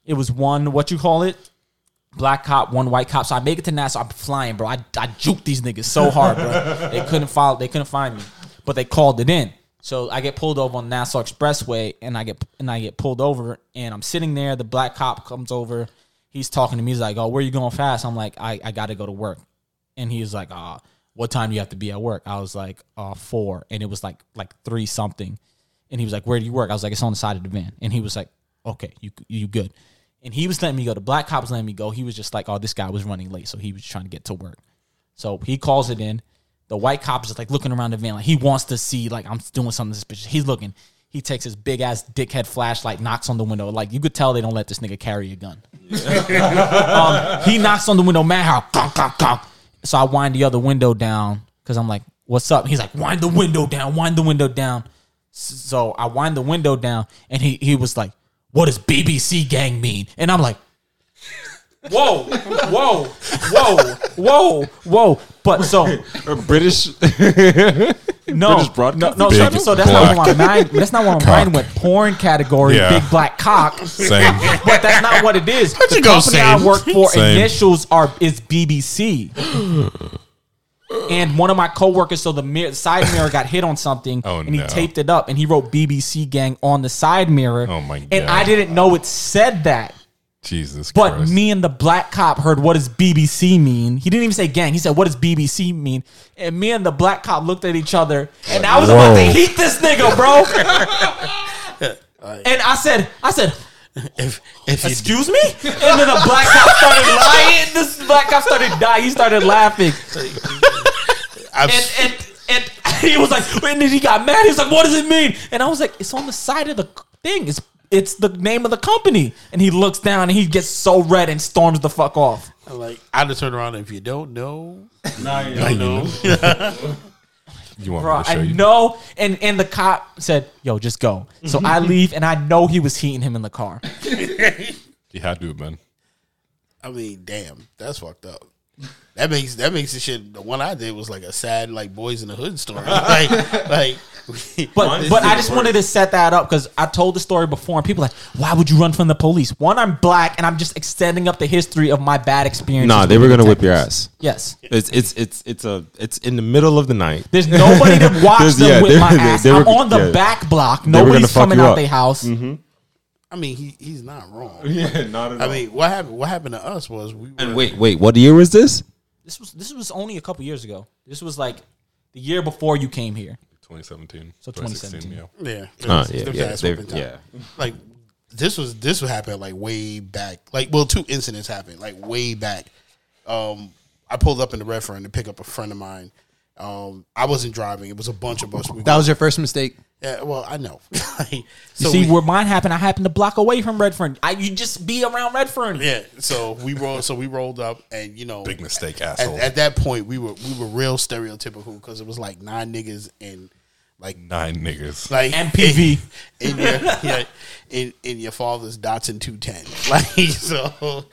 it was one, what you call it? Black cop, one white cop. So I make it to Nassau. I'm flying, bro. I, I juke these niggas so hard, bro. they couldn't follow. They couldn't find me, but they called it in. So I get pulled over on Nassau Expressway, and I get and I get pulled over, and I'm sitting there. The black cop comes over. He's talking to me. He's like, "Oh, where you going fast?" I'm like, "I, I got to go to work," and he's like, "Ah, what time do you have to be at work?" I was like, "Uh, four. and it was like like three something, and he was like, "Where do you work?" I was like, "It's on the side of the van," and he was like, "Okay, you you good." And he was letting me go. The black cop was letting me go. He was just like, "Oh, this guy was running late, so he was trying to get to work." So he calls it in. The white cop is just like looking around the van, like he wants to see like I'm doing something suspicious. He's looking. He takes his big ass dickhead flashlight, knocks on the window. Like you could tell they don't let this nigga carry a gun. um, he knocks on the window, man, how conk, conk, conk. So I wind the other window down because I'm like, "What's up?" He's like, "Wind the window down, wind the window down." So I wind the window down, and he he was like, "What does BBC gang mean?" And I'm like, "Whoa, whoa, whoa, whoa, whoa!" But so A British. no, British broadcast? no, no. So, so that's not where my mind. That's not where my mind went. Porn category, Yeah. big black cock. Same. But that's not what it is. The you go, company I work for Same. initials are is BBC. And one of my coworkers, so the mirror, side mirror got hit on something, Oh, and he no. taped it up, and he wrote BBC gang on the side mirror. Oh, my God. And I didn't know it said that. Jesus But Christ. me and the black cop heard what does BBC mean. He didn't even say gang. He said, "What does BBC mean?" And me and the black cop looked at each other, and I was about to Whoa. heat this nigga, bro. and I said, "I said, If if excuse me?" And then the black cop started lying. This black cop started dying. He started laughing, and and and he was like, and then he got mad. He was like, "What does it mean?" And I was like, "It's on the side of the thing. It's it's the name of the company." And he looks down, and he gets so red and storms the fuck off. I'm like I just turn around. If you don't know, Now you don't know. you want Bro, me to show I you? know. And and the cop said, "Yo, just go." So I leave, and I know he was heating him in the car. You had to have been. I mean, damn, that's fucked up. That makes that makes the shit. The one I did was like a sad like boys in the hood story. like like, But but I just wanted to set that up because I told the story before, and people are like, "Why would you run from the police?" One, I'm black, and I'm just extending up the history of my bad experience. Nah, they were gonna whip your ass. Yes. It's it's it's it's a it's in the middle of the night. There's nobody to watch them yeah, whip they- my ass. they were- I'm on the yeah. back block. They were gonna Nobody's coming out up. their house. Mm-hmm. I mean, he he's not wrong. Yeah, not at I all. mean, what happened? What happened to us was we. And were- wait, wait, what year was this? This was this was only a couple years ago. This was like the year before you came here. 2017. So 2017. yeah. Yeah, Oh, yeah, yeah, guys they- yeah. Like this was this would happen like way back. Like well, two incidents happened like way back. Um, I pulled up in the restaurant to pick up a friend of mine. Um, I wasn't driving. It was a bunch of us. We That was your first mistake. Yeah. Well, I know. Like, You see, we- where mine happened, I happened to block away from Redfern. I you just be around Redfern. yeah. So we rolled. So we rolled up, and you know, Big mistake, at, asshole. at that point, we were we were real stereotypical because it was like nine niggas and like Nine niggas. like MPV. in, in your yeah, in in your father's Datsun two ten. Like so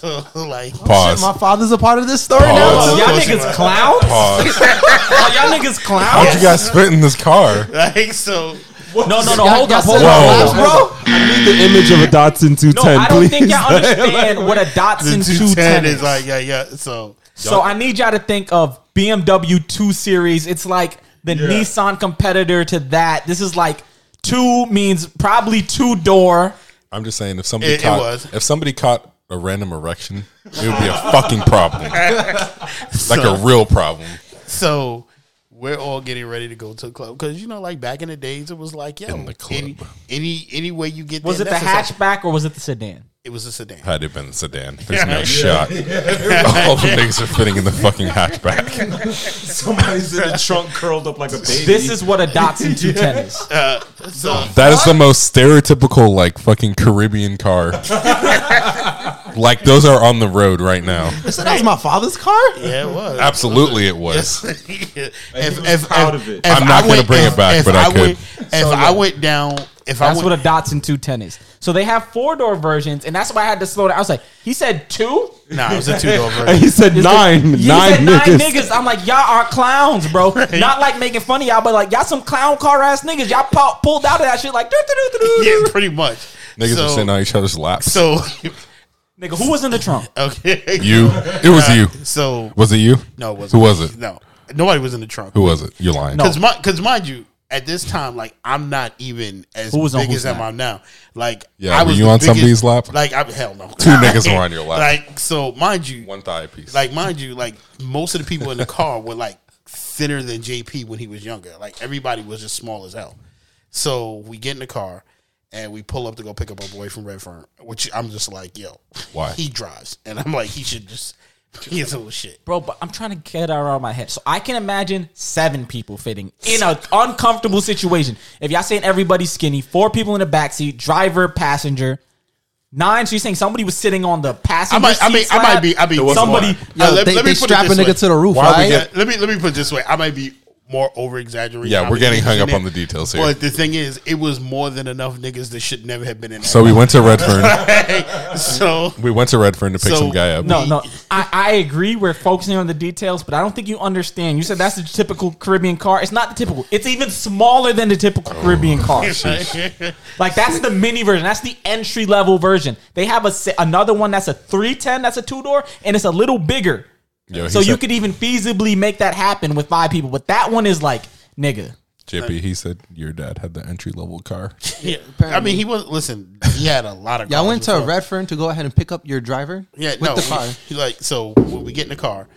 so like oh, Pause. My father's a part of this story now. Pause. too? Y'all course niggas clowns? Pause. Oh, y'all niggas clowns. How'd you guys fit in this car? like so No, no, no. Hold y'all up, hold my up. lives, bro. the image of a Datsun 210, No, I don't please. think y'all understand what a Datsun 210 210 is. is like yeah yeah so So I need y'all to think of BMW 2 Series. It's like the Nissan competitor to that. This is like two means probably two door. I'm just saying, if somebody It- it caught, was. if somebody caught a random erection, it would be a fucking problem, like a real problem. so we're all getting ready to go to the club because you know like back in the days it was like yo In the club. any any any way you get Was there, it the that's a- hatchback or was it the sedan? it was a sedan Had it been a sedan, there's no shot. All the niggas are fitting in the fucking hatchback. Somebody's in the trunk curled up like a baby. This is what a Datsun 210 is. Uh, so That is the most stereotypical, like fucking Caribbean car. Like those are on the road right now. So that was my father's car. yeah it was Absolutely, it was. if, was if, proud if- of it. if I'm not gonna went- bring it back, if but I could. went, if I went down if I That's went, what a Datsun 210 is. So they have four door versions, and that's why I had to slow down. I was like, he said two? nah it was a two door And version he said Is nine, the- he nine said nine niggas. niggas. I'm like, y'all are clowns, bro. Not like making fun of y'all, but like y'all some clown car ass niggas. Y'all pu- pulled out of that shit like, yeah pretty much Niggas so, are sitting on each other's laps. so nigga, who was in the trunk? okay you, it was you. so Was it you? no it wasn't Who was it? no nobody was in the trunk Who was it? You're lying. No. Because my, cause mind you, at this time, like I'm not even as Who was on big whose as I'm lap? on now. Like, Yeah, I were was you the on biggest- somebody's lap? Like, I, hell no. Two niggas were on your lap. Like, so mind you, One thigh piece. like mind you, like most of the people in the car were like thinner than JP when he was younger. Like everybody was just small as hell. So we get in the car and we pull up to go pick up our boy from Redfern, which I'm just like, yo, Why? he drives, and I'm like, he should just he is a little shit. Bro, but I'm trying to get it out of my head. So I can imagine seven people fitting in an uncomfortable situation. If y'all saying everybody's skinny, four people in the back seat, driver, passenger, nine. So you're saying somebody was sitting on the passenger I might, seat I mean, I might be, I mean, somebody. Yo, Uh, let- they, let me they strap a nigga way. to the roof, Why right? get- Yeah, let me let me put it this way. I might be more over exaggerating. Yeah, we're getting hung up on the details here. But the thing is, it was more than enough niggas that should never have been in. That So we went to Redfern. so we went to Redfern to pick So- some guy up. No, no, I, I agree. We're focusing on the details, but I don't think you understand. You said that's the typical Caribbean car. It's not the typical. It's even smaller than the typical oh. Caribbean car. Like that's the mini version. That's the entry level version. They have a se- another one that's a 310. That's a two door, and it's a little bigger. Yo, he so you said- could even feasibly make that happen with five people. But that one is like, nigga. JP, he said your dad had the entry level car. yeah, I mean, he was. Listen, he had a lot of. Y'all went to before. Redfern to go ahead and pick up your driver. Yeah, with no, the car. he like so when we get in the car,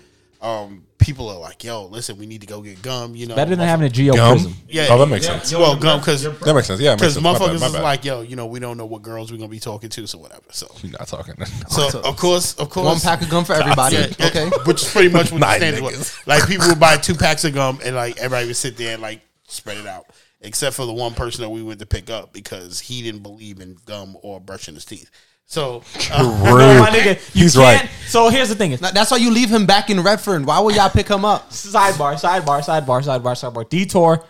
um, people are like, "Yo, listen, we need to go get gum." You know, Better than having a Geo Gum? Prizm. Yeah, Oh, that makes sense. Well, gum because That makes sense. Yeah, it makes because sense. My bad, motherfuckers my is bad. like, "Yo, you know, we don't know what girls we're gonna be talking to, so whatever." So, You're not talking. so of course, of course, One pack of gum for everybody. Yeah, yeah, Okay. which is pretty much what the Nine standard niggas. was. Like people would buy two packs of gum and like everybody would sit there and like spread it out, except for the one person that we went to pick up because he didn't believe in gum or brushing his teeth. So uh, No, my nigga, you He's can't. right. So here's the thing: is That's why you leave him back in Redfern. Why would y'all pick him up? sidebar, sidebar, sidebar, sidebar, sidebar. Detour.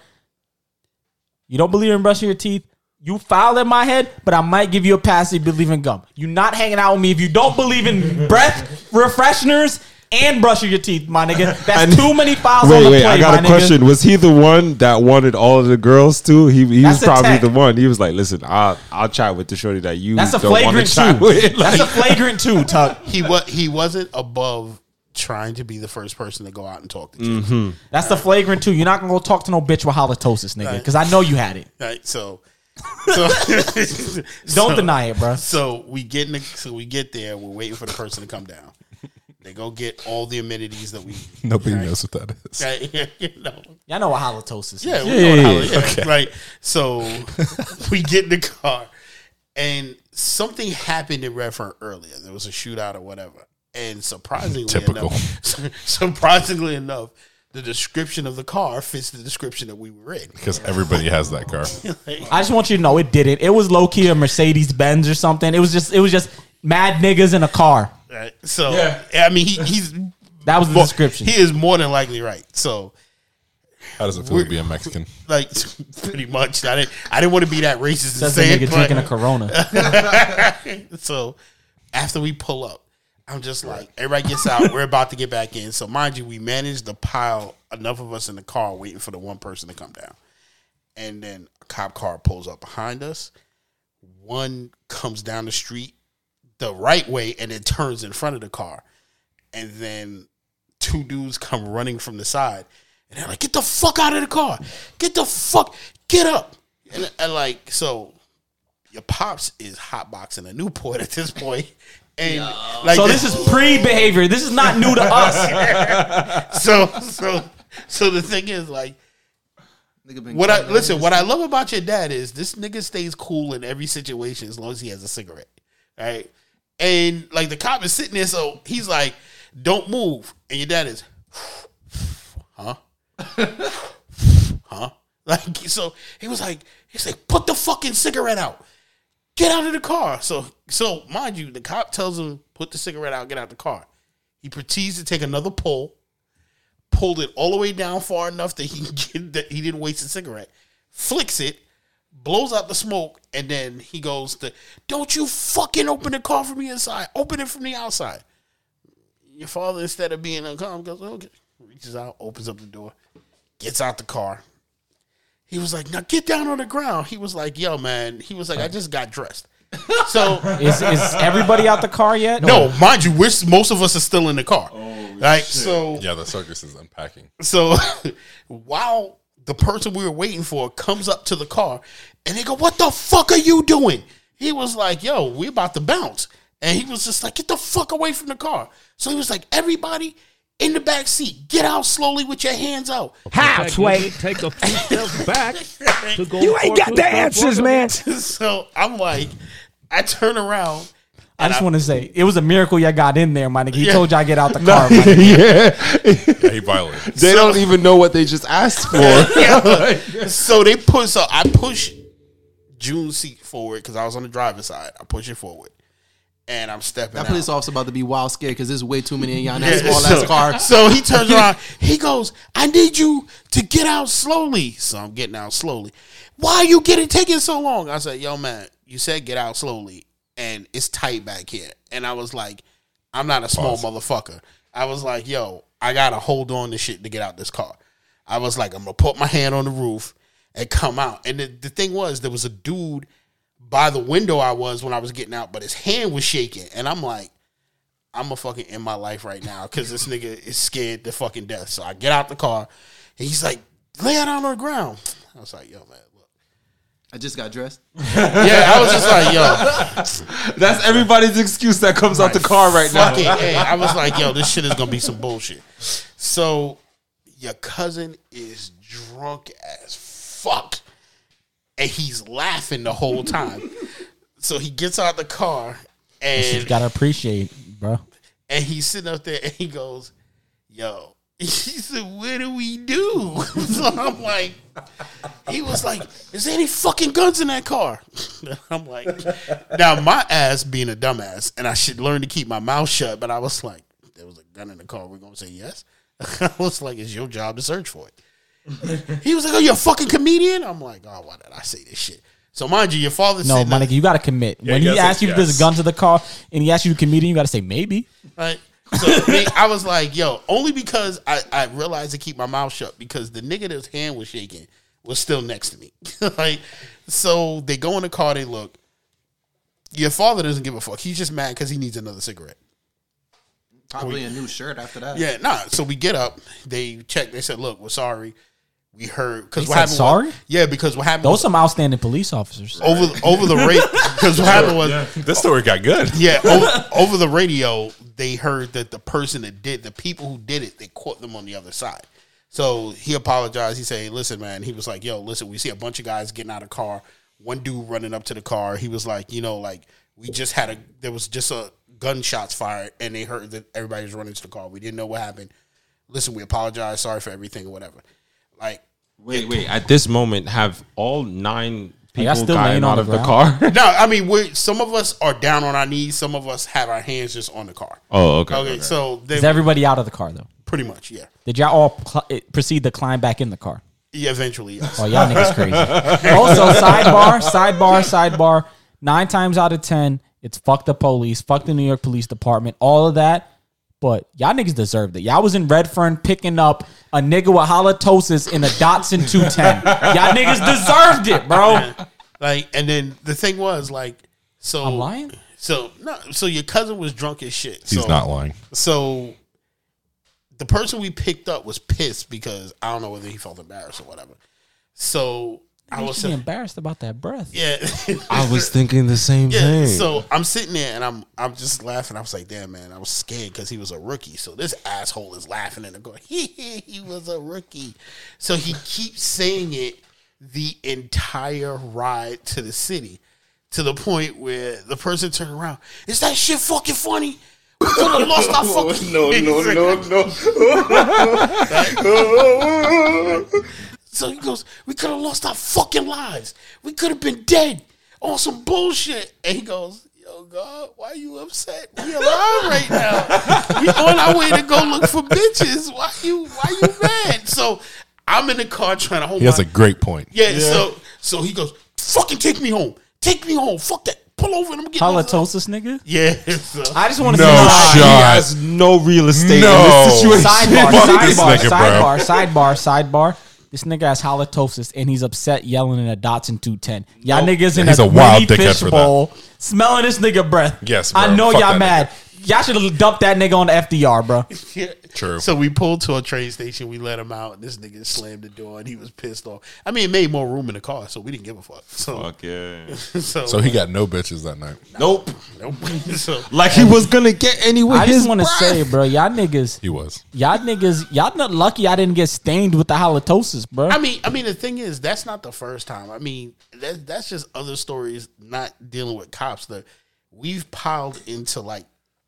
You don't believe in brushing your teeth. You foul in my head, but I might give you a pass if you believe in gum. You're not hanging out with me if you don't believe in breath refresheners and brushing your teeth, my nigga. That's And- too many fouls on Wait, the wait, play, I got my a nigga. question. Was he the one that wanted all of the girls too? He, he was probably tech. the one. He was like, "Listen, I'll I'll chat with the shorty that you That's a don't want to flagrant chat two. with." That's a flagrant two, Tuck. he was he wasn't above trying to be the first person to go out and talk to chicks. Mm-hmm. That's the flagrant two. You're not gonna go talk to no bitch with halitosis, nigga, Right. because I know you had it. Right. So So, Don't so- deny it, bro. So we get in the, so we get there. We're waiting for the person to come down. They go get all the amenities that we. Nobody right? knows what that is. Right? you know. Y'all know what halitosis is. Yeah, we Yeah, know yeah, how yeah. it is, right. So we get in the car, and something happened in Redfern earlier. There was a shootout or whatever, and surprisingly Typical. enough, surprisingly enough, the description of the car fits the description that we were in. Because everybody has that car. I just want you to know it didn't. It was low key a Mercedes Benz or something. It was just it was just mad niggas in a car. Right. So I mean, he, he's That was the more- description. He is more than likely right. So How does it feel to be a Mexican? like pretty much, I didn't I didn't want to be that racist. and Says the say it, nigga but- drinking a Corona. so after we pull up, I'm just like, everybody gets out. We're about to get back in. So mind you, we managed to pile enough of us in the car waiting for the one person to come down. And then a cop car pulls up behind us. One comes down the street the right way and it turns in front of the car. And then two dudes come running from the side. And they're like, get the fuck out of the car. Get the fuck, get up. And, and like, so your pops is hotboxing a Newport at this point, and like so this is pre behavior. This is not new to us. so so so the thing is like what I listen. What I love about your dad is this nigga stays cool in every situation as long as he has a cigarette, right? And like the cop is sitting there, so he's like, "Don't move," and your dad is, "Huh." huh? Like so he was like he's like put the fucking cigarette out. Get out of the car. So so mind you, the cop tells him put the cigarette out, get out of the car. He proceeds to take another pull, pulled it all the way down far enough that he that he didn't waste a cigarette. Flicks it, blows out the smoke, and then he goes to, Don't you fucking open the car from the inside. Open it from the outside. Your father, instead of being calm, goes, Okay. Reaches out, opens up the door, gets out the car. He was like, now get down on the ground. He was like, yo, man. He was like, I just got dressed. So Is is everybody out the car yet? no, mind you, we're, most of us are still in the car. Like so, Yeah, the circus is unpacking. so while the person we were waiting for comes up to the car, and they go, "What the fuck are you doing?" He was like, "Yo, we about to bounce," and he was just like, "Get the fuck away from the car." So he was like, "Everybody." In the back seat, get out slowly with your hands out. How, Sway? Take a few steps back to go. You ain't got the answers, man. so I'm like, I turn around. I just want to say it was a miracle y'all got in there, my nigga. He Yeah. told y'all get out the car. my nigga. yeah. Yeah, he violated. They don't even know what they just asked for. so they put so I push June's seat forward because I was on the driver's side. I push it forward, and I'm stepping That out. police officer about to be wild scared because there's way too many in y'all in Yeah, that small so, ass car. so he turns around. He goes, "I need you to get out slowly." So I'm getting out slowly. Why are you getting taking so long? I said, "Yo, man, you said get out slowly, and it's tight back here." And I was like, "I'm not a small motherfucker." I was like, "Yo, I gotta hold on to shit to get out this car." I was like, "I'm gonna put my hand on the roof and come out." And the, the thing was, there was a dude by the window I was when I was getting out, but his hand was shaking, and I'm like. I'm a fucking in my life right now because this nigga is scared to fucking death. So I get out the car and he's like, lay it down on the ground. I was like, yo, man. I just got dressed. Yeah, I was just like, yo, That's everybody's excuse that comes out the car right now. fuck it. Hey, I was like, yo, this shit is gonna be some bullshit. So your cousin is drunk as fuck. And he's laughing the whole time. So he gets out the car and You and gotta appreciate, bro. And he's sitting up there and he goes, Yo, he said, What do we do? so I'm like, He was like, Is there any fucking guns in that car? I'm like, Now, my ass being a dumbass, and I should learn to keep my mouth shut, but I was like, There was a gun in the car. We're going to say yes. I was like, It's your job to search for it. he was like, Oh, you're a fucking comedian? I'm like, Oh, why did I say this shit? So, mind you, your father's No, sitting my there- nigga, you gotta commit. Yeah, when you he gotta asks say you if there's yes. a gun to the car and he asks you to comedian, you gotta say maybe. Right. So me, I was like, yo, only because I, I realized to keep my mouth shut because the nigga that's hand was shaking was still next to me. like, so they go in the car, they look. Your father doesn't give a fuck. He's just mad because he needs another cigarette. Probably a new shirt after that. Yeah, nah. So we get up, they check, they said, look, we're sorry. We heard because They what said happened. sorry? Was, yeah, because what happened Those was some outstanding police officers. over over the rate because what happened was This story got good. yeah over, over the radio they heard that the person that did the people who did it they caught them on the other side. So he apologized. He said, "Listen, man." He was like, "Yo, listen. We see a bunch of guys getting out of car. One dude running up to the car. He was like, you know, like we just had a there was just a gunshots fired, and they heard that everybody was running to the car. We didn't know what happened. Listen, we apologize. Sorry for everything or whatever. Like, Wait, wait. At this moment, have all nine Are y'all people still laying gotten on out the of the ground? car? no, I mean, we some of us are down on our knees. Some of us have our hands just on the car. oh, okay. Okay, so they Is everybody out of the car though? pretty much, yeah, Did y'all all cl- eh, proceed to climb back in the car? yeah. Eventually, yes. Oh, y'all niggas crazy. also, sidebar, sidebar, sidebar. Nine times out of ten, it's fuck the police, fuck the New York Police Department, all of that. But y'all niggas deserved it. Y'all was in Redfern picking up a nigga with halitosis in a Datsun 210. Y'all niggas deserved it, bro. Like, and then the thing was like, so I'm lying? So no, so your cousin was drunk as shit. He's so, not lying. So the person we picked up was pissed because I don't know whether he felt embarrassed or whatever. So I I was was saying, embarrassed about that breath. yeah, I was thinking the same yeah. thing. So I'm sitting there and I'm I'm just laughing. I was like, damn man, I was scared because he was a rookie. So this asshole is laughing and going, he, he was a rookie. So he keeps saying it the entire ride to the city, to the point where the person turned around. Is that shit fucking funny? We could have lost our fucking. No, no, no, no. So he goes, we could have lost our fucking lives. We could have been dead on some bullshit. And he goes, yo, God, why are you upset? We alive right now. We on our way to go look for bitches. Why you why you mad? So I'm in the car trying to hold He has my a great point. yeah, So so he goes, fucking take me home. Take me home. Fuck that. Pull over and I'm getting Halitosis, nigga. Yeah. So, I just want to No say he has no real estate No. in this situation. sidebar, Fuck this sidebar, nigga, bro. sidebar, sidebar, sidebar. This nigga has halitosis and he's upset yelling in a Datsun 210. Y'all niggas in He's a, a wild fish that. bowl smelling this nigga breath. Yes, I know Fuck y'all mad. Y'all should have dumped that nigga on the FDR, bro. Yeah. True. So we pulled to a train station. We let him out. And this nigga slammed the door, and he was pissed off. I mean, it made more room in the car, so we didn't give a fuck. So, Fuck yeah. so, So he uh, got no bitches that night. Nope. nope. so Like he was gonna get anywhere. with I his just want to say, bro, y'all niggas, He was. y'all niggas, y'all not lucky I didn't get stained with the halitosis, bro. I mean, I mean, the thing is, that's not the first time. I mean, that, that's just other stories, not dealing with cops. That we've piled into like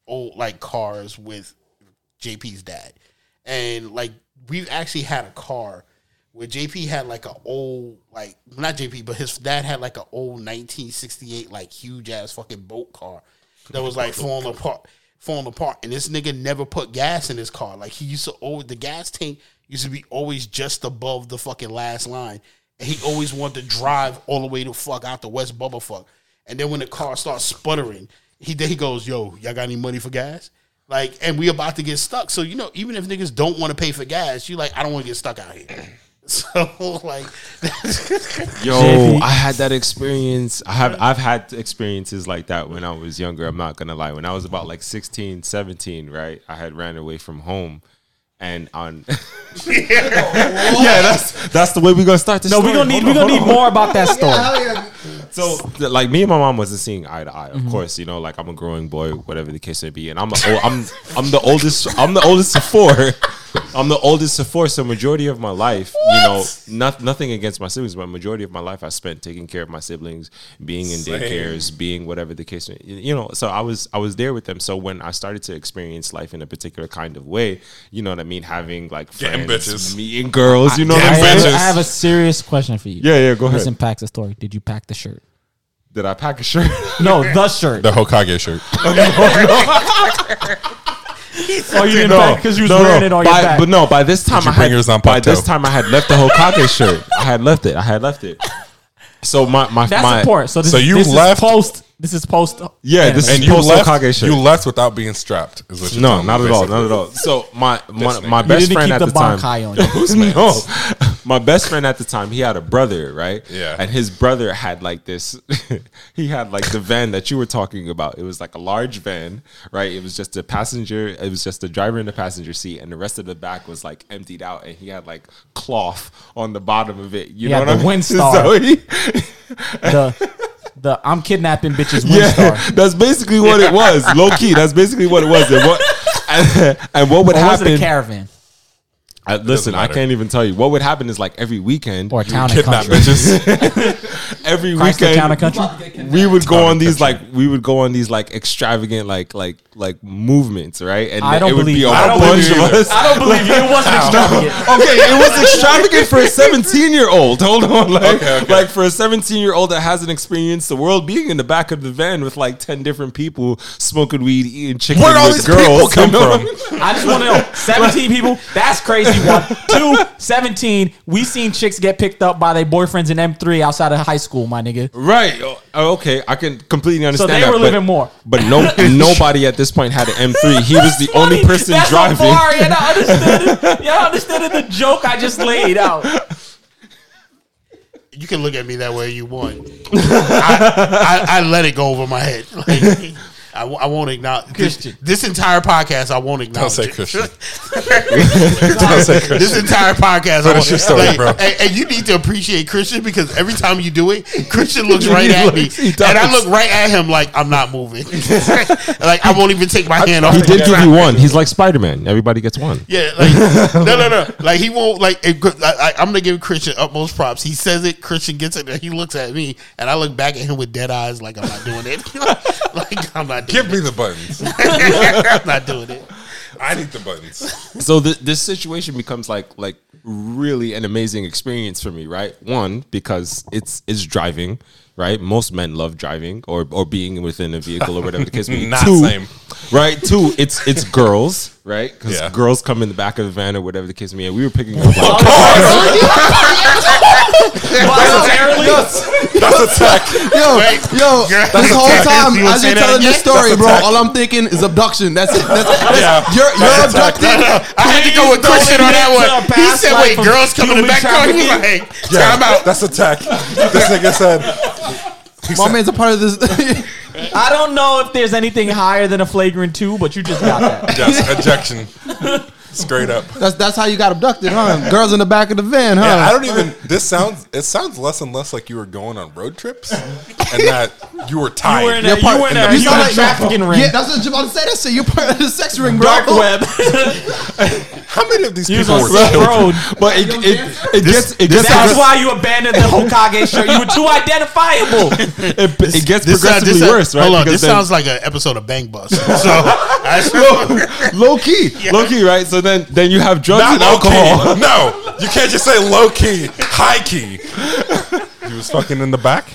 old like cars with JP's dad, and like we've actually had a car where JP had like a old like not JP, but his dad had like an old 1968 like huge ass fucking boat car that was like falling apart, falling apart. And this nigga never put gas in his car. Like he used to always the gas tank used to be always just above the fucking last line, and he always wanted to drive all the way to fuck out the West Bubba fuck. And then when the car starts sputtering, he then he goes, "Yo, y'all got any money for gas?" Like, and we about to get stuck. So you know, even if niggas don't want to pay for gas, you like, I don't want to get stuck out here. So like, Yo, I had that experience. I have I've had experiences like that when I was younger. I'm not gonna lie. When I was about like 16, 17, right? I had ran away from home. And on Yeah, that's that's the way we're gonna start this. no, we're gonna need we're gonna need more about that story. So, like me and my mom wasn't seeing eye to eye. Of mm-hmm. course, you know, like I'm a growing boy, whatever the case may be, and I'm a, oh, I'm I'm the oldest. I'm the oldest of four. I'm the oldest of four. So, majority of my life, you know, not, nothing against my siblings, but majority of my life I spent taking care of my siblings, being in Same. daycares, being whatever the case. You know, so I was I was there with them. So when I started to experience life in a particular kind of way, you know what I mean, having like Getting friends, bitches. meeting girls, you know what I I'm have, saying? I have a serious question for you. Yeah, yeah, go ahead. Listen, packs the story. Did you pack the shirt? Did I pack a shirt? No, the shirt. The Hokage shirt. oh, you didn't pack because you was wearing it on your by, back. But no, by this time you I bring had on by this time I had left the Hokage shirt. I had left it. I had left it. So my my That's my important. So this, So you this is left- post This is post. Yeah, this And is you post left, Hokage shirt. you left without being strapped. Is what you're No, not me, at all, not at all. So my my, my best didn't friend keep at the the time, on. Who's no, my best friend at the time, he had a brother, right? Yeah. and his brother had like this. he had like the van that you were talking about. It was like a large van, right? It was just a passenger. It was just the driver in the passenger seat, and the rest of the back was like emptied out, and he had like cloth on the bottom of it. You He know had what I the mean? Windstar. So he- The the I'm kidnapping bitches yeah, Windstar. that's basically what it was. Low key, that's basically what it was. And what and, and what would Or was happen? it a caravan I, listen, I can't even tell you. What would happen is like every weekend, or a town and Kidnap country? bitches. every Chrysler Town and weekend, Country. we would go on these like we would go on these like extravagant like like like movements, right? And I don't it would believe be a you. Don't bunch believe of us. I don't believe you. It wasn't extravagant. Okay, it was extravagant for a 17 year old. Hold on, like, Okay, okay. like for a 17 year old that hasn't experienced the world, being in the back of the van with like 10 different people smoking weed, eating chicken Where'd all with these girls. come from? I just want to know 17 people. That's crazy. One, two, 17. We seen chicks get picked up by their boyfriends in M3 outside of high school, my nigga. Right. Oh, oh Okay, I can completely understand they that. were but- living more. But no, nobody at this point had an M3. He was the only Funny. person That's driving. So far. Yeah, I understood. Yeah, I understood the joke I just laid out. You can look at me that way you want. I, I, I let it go over my head. Like, I, w- I won't acknowledge Christian. this entire podcast. I won't acknowledge. Don't say. Christian. Don't say Christian. This entire podcast, I won't- your story, like, bro. And, and you need to appreciate Christian because every time you do it, Christian looks right at looks- me, and I look right at him like I'm not moving. like I won't even take my hand off. He did give you one. He's like Spider Man. Everybody gets one. Yeah, like no, no, no. Like he won't. Like it, I, I, I'm gonna give Christian utmost props. He says it. Christian gets it. And he looks at me, and I look back at him with dead eyes, like I'm not doing it. like I'm not. Doing Give me the buttons. I'm not doing it. I need the buttons. So th- this situation becomes like like really an amazing experience for me, right? One because it's it's driving, right? Most men love driving or or being within a vehicle or whatever the case may be. Not Two, same. right? Two, it's it's girls, right? Because Yeah. girls come in the back of the van or whatever the case may be. And we were picking up like Voluntarily? That's a tech. Yo, Wait. yo, Girl, this whole you time wanna as you're telling this again? story, bro, all I'm thinking is abduction. That's it. That's, that's, Yeah. You're, you're That's a tech. abducted. I had to go with Christian on that one. He said, "Wait, girls coming in the back car." He's trafficking. like, Yeah, "Time out." That's a tech. This nigga said. He My said man's a part of this. I don't know if there's anything higher than a flagrant two, but you just got that. yes, ejection. Straight up. that's that's how you got abducted, huh? Girls in the back of the van, huh? Yeah, I don't even. This sounds. It sounds less and less like you were going on road trips, and that you were tired. You were in You're a, part- you were in in a the- human sound like- trafficking ring. Yeah, that's what I'm about to say. That's it. You're part of the sex ring, bro. Dark web. How many of these You was people on were Silk killed? Road. But it, it, it gets it gets That's progress- why you abandoned the Hokage shirt. You were too identifiable. it, it gets This, progressively this, worse, right? Hold on, Because this then- sounds like an episode of Bang Bus. So, I, low key, low key, right? So then then you have drugs Not and alcohol. key. No, you can't just say low key, high key. He was fucking in the back.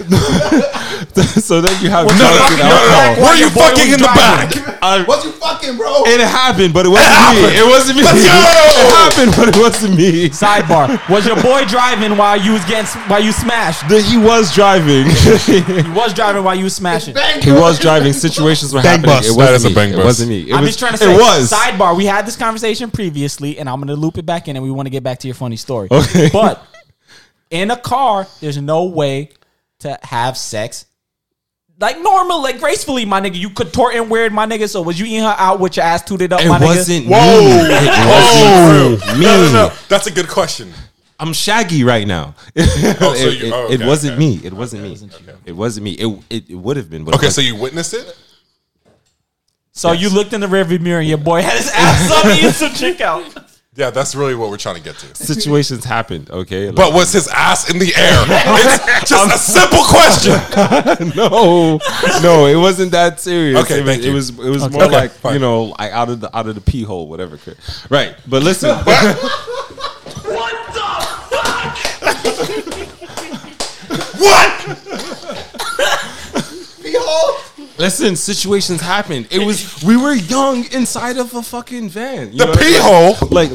so then you have Well, drugs no, and no, no, alcohol. no. Were you fucking was in the back? I- What you fucking, bro? It happened, but it wasn't me. It wasn't me. Let's go! It happened, but it wasn't me. Sidebar: Was your boy driving while you was getting while you smashed? That he was driving. He was driving while you was smashing. he was driving. Situations were Bang happening. bus. It wasn't is a me. bang It bus. wasn't me. It I'm was, just trying to say. It was. sidebar. We had this conversation previously, and I'm going to loop it back in, and we want to get back to your funny story. Okay. But in a car, there's no way to have sex like normal, like gracefully, my nigga. You contorting weird, my nigga. So was you eating her out with your ass tooted up, It my wasn't nigga? me. It wasn't me. No, no, no. That's a good question. I'm shaggy right now. Oh, so it, you- it- oh, it okay, wasn't okay. me. It wasn't me. It wasn't me. It it, it would have been. But Okay, so you witnessed it. So you looked in the rearview mirror, and your boy had his ass up eating some chick out. Yeah, that's really what we're trying to get to. situations happened. Okay, Like, But was his ass in the air? It's just a simple question. no, no, it wasn't that serious. Okay, it was, thank it you. was it was Okay. more Okay, like fine. you know, like out of the out of the pee hole, whatever. Right, but listen, listen, situations happened. It was we were young inside of a fucking van. You The know pee hole. Like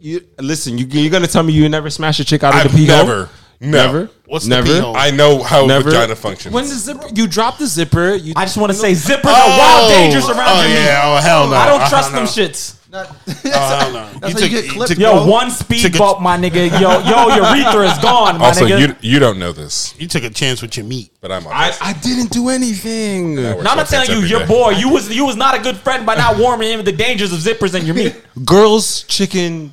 you listen, you you're gonna tell me you never smashed a chick out of I've the pee hole? never. No. Never. What's the never? pee hole? I know how Never. vagina functions. When the zipper, you drop the zipper. You I just want to say zippers are wild oh! dangerous around oh, your meat. yeah. Oh, hell no. I don't trust no. them shits. Oh, hell no. That's how you get clipped, Yo, bro. one speed Took a- bump, my nigga. Yo, yo, your urethra is gone, my also, nigga. you you don't know this, You took a chance with your meat. but I'm. I, I didn't do anything. No, I'm not sweatpants telling you, your day. boy, you was you was not a good friend by not warming him of the dangers of zippers in your meat. Girls, chicken,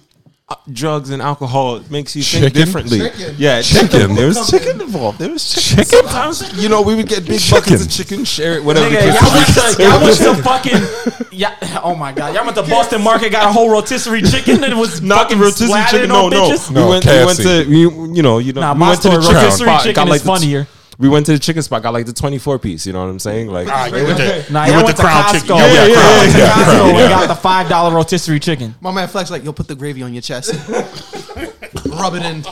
Uh, drugs, and alcohol makes you think Chicken? differently. Chicken. Yeah, Chicken. There was chicken involved. There was chicken. Sometimes, you know, we would get big buckets of chicken, share it, whatever. Nigga, y'all went to y'all went to fucking yeah. Oh my god, y'all went to Boston Market, got a whole rotisserie chicken, and it was Not the fucking rotisserie chicken. on No, no. bitches. No, we went. We went to. We, you know. You know. Nah, we my went to the chicken rotisserie chicken got is like the, funnier. We went to the chicken spot. Got like the twenty-four piece. You know what I'm saying? Like. Ah, you went to, Nah, you y'all went to Crown Chicken. Costco. You Yeah, yeah, yeah, went to yeah. Costco Yeah. and got the five dollar rotisserie chicken. My man Flex like, yo, put the gravy on your chest. Rub it in.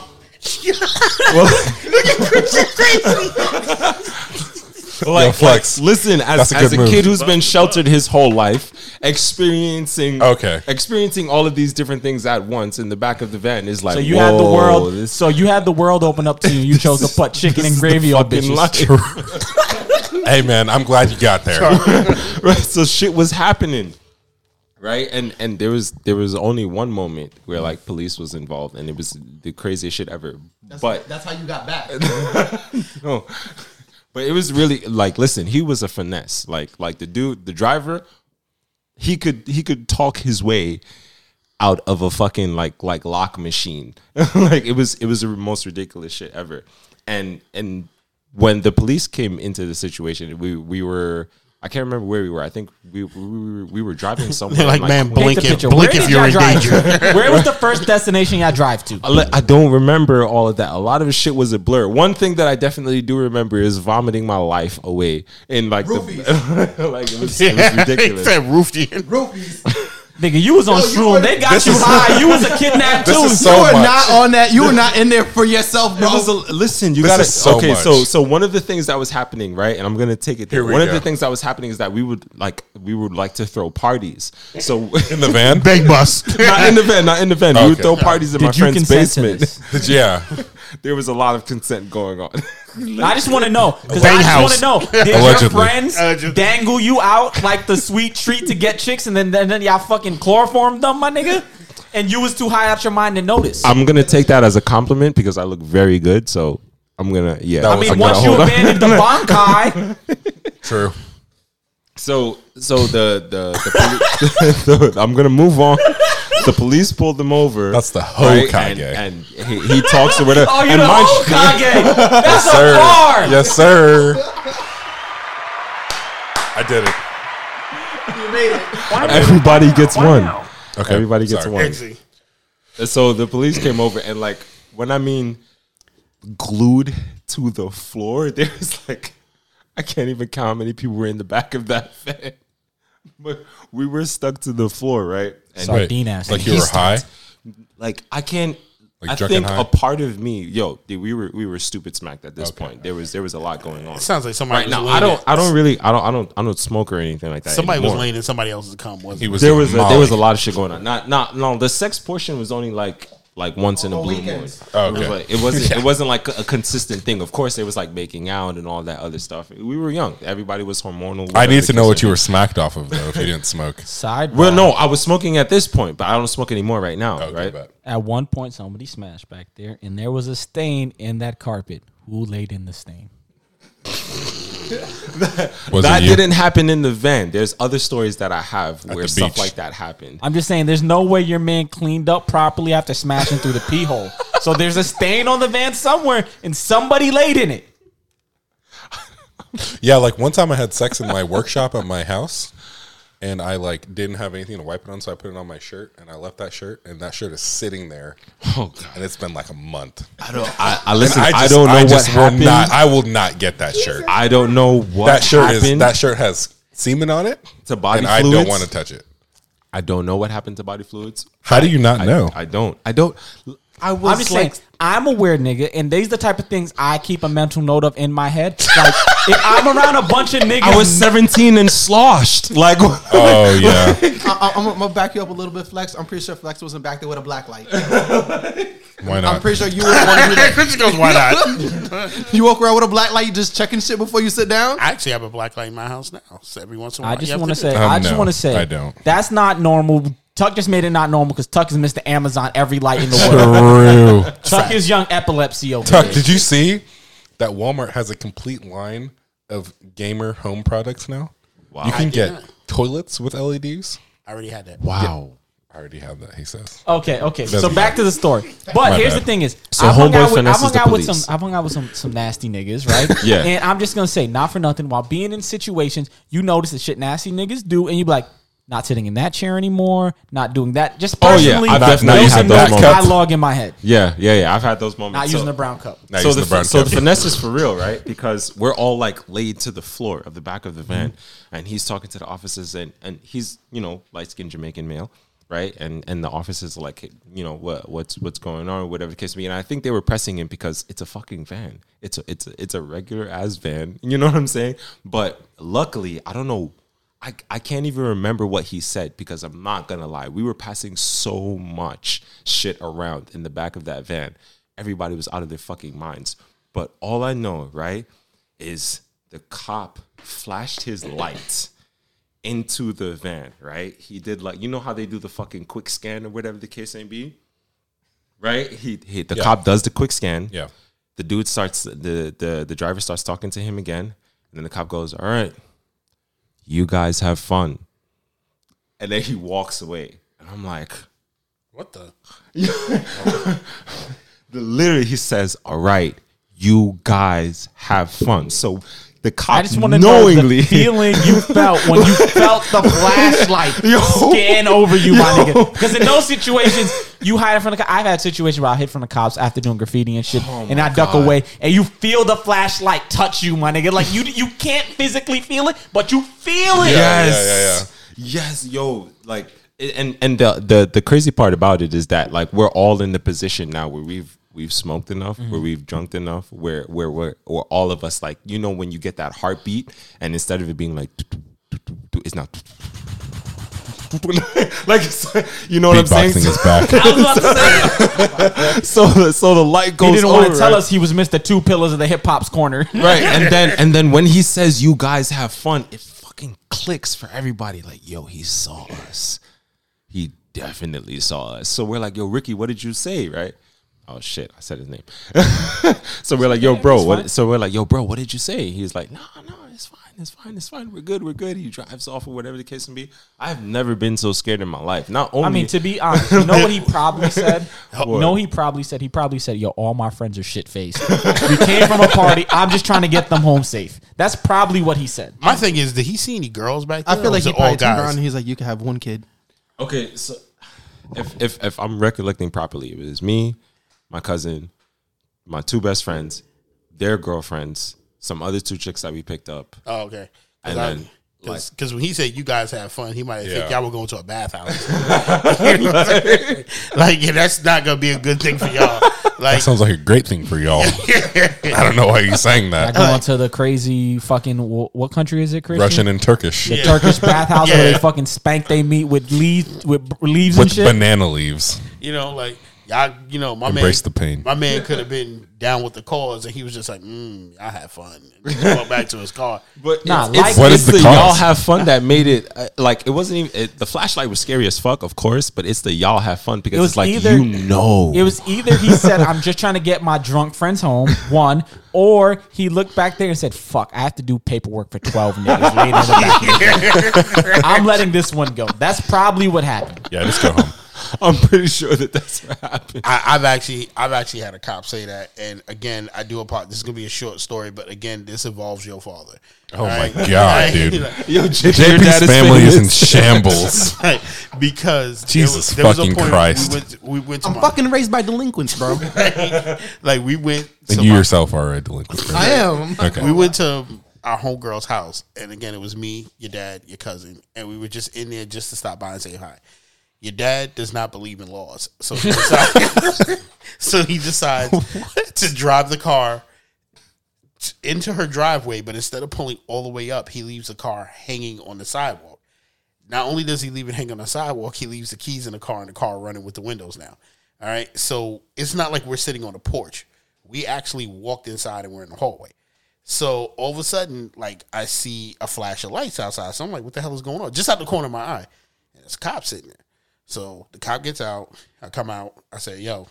like, Yo, Flex. like, listen, as, That's a as good a move. kid who's been sheltered his whole life, experiencing Okay. experiencing all of these different things at once in the back of the van is like. So you had the whoa, world. This, So you had the world open up to you. You chose to put chicken and gravy on fucking bitches. life. Hey man, I'm glad you got there. right? So shit was happening, right? And and there was there was only one moment where like police was involved, and it was the craziest shit ever. but That's how you got back. no. But it was really like, listen, he was a finesse. Like, like the dude, the driver, he could he could talk his way out of a fucking like like lock machine. like it was it was the most ridiculous shit ever. And and when the police came into the situation, we we were I can't remember where we were. I think we we were, we were driving somewhere. They're like, man, blink if, blink if you're in danger. Where was the first destination y'all drive to? I don't remember all of that. A lot of shit was a blur. One thing that I definitely do remember is vomiting my life away in like the like it was, it was He ridiculous. said roofie. Nigga, you was on Yo, you shroom. were- They got This you is- high. You was a kidnapped This too. is so you were much. not on that. You were not in there for yourself, It bro. was a, listen, you This got to is so okay. much. So so one of the things that was happening, right? And I'm gonna take it there. Here we One of go. the things that was happening is that we would like we would like to throw parties. So In the van? Big bus. not in the van, not in the van. We would Okay. throw parties in my Did you friend's consent to basement. this? yeah. There was a lot of consent going on. I just want to know because I just want to know. Did your Allegedly. friends Allegedly. dangle you out like the sweet treat to get chicks, and then then, then y'all fucking chloroformed them, my nigga? And you was too high out your mind to notice. I'm gonna take that as a compliment because I look very good. So I'm gonna yeah. That I was- mean, I'm once gonna you on. abandoned the Bankai, True. So so the the, the, poli- the I'm gonna move on. The police pulled them over. That's the Hokage. And, and he, he talks or whatever. oh, you and the mind you- Hokage. That's a Sir. bar. Yes, sir. I did it. You made it. Why Everybody gets one. Okay. Everybody gets sorry. one. Exy. So the police came over and like when I mean glued to the floor, there's like I can't even count how many people were in the back of that van. But we were stuck to the floor, right? And Sardine ass. Like nigga. you were high? like I can't. Like I think high? a part of me, yo, dude, we were we were stupid smacked at this Okay. point. There was there was a lot going on. It sounds like somebody Right was now, laying I don't in- I don't really I don't I don't I don't smoke or anything like that. Somebody was anymore. laying in somebody else's cum. Wasn't He was There was a, there was a lot of shit going on. Not not no. The sex portion was only like like once in a blue moon. weekends. Oh, It was okay. like- it wasn't it wasn't like a, consistent thing. Of course, there was like making out and all that other stuff. We were young. Everybody was hormonal. I need to know what you were smacked off of though if you didn't smoke. Side. Well, no, I was smoking at this point, but I don't smoke anymore right now. Okay, right? bet. At one point, somebody smashed back there, and there was a stain in that carpet. Who laid in the stain? Was that didn't happen in the van. There's other stories that I have where the stuff beach. like that happened. I'm just saying, there's no way your man cleaned up properly after smashing through the pee hole. So there's a stain on the van somewhere, and somebody laid in it. Yeah, like one time I had sex in my workshop at my house, and I like didn't have anything to wipe it on, so I put it on my shirt, and I left that shirt, and that shirt is sitting there, Oh god. and it's been like a month. I don't. I, I listen. And I, don't know I what just will happened. not. I will not get that shirt. I don't know what that shirt is happened that shirt has semen on it, to body and I don't want to touch it. I don't know what happened to body fluids. How do you not I, know? I don't. I don't. I was I'm just like- saying, I'm a weird nigga, and these the type of things I keep a mental note of in my head. Like, if I'm around a bunch of niggas, I was 17 and sloshed. Like, Oh yeah. I, I, am gonna back you up a little bit, Flex. I'm pretty sure Flex wasn't back there with a black light. Why not? I'm pretty sure you would want to do. Chris goes, why not? You walk around with a black light, you just checking shit before you sit down. I actually have a black light in my house now. So every once in a while, I just want to say. Um, I just no, want to say, I don't. That's not normal. Tuck just made it not normal because Tuck is Mr. Amazon every light in the world. True. Tuck is young epilepsy over Tuck, there. did you see that Walmart has a complete line of gamer home products now? Wow. You can get not. toilets with LEDs. I already had that. wow. I already have that. He says. Okay, okay. So Doesn't back to the story. But My here's bad. the thing: is So I've hung homeboy out with, I've finesses hung the out with police. some I've hung out with some some nasty niggas, right? Yeah. And I'm just gonna say, not for nothing. While being in situations, you notice the shit nasty niggas do, and you be like, not sitting in that chair anymore, not doing that. Just Oh, yeah. personally, I've definitely those had are those moments. I log in my head. Yeah, yeah, yeah. I've had those moments. Not So- using the brown cup. Now so use the, the brown so cup. the finesse is for real, right? Because we're all like laid to the floor of the back of the van, mm-hmm. and he's talking to the officers, and and he's you know light skinned Jamaican male, right? And and the officers are like, you know what what's what's going on, whatever the case may be. And I think they were pressing him because it's a fucking van. It's a it's a, it's a regular ass van. You know what I'm saying? But luckily, I don't know. I, I can't even remember what he said because I'm not gonna lie. We were passing so much shit around in the back of that van. Everybody was out of their fucking minds. But all I know, right, is the cop flashed his lights into the van, right? He did like you know how they do the fucking quick scan or whatever the case may be? Right? He, he the Yeah. cop does the quick scan. Yeah. The dude starts the the the driver starts talking to him again, and then the cop goes, "All right, you guys have fun," and then he walks away, and I'm like, What the? the, literally, he says, "All right, you guys have fun." So the cop I just want to know knowingly the feeling you felt when you felt the flashlight Yo. scan over you, my nigga. Because in those situations, you hide from the. co- I've had situations where I hid from the cops after doing graffiti and shit, Oh and I duck away, and you feel the flashlight touch you, my nigga. Like you, you can't physically feel it, but you feel it. Yes. yeah, yeah, Yes, yo, like and and the the the crazy part about it is that like we're all in the position now where we've we've smoked enough, where mm-hmm. we've drunk enough, where where we're or all of us like you know when you get that heartbeat and instead of it being like it's not like you know what I'm saying. Is back. I was about to say, so so the light he goes. didn't want over, to tell right? us he was Mr. Two Pillars of the Hip Hop's corner. right and then and then when he says you guys have fun it fucking clicks for everybody like yo he saw us he definitely saw us so we're like yo ricky what did you say right oh shit i said his name so we're like yo bro what so we're like yo bro what did you say he's like no no it's fine it's fine it's fine we're good we're good he drives off or whatever the case may be i've never been so scared in my life not only I mean, to be honest, you know what he probably said? What? You know he probably said? He probably said, yo, all my friends are shit faced. we came from a party. I'm just trying to get them home safe. That's probably what he said. My thing is, did he see any girls back there? I feel like was he probably all turned guys? around and he's like, you can have one kid. Okay, so if if if I'm recollecting properly, it was me, my cousin, my two best friends, their girlfriends, some other two chicks that we picked up. Oh, okay. And Because then, when he said you guys have fun, he might have think y'all were going to a bathhouse. You know what I'm saying? like, yeah, that's not going to be a good thing for y'all. Like, That sounds like a great thing for y'all. I don't know why he's saying that. I that. go into the crazy fucking what country is it? Christian? Russian and Turkish The Turkish bathhouse where they fucking spank they meat with leaves with b- leaves and with shit. banana leaves. you know, like y'all, you know, my Embrace man, the pain. My man could have been down with the cause, and he was just like, mm, "I had fun." Went back to his car. But Nah, it's, like- it's, What it's is the the, cause? y'all have fun that made it uh, like it wasn't even it, the flashlight was scary as fuck, of course, but it's the y'all have fun because It was it's like either- you know It was either he said, I'm just trying to get my drunk friends home, one, or he looked back there and said, fuck, I have to do paperwork for 12 niggas laid in the back. I'm letting this one go. That's probably what happened. Yeah, just go home. I'm pretty sure that that's what happened. I, I've actually, I've actually had a cop say that, and again, I do a part. This is gonna be a short story, but again, this involves your father. Oh my God, dude. Yo, J- your JP's dad family is in shambles. Right, because there Jesus was- there was a fucking point Christ. We went, we went to I'm my, fucking raised by delinquents, bro. like we went. And to you my- yourself are a delinquent. right? I am. Okay. We went to our homegirl's house, and again, it was me, your dad, your cousin, and we were just in there just to stop by and say hi. Your dad does not believe in laws, so he decides, so he decides to drive the car into her driveway. But instead of pulling all the way up, he leaves the car hanging on the sidewalk. Not only does he leave it hanging on the sidewalk, he leaves the keys in the car and the car running with the windows now. All right. So it's not like we're sitting on a porch. We actually walked inside and we're in the hallway. So all of a sudden, like I see a flash of lights outside. So I'm like, what the hell is going on? Just out the corner of my eye. And there's a cop sitting there. So the cop gets out. I come out. I say, yo,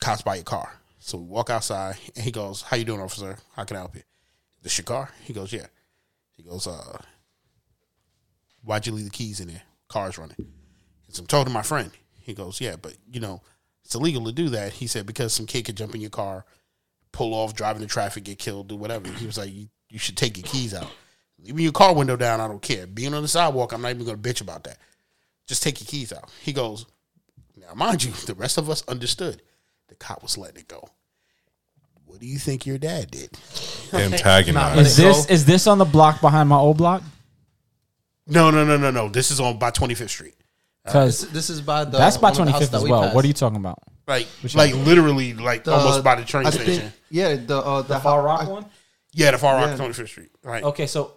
cops by your car. So we walk outside and he goes, How you doing, officer? How can I help you? This your car? He goes, Yeah. He goes, uh, why'd you leave the keys in there? Car's running. And So I'm talking to my friend. He goes, Yeah, but you know, it's illegal to do that. He said, because some kid could jump in your car, pull off, drive into traffic, get killed, do whatever. He was like, You, you should take your keys out. Leaving your car window down, I don't care. Being on the sidewalk, I'm not even gonna bitch about that. Just take your keys out. He goes, Now mind you, the rest of us understood. The cop was letting it go. What do you think your dad did? Antagonized. Is this is this on the block behind my old block? No, no, no, no, no. This is on by 25th Street. Because This, this is by the that's by one of the twenty houses fifth that as we well. passed. What are you talking about? Like, Which like literally, like The- almost by the train I station. think- yeah, the uh, the, The Far Rock I- one. yeah, the Far Rock, Yeah. 25th Street. Right. Okay, so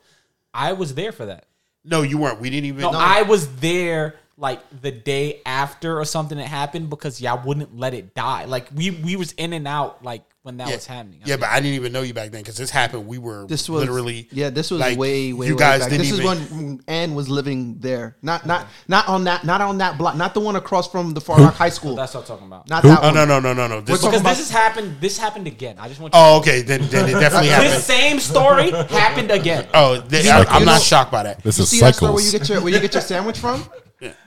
I was there for that. No, you weren't. We didn't even. No, I was there like the day after or something that happened because y'all wouldn't let it die. Like we we was in and out like when that yeah. was happening. Yeah, but I didn't even know you back then because this happened. We were This was literally. yeah. This was like, way way. You way guys back. didn't This even. is when Ann was living there. Not not not on that not on that block. Not the one across from the Far Rock High School. That's what I'm talking about. Not that Oh one. no no no no no! This, because about- this has happened. This happened again. I just want. You oh okay, then, then it definitely this happened. same story happened again. Oh, th- I, I'm not shocked by that. This You is see that store where you get your where you get your sandwich from?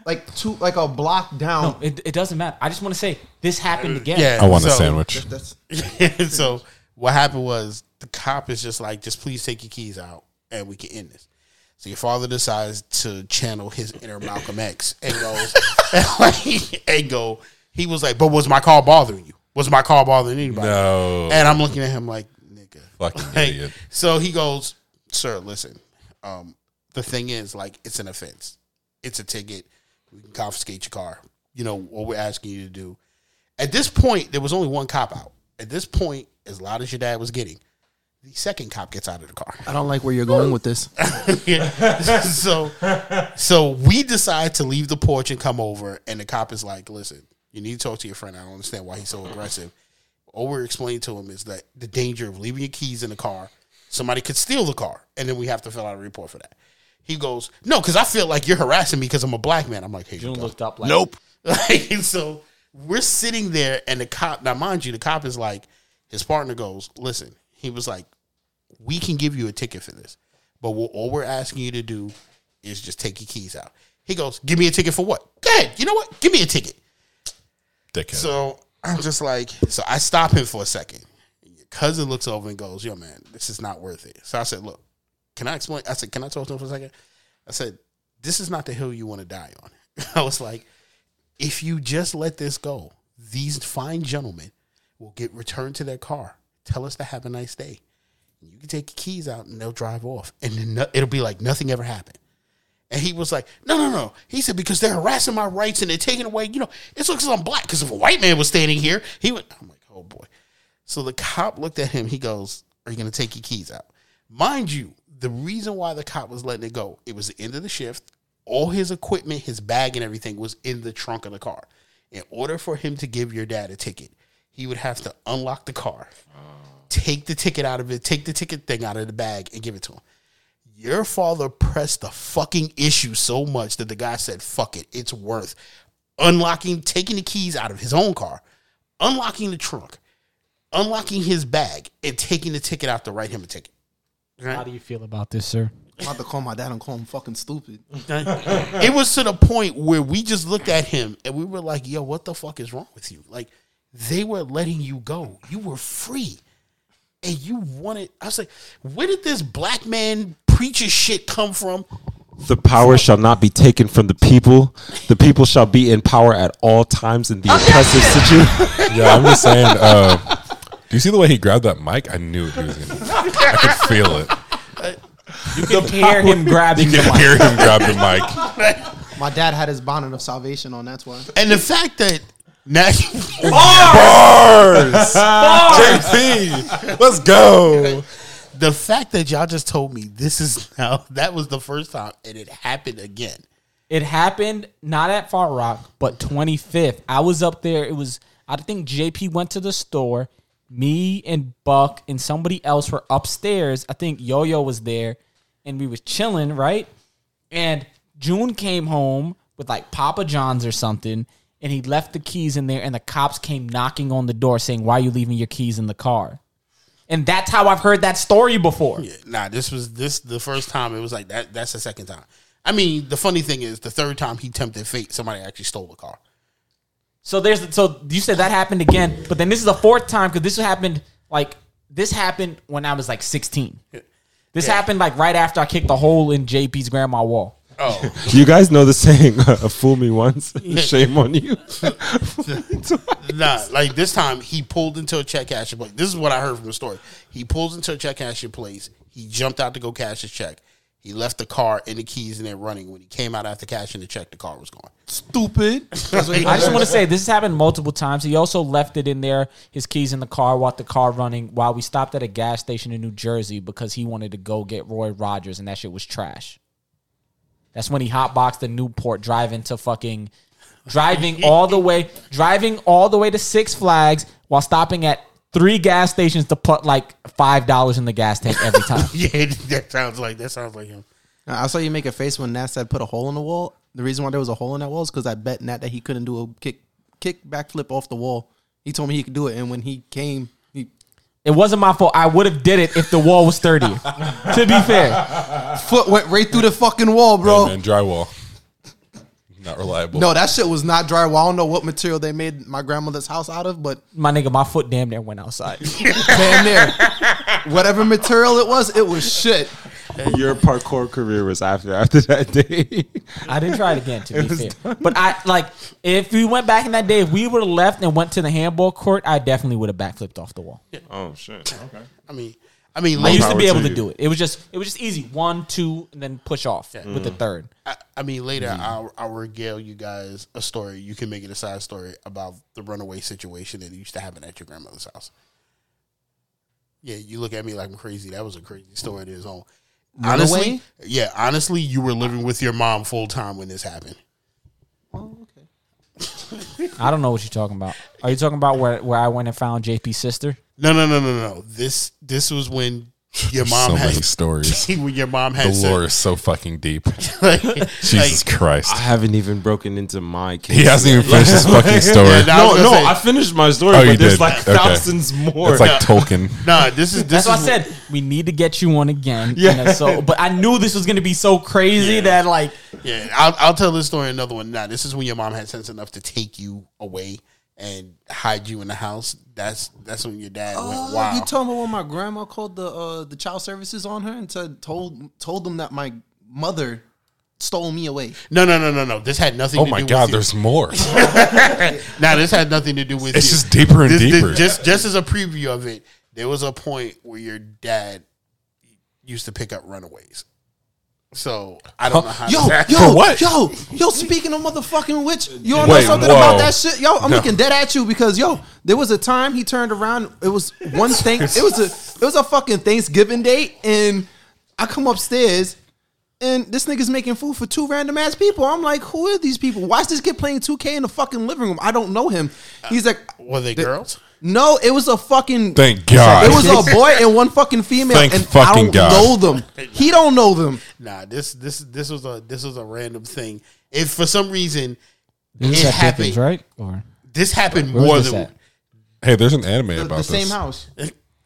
Like two like a block down. No, it, it doesn't matter. I just want to say this happened again. Yeah, I want a so- sandwich. That's so what happened was the cop is just like, just please take your keys out and we can end this. So your father decides to channel his inner Malcolm X and goes and go. He was like, "But was my car bothering you? Was my car bothering anybody?" No. And I'm looking at him like, "Nigga." Fucking Like, idiot. so he goes, "Sir, listen. Um, the thing is, like, it's an offense. It's a ticket. We can confiscate your car. You know what we're asking you to do." At this point, there was only one cop out. At this point, as loud as your dad was getting, the second cop gets out of the car. I don't like where you're going with this. so, so we decide to leave the porch and come over, and the cop is like, "Listen, you need to talk to your friend. I don't understand why he's so aggressive." All we're explaining to him is that the danger of leaving your keys in the car, somebody could steal the car, and then we have to fill out a report for that. He goes, "No, because I feel like you're harassing me because I'm a black man." I'm like, "Hey, June looked up like Nope. Like, so we're sitting there, and the cop. Now, mind you, the cop is like, his partner goes, "Listen." He was like, "We can give you a ticket for this, but what, all we're asking you to do is just take your keys out." He goes, "Give me a ticket for what?" Go ahead. You know what? Give me a ticket. Dickhead. So I'm just like, so I stop him for a second. Your cousin looks over and goes, "Yo, man, this is not worth it." So I said, "Look, can I explain?" I said, "Can I talk to him for a second? I said, "This is not the hill you want to die on." I was like, "If you just let this go, these fine gentlemen will get returned to their car. Tell us to have a nice day. You can take your keys out and they'll drive off, and it'll be like nothing ever happened." And he was like, no, no, no. He said, because they're harassing my rights and they're taking away, you know, it's because I'm black. Because if a white man was standing here, he would. I'm like, oh boy. So the cop looked at him. He goes, are you going to take your keys out? Mind you, the reason why the cop was letting it go, it was the end of the shift. All his equipment, his bag, and everything was in the trunk of the car. In order for him to give your dad a ticket, he would have to unlock the car, take the ticket out of it, take the ticket thing out of the bag, and give it to him. Your father pressed the fucking issue so much that the guy said, fuck it, it's worth unlocking, taking the keys out of his own car, unlocking the trunk, unlocking his bag, and taking the ticket out to write him a ticket. How do you feel about this, sir? I'm about to call my dad and call him fucking stupid. it was to the point where we just looked at him and we were like, yo, what the fuck is wrong with you? Like, they were letting you go. You were free. And you wanted, I was like, where did this black man preacher shit come from? The power shall not be taken from the people. The people shall be in power at all times in the oppressive situation. yeah, I'm just saying. Uh, do you see the way he grabbed that mic? I knew he was gonna. I could feel it. You can hear him grabbing You the can mic. hear him grab the mic. My dad had his bonnet of salvation on. That's why. And the fact that now Bars. JP, let's go. the fact that y'all just told me this is now that was the first time and it happened again. It happened not at Far Rock, but 25th. I was up there. It was I think JP went to the store. Me and Buck and somebody else were upstairs. I think Yo Yo was there, and we was chilling, right? And June came home with like Papa John's or something, and he left the keys in there, and the cops came knocking on the door saying, "Why are you leaving your keys in the car?" And that's how I've heard that story before. Nah, this was this the first time it was like that. That's the second time. I mean, the funny thing is, the third time he tempted fate, somebody actually stole the car. So there's so you said that happened again, but then this is the fourth time because this happened like this happened when I was like 16. This happened like right after I kicked the hole in JP's grandma wall. Oh, You guys know the saying, uh, "Fool me once, shame on you." nah, like this time he pulled into a check cashing place. This is what I heard from the story. He pulls into a check cashing place. He jumped out to go cash his check. He left the car and the keys in there running. When he came out after cashing the check, the car was gone. Stupid. That's what he I just want to say this has happened multiple times. He also left it in there, his keys in the car, while the car running, while we stopped at a gas station in New Jersey because he wanted to go get Roy Rogers and that shit was trash. That's when he hotboxed the Newport driving to fucking driving all the way driving all the way to Six Flags while stopping at three gas stations to put like five dollars in the gas tank every time. yeah, that sounds like that sounds like him. I saw you make a face when Nat said put a hole in the wall. The reason why there was a hole in that wall is because I bet Nat that he couldn't do a kick kick backflip off the wall. He told me he could do it, and when he came, he It wasn't my fault. I would have did it if the wall was sturdier. to be fair. foot went right through the fucking wall, bro. And drywall. Not reliable. No, that shit was not drywall. I don't know what material they made my grandmother's house out of, but My nigga, my foot damn near went outside. damn near. Whatever material it was, it was shit. Your parkour career was after after that day. I didn't try it again, to be fair. But I like if we went back in that day, if we would have left and went to the handball court, I definitely would have backflipped off the wall. oh shit! Okay. I mean, I mean, I used to be able to to do it. It was just it was just easy. One, two, and then push off with the mm. third. I, I mean, later I'll, I'll regale you guys a story. You can make it a side story about the runaway situation that used to happen at your grandmother's house. Yeah, you look at me like I'm crazy. That was a crazy story of its own. Honestly, Runaway? yeah, honestly, you were living with your mom full time when this happened. Oh, I don't know what you're talking about. Are you talking about where, where I went and found JP's sister? No, no, no, no, no. This this was when your mom so had many stories. when your mom has The said- lore is so fucking deep. like, Jesus like, Christ. I haven't even broken into my case. He hasn't even finished his fucking story. Yeah, nah, I No, was gonna no, say- I finished my story, Oh, but you there's did? like Okay. thousands more. It's like Tolkien. Nah, this is this That's is why I said we need to get you on again. Yeah. You know, so, but I knew this was gonna be so crazy Yeah. that like Yeah, I'll, I'll tell this story another one. Now, this is when your mom had sense enough to take you away and hide you in the house. That's that's when your dad went Oh, wow. You told me when my grandma called the uh, the child services on her and said told told them that my mother stole me away. no, no, no, no, no. This had nothing. Oh to my do God, with you. there's more. Now, this had nothing to do with. It's you. just deeper and This- this- deeper. just just as a preview of it, there was a point where your dad used to pick up runaways. So I don't know how. Yo, to, yo, For what? yo, yo! Speaking of motherfucking witch, you Wait, know something whoa. about that shit? Yo, I'm No. looking dead at you because yo, there was a time he turned around. It was one thing. it was a it was a fucking Thanksgiving date, and I come upstairs. And this nigga's making food for two random ass people. I'm like, who are these people? Why is this kid playing 2K in the fucking living room? I don't know him. He's like, were they girls? No, it was a fucking. Thank God. It was a boy and one fucking female, Thank and I fucking don't God. know them. He don't know them. Nah, this this this was a this was a random thing. If for some reason this it is at happened, Pippin's, right? Or this happened where more this than at? Hey, there's an anime The, about the this. same house.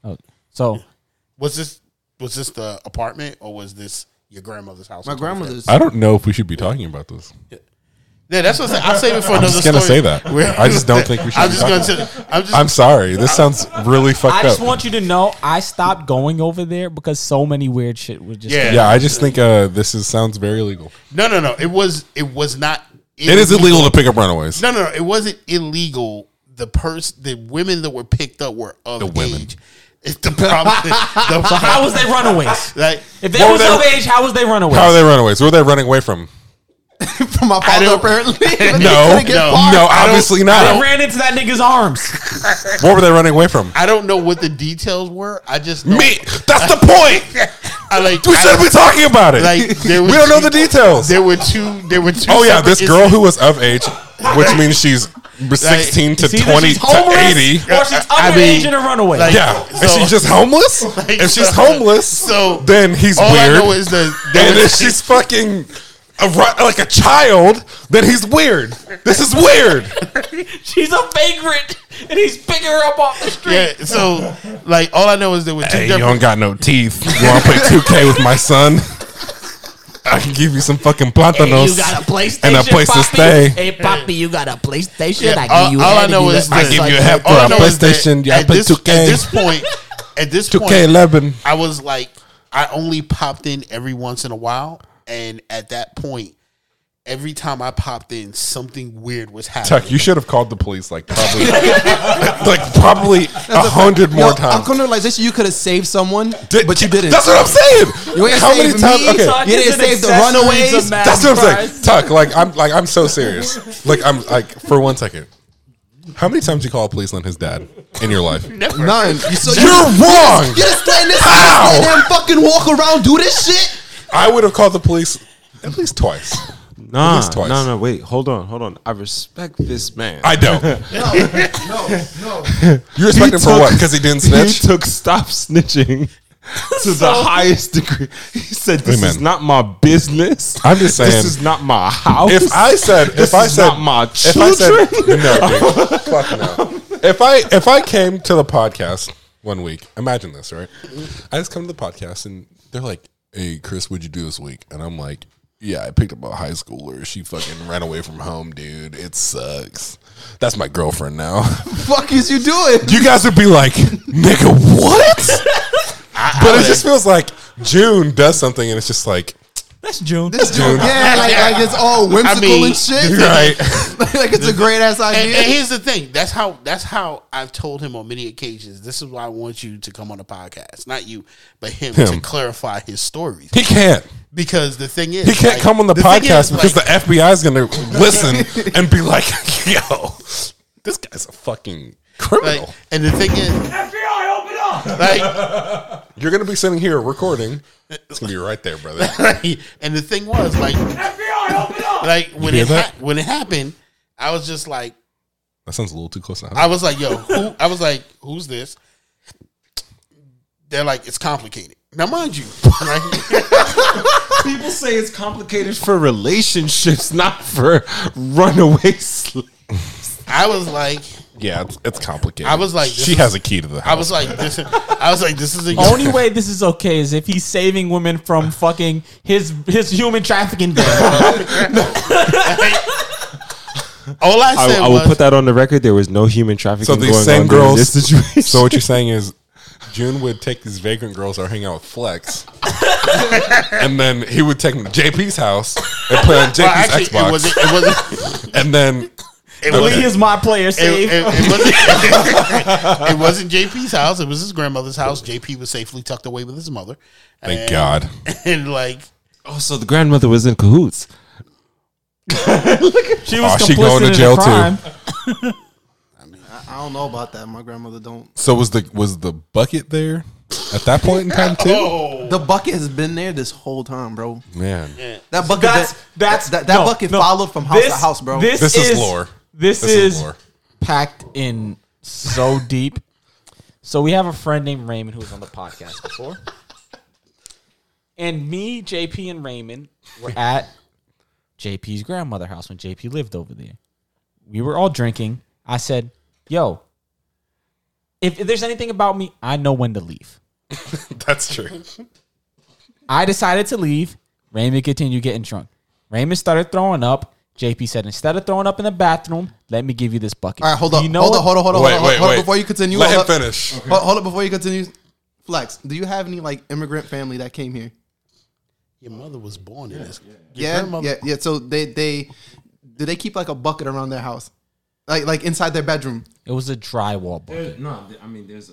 Oh, so was this was this the apartment or was this your grandmother's house? My grandmother's. I don't know if we should be talking about this. Yeah, that's what I'm saying. I'll save it for I'm just gonna story. say that. I just don't think we should I'm just gonna talking say, I'm just I'm sorry. This sounds really fucked up. I just up. want you to know I stopped going over there because so many weird shit was just Yeah. yeah, I just think uh, this is sounds very illegal. no no no. It was it was not It is illegal to pick up runaways. No, no, no. It wasn't illegal. The person, the women that were picked up were of The women. age. It's the problem. the, So how was they runaways? like If they was were they- of age, how was they runaways? How are they runaways? Where are they running away from? from my father. apparently, No, couldn't get no, far. no, obviously They not. ran into that nigga's arms. What were they running away from? I don't know what the details were. I just know, Me. That's the point. I like. We I shouldn't be talking about it. Like there we don't know two- the details. There were two. There were two. Oh yeah, this girl who was of age, which means she's sixteen to twenty she's to eighty. or she's I underage mean, and a runaway. like- Yeah, So- is she just homeless? Like, if she's so- homeless, so then he's all weird. I know is the and if she's fucking a, like a child, then he's weird. This is weird. She's a vagrant, and he's picking her up off the street. yeah. So like all I know is there were two Hey, you don't got no teeth. You want to play 2K with my son? I can give you some fucking plantanos PlayStation and a place to stay. Hey, Poppy, you got a PlayStation? Yeah, all, all I know is I give you a help for all I a know is that PlayStation. Yeah, I play this, 2K. At this point, at this point, 2K11. I was like, I only popped in every once in a while, and at that point, every time I popped in, something weird was happening. Tuck, you should have called the police like probably like probably a hundred more Yo, I'm times. coming to realization you could have saved someone, Did- but you didn't. That's what I'm saying. You ain't How many saved times? me. Okay, Tuck You didn't an save the accessory to runaways. Matt that's what I'm saying. Price. Tuck, like I'm like I'm so serious. Like I'm like for one second. How many times you call a policeman his dad in your life? None. You, so You're wrong. You just stand this How? stand there fucking walk around, do this shit. I would have called the police at least twice. Nah, least twice. no, no, wait, hold on, hold on. I respect this man. I don't. No, no. no. You respect him for took- what? Because he didn't snitch? He took stop snitching to the highest degree. He said, "This Amen. is not my business. I'm just saying- this is not my house. If I said, This if I is said, not my if I children." said, no, dude, fuck no. If I if I came to the podcast one week, imagine this, right? I just come to the podcast and they're like, "Hey, Chris, what'd you do this week?" And I'm like, "Yeah, I picked up a high schooler. She fucking ran away from home, dude. It sucks. That's my girlfriend now." fuck is you doing? you guys would be like, "Nigga, what?" but it just feels like June does something, and it's just like, That's June. This June. yeah, like, like it's all whimsical mean, and shit. right? like it's a great ass And, idea. and here's the thing. That's how. That's how I've told him on many occasions. This is why I want you to come on the podcast, not you, but him, to clarify his stories. He can't. Because the thing is, He can't like, come on the, thing podcast is, because like, the FBI is going to listen and be like, "Yo, this guy's a fucking criminal." like, and the thing is, FBI, open up! Like, You're going to be sitting here recording. It's going to be right there, brother. and the thing was, like, FBI, open up! like when it ha- when it happened, I was just like, That sounds a little too close to. I was like, yo, who? I was like, who's this? They're like, it's complicated. Now, mind you, like, People say it's complicated for relationships, not for runaway slaves. I was like, yeah, it's, it's complicated. I was like, she is- has a key to the house. I was like, this. I was like, this is the Only way this is okay is if he's saving women from fucking his his human trafficking. All I I, said I will was, put that on the record. There was no human trafficking so these going same on during girls. this situation. So what you're saying is, June would take these vagrant girls or hang out with Flex, and then he would take them to JP's house and play on JP's well, actually, Xbox, it wasn't. It wasn't. and then It Okay. Lee wasn't. is my player. It, it, it wasn't, it wasn't JP's house. It was his grandmother's house. JP was safely tucked away with his mother. Thank And- God. And like, oh, so the grandmother was in cahoots. she was Oh, she going to jail the too. crime. I don't know about that. My grandmother don't. So was the was the bucket there at that point in time too? oh, The bucket has been there this whole time, bro. Man, That bucket. That's that, that's that, that no, bucket no. followed from house This- to house, bro. This, This is lore. This, This is, is packed in so deep. So we have a friend named Raymond who was on the podcast before. And me, JP, and Raymond were at JP's grandmother house when JP lived over there. We were all drinking. I said, "Yo, if, if there's anything about me, I know when to leave." that's true. I decided to leave. Raymond continued getting drunk. Raymond started throwing up. JP said, instead of throwing up in the bathroom, let me give you this bucket. All right, hold Do up, You know hold what? up, hold up, hold up, Wait, hold up, wait, hold up wait. before you continue. Let hold him up. finish. Hold, hold up before you continue. Flex, do you have any like immigrant family that came here? your mother was born in this. Your Yeah, yeah, yeah. So they they do they keep like a bucket around their house, like like inside their bedroom? It was a drywall bucket. No, I mean there's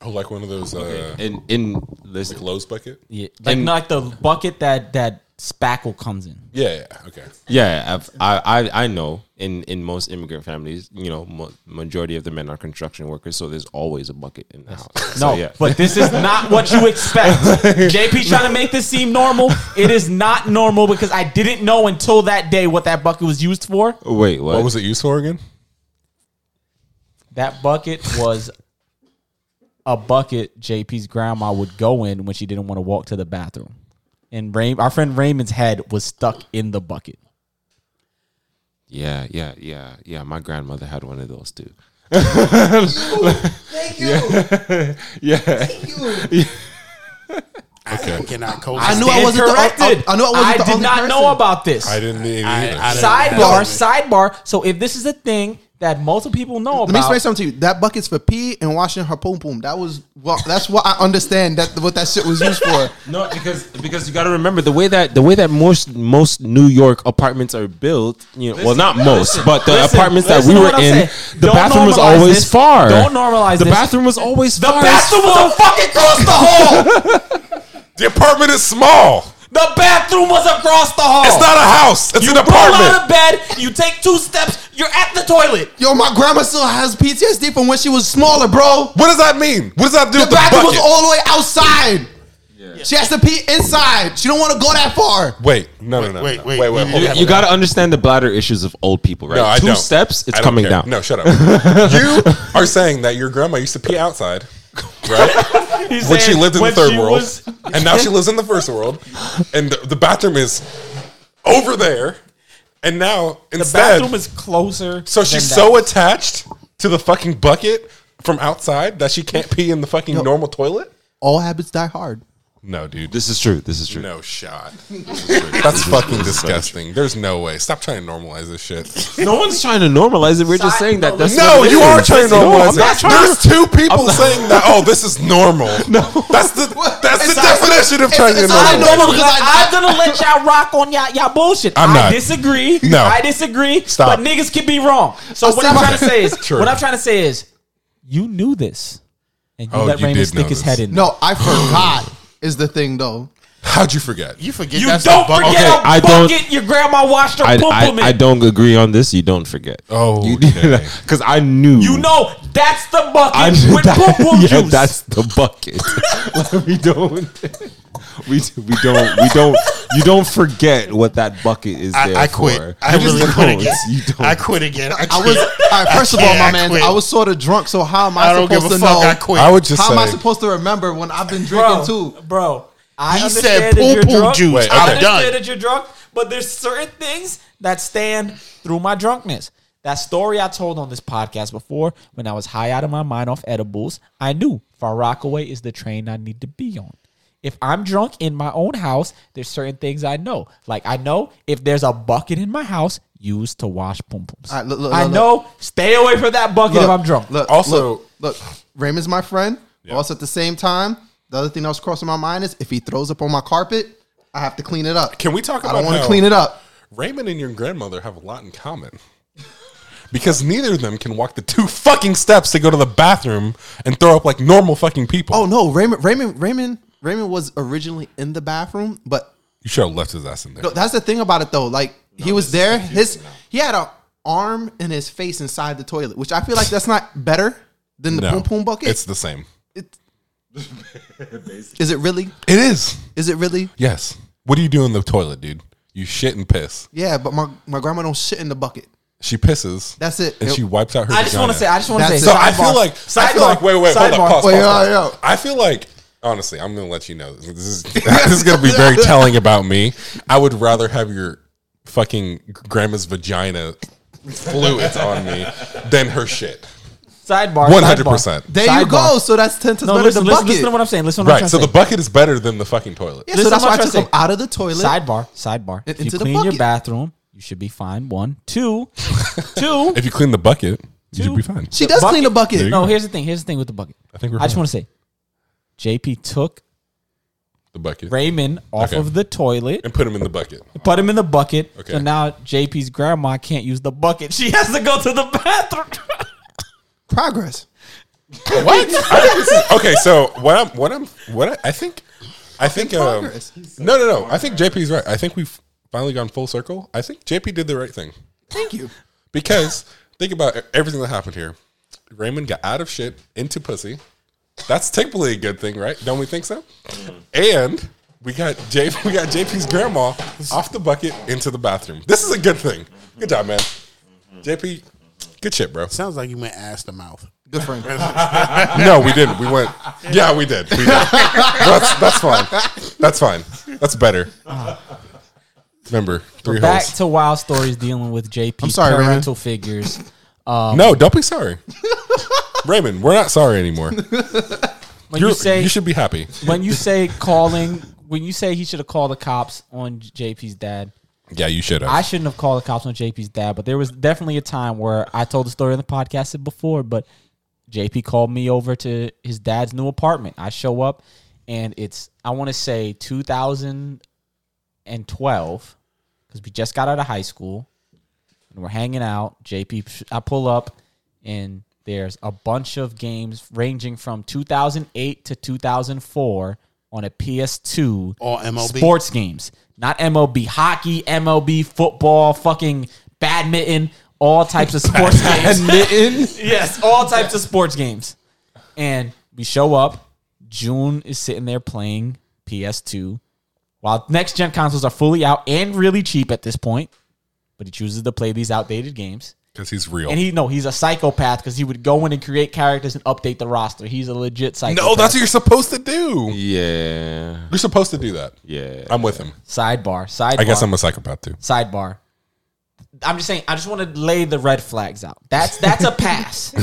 Oh, like one of those uh, in in this like Lowe's bucket. Yeah, like And- not the bucket that that spackle comes in. Yeah, yeah, okay. Yeah, I've, I, I I know in in most immigrant families, you know, mo- majority of the men are construction workers, so there's always a bucket in the house. So, No, yeah. but this is not what you expect. JP trying to make this seem normal. It is not normal because I didn't know until that day what that bucket was used for. wait, what? What was it used for again? That bucket was a bucket JP's grandma would go in when she didn't want to walk to the bathroom. And Ray, our friend Raymond's head was stuck in the bucket. Yeah, yeah, yeah, yeah. My grandmother had one of those too. Thank you. Yeah. Okay. I cannot co I knew I wasn't the- I- I knew I wasn't the did only not person. know about this. I didn't even I- either. I didn't- sidebar, sidebar. So if this is a thing that multiple people know Let me explain something to you. That bucket's for pee and washing her poom poom. That was well. That's what I understand. That what that shit was used for. No, because because you got to remember the way that the way that most most New York apartments are built. You know, well, not most, listen, but the listen, apartments that we were in, saying. the Don't bathroom was always this. far. Don't normalize The this. bathroom was always the far. The bathroom was a fucking across the hall. The apartment is small. The bathroom was across the hall. It's not a house. It's you an apartment. You roll out of bed. You take two steps. You're at the toilet. Yo, my grandma still has PTSD from when she was smaller, bro. What does that mean? What does that do The with the bathroom bucket? was all the way outside. She has to pee inside. She don't want to go that far. wait, no, no, no. Wait, no. wait, wait, wait. you- You, you got to understand the bladder issues of old people, right? No, I Two don't. steps, it's I coming care. down. No, shut up. you are saying that your grandma used to pee outside, right? He's when she lived in the third world, was- and now she lives in the first world, and the, the bathroom is over there, and now The instead, bathroom is closer. so she's than so that. attached to the fucking bucket from outside that she can't pee in the fucking normal toilet. All habits die hard. No, dude. This is true. This is true. No shot. That's fucking disgusting. There's no way. Stop trying to normalize this shit. No one's trying to normalize it. We're just saying that. That's No, what it you is. are trying to No, normalize I'm not it. trying There's to- two people saying that. Oh, this is normal. No, that's the that's the It's not- definition of trying to it's not normalize. normal because I- I'm gonna let y'all rock on y'all, y'all bullshit. I'm I not. disagree. No. I disagree. Stop. But niggas can be wrong. So what I'm Stop. trying to say is, True. what I'm trying to say is, you knew this, and you Oh, let you Raymond did stick his this. head in. No, I forgot. Is the thing though. How'd you forget? You forget you that's don't the bucket. forget Okay, a I don't- bucket your grandma washed her I, pum I, in. I don't agree on this. You don't forget. Oh, You okay. because I knew. You know that's the bucket I knew with that, pum pum yeah, juice. that's the bucket. we don't. We, we don't we don't you don't forget what that bucket is there I, I for. quit. I You just really quit again. You don't. I quit again. I, I was all right, first of all, my I man. quit. I was sort of drunk, so how am I, I don't give supposed a to fuck. know? I quit. I would just how say. am I supposed to remember when I've been drinking bro, too? bro. I He understand said that you're poo-poo drunk. juice. Wait, I okay. understand Done. that you're drunk, but there's certain things that stand through my drunkenness. That story I told on this podcast before, when I was high out of my mind off edibles, I knew Far Rockaway is the train I need to be on. If I'm drunk in my own house, there's certain things I know. Like I know if there's a bucket in my house used to wash pum pums. All right, look, look, I look, know. Stay away from that bucket if I'm drunk. Look, Also- look, look, Raymond's my friend. Also, at the same time, the other thing that was crossing my mind is if he throws up on my carpet, I have to clean it up. Can we talk about? I don't want to clean it up. Raymond and your grandmother have a lot in common. Because neither of them can walk the two fucking steps to go to the bathroom and throw up like normal fucking people. Oh no, Raymond, Raymond, Raymond, Raymond was originally in the bathroom, but You should have left his ass in there. no, that's the thing about it though. Like he was there, his he had a arm and his face inside the toilet, which I feel like that's not better than the no, poom poom bucket. It's the same. is it really? It is. Is it really? Yes. What do you do in the toilet, dude? You shit and piss. Yeah, but my, my grandma don't shit in the bucket. She pisses. That's it. And It- she wipes out her. I just want to say. I just want to say. So. I feel sidebar. like I feel like wait wait hold Sidebar. on pause, Wait, pause, yeah, pause. yeah. I feel like honestly I'm gonna let you know this is this is gonna be very telling about me. I would rather have your fucking grandma's vagina fluids on me than her shit. Sidebar. One hundred percent. There you Sidebar. go. So that's ten times No, better listen, than listen, bucket. listen to what I'm saying. Listen to what I'm Right. So to the say. bucket is better than the fucking toilet. yeah, so that's why I took them out of the toilet. Sidebar. Sidebar. In- If you into the clean your bathroom, you should be fine. One, two, two. If you clean the bucket, you Two. should be fine. She does clean the bucket. No, go. here's the thing. Here's the thing with the bucket. I think we're I just want to say, JP took The bucket Raymond off Okay. of the toilet, and put him in the bucket. put him in the bucket. Okay. So now JP's grandma can't use the bucket. She has to go to the bathroom. Progress. What? I think this is, okay, so what I'm what I'm what I, I think I think um, progress. no, no, no. I think JP's right. I think we've finally gone full circle. I think JP did the right thing Thank you. because think about everything that happened here. Raymond got out of shit into pussy. That's typically a good thing, right? Don't we think so? And we got J we got JP's grandma off the bucket into the bathroom. This is a good thing. Good job, man. JP, good shit, bro. Sounds like you went ass to mouth. Good friend. No, we didn't. We went. Yeah, we did. We did. that's that's fine. That's fine. That's better. Remember, three Back holes. to wild stories dealing with JP I'm sorry, Raymond. parental figures. Um, No, don't be sorry, Raymond. We're not sorry anymore. when You're- say you should be happy. when you say calling when you say he should have called the cops on JP's dad. Yeah, you should have. I shouldn't have called the cops on JP's dad, but there was definitely a time where I told the story on the podcast before, but JP called me over to his dad's new apartment. I show up and it's I want to say 2012 cuz we just got out of high school and we're hanging out. JP I pull up and there's a bunch of games ranging from 2008 to 2004 on a PS2 All MLB? sports games, not MLB hockey, MLB football, fucking badminton, all types of sports games. Badminton, yes, all types of sports games. And we show up. June is sitting there playing PS2 while next gen consoles are fully out and really cheap at this point. But he chooses to play these outdated games. Because he's real. And he no, he's a psychopath because he would go in and create characters and update the roster. He's a legit psychopath. no, that's what you're supposed to do. Yeah. You're supposed to do that. Yeah. I'm with him. sidebar. Sidebar. I guess I'm a psychopath too. sidebar. I'm just saying. I just want to lay the red flags out. That's that's a pass,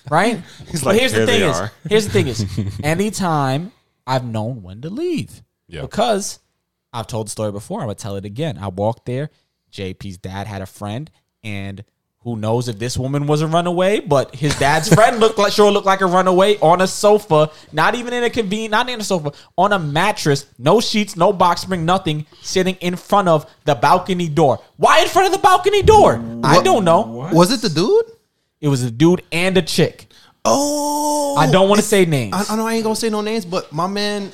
right? He's but like, here's "Here the thing they is, are." here's the thing is, anytime I've known when to leave, Yeah. because I've told the story before. I'm gonna tell it again. I walked there. JP's dad had a friend, and who knows if this woman was a runaway? But his dad's friend looked like sure looked like a runaway on a sofa, not even in a convenient, not in a sofa, on a mattress, no sheets, no box spring, nothing, sitting in front of the balcony door. Why in front of the balcony door? I don't know. Was it the dude? It was a dude and a chick. Oh, I don't want to say names. I, I know I ain't gonna say no names, but my man.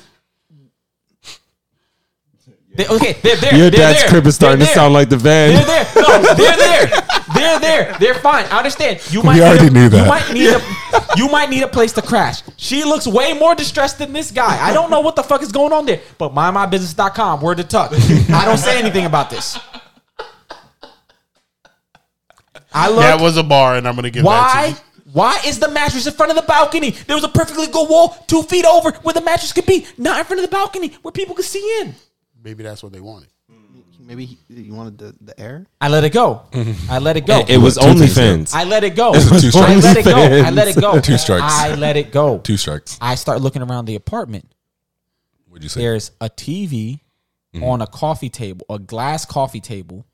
They- okay, they're there. Your they're dad's there, crib is starting they're to there. sound like the van. They're there. No, they're there. They're there. They're fine. I understand. You might need already a, knew that. You might need a you might need a place to crash. She looks way more distressed than this guy. I don't know what the fuck is going on there. But mindmybusiness.com, word to Tuck. I don't say anything about this. I look That was a bar, and I'm gonna give that why? to you. Why is the mattress in front of the balcony? There was a perfectly good wall two feet over where the mattress could be, not in front of the balcony where people could see in. Maybe that's what they wanted. Maybe he, you wanted the, the air. I let it go. I let it go. It, it was Two things OnlyFans. I let it go. It's a two I strikes. let it go. I let it go. Two strikes. I let it go. Two strikes. I start looking around the apartment. What'd you say? There's a TV mm-hmm. on a coffee table, a glass coffee table,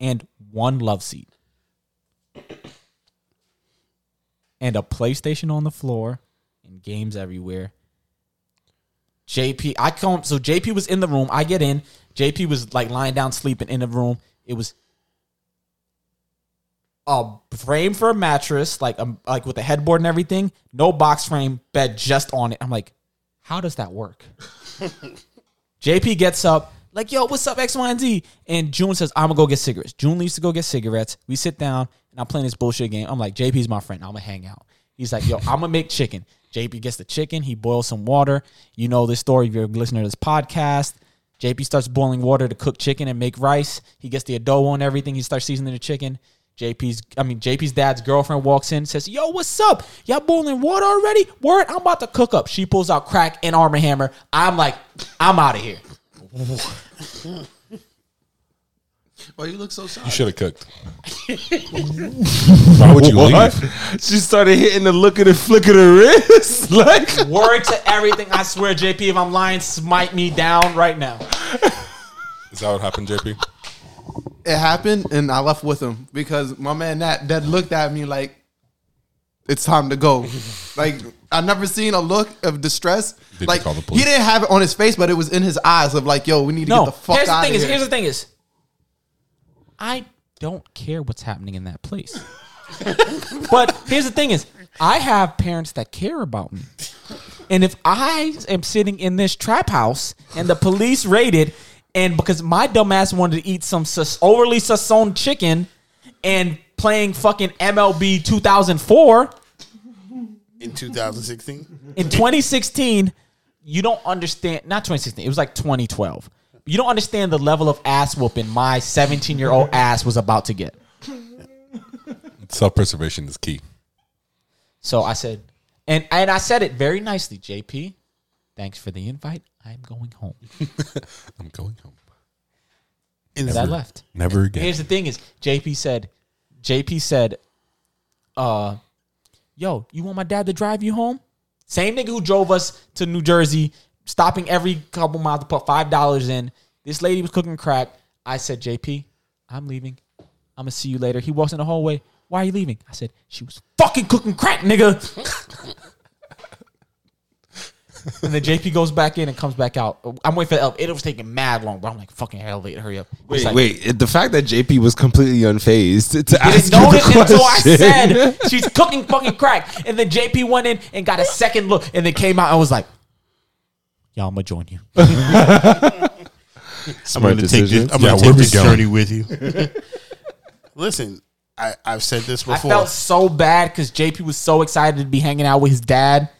and one love seat. And a PlayStation on the floor and games everywhere. JP, I come so JP was in the room. I get in. JP was like lying down sleeping in the room. It was a frame for a mattress, like um, like with a headboard and everything. No box frame, bed just on it. I'm like, how does that work? JP gets up, like, yo, what's up, X, Y, and Z? And June says, I'm gonna go get cigarettes. June leaves to go get cigarettes. We sit down and I'm playing this bullshit game. I'm like, JP's my friend. I'm gonna hang out. He's like, yo, I'm gonna make chicken. JP gets the chicken. He boils some water. You know this story if you're a listener to this podcast. JP starts boiling water to cook chicken and make rice. He gets the adobo and everything. He starts seasoning the chicken. JP's, I mean, JP's dad's girlfriend walks in, says, Yo, what's up? Y'all boiling water already? Word, I'm about to cook up. She pulls out crack and Arm & Hammer. I'm like, I'm out of here. Why you look so shy? You should have cooked. Why would you What? leave? She started hitting the look at the flick of the wrist. Like, Word to everything. I swear, JP, if I'm lying, smite me down right now. Is that what happened, JP? It happened, and I left with him because my man that Dad looked at me like it's time to go. like I never seen a look of distress. Did he like call the police? he didn't have it on his face, but it was in his eyes of like, yo, we need to No, get the fuck here's the out thing of is, here. here's the thing is, I don't care what's happening in that place. but here's the thing is, I have parents that care about me. And if I am sitting in this trap house and the police raided, and because my dumbass wanted to eat some sus- overly sazoned chicken and playing fucking MLB 2004 in 2016. in 2016, you don't understand. Not 2016. It was like 2012. You don't understand the level of ass whooping my 17 year old ass was about to get. Self preservation is key. So I said, and and I said it very nicely, JP. Thanks for the invite. I'm going home. I'm going home. And I left. Never again. Here's the thing: is JP said, JP said, uh, yo, you want my dad to drive you home? Same nigga who drove us to New Jersey, stopping every couple miles to put five dollars in. This lady was cooking crack. I said, JP, I'm leaving. I'm gonna see you later. He walks in the hallway. Why are you leaving? I said, she was fucking cooking crack, nigga. and then JP goes back in and comes back out. I'm waiting for the elevator. It was taking mad long, but I'm like, fucking elevator, hurry up. Wait, like- wait. The fact that JP was completely unfazed to, ask didn't you the notice until I said she's cooking fucking crack. And then JP went in and got a second look and then came out and was like, Y'all, I'm gonna join you. I'm gonna take this, I'm Yeah, gonna take this going? journey with you. Listen, I, I've said this before. I felt so bad because JP was so excited to be hanging out with his dad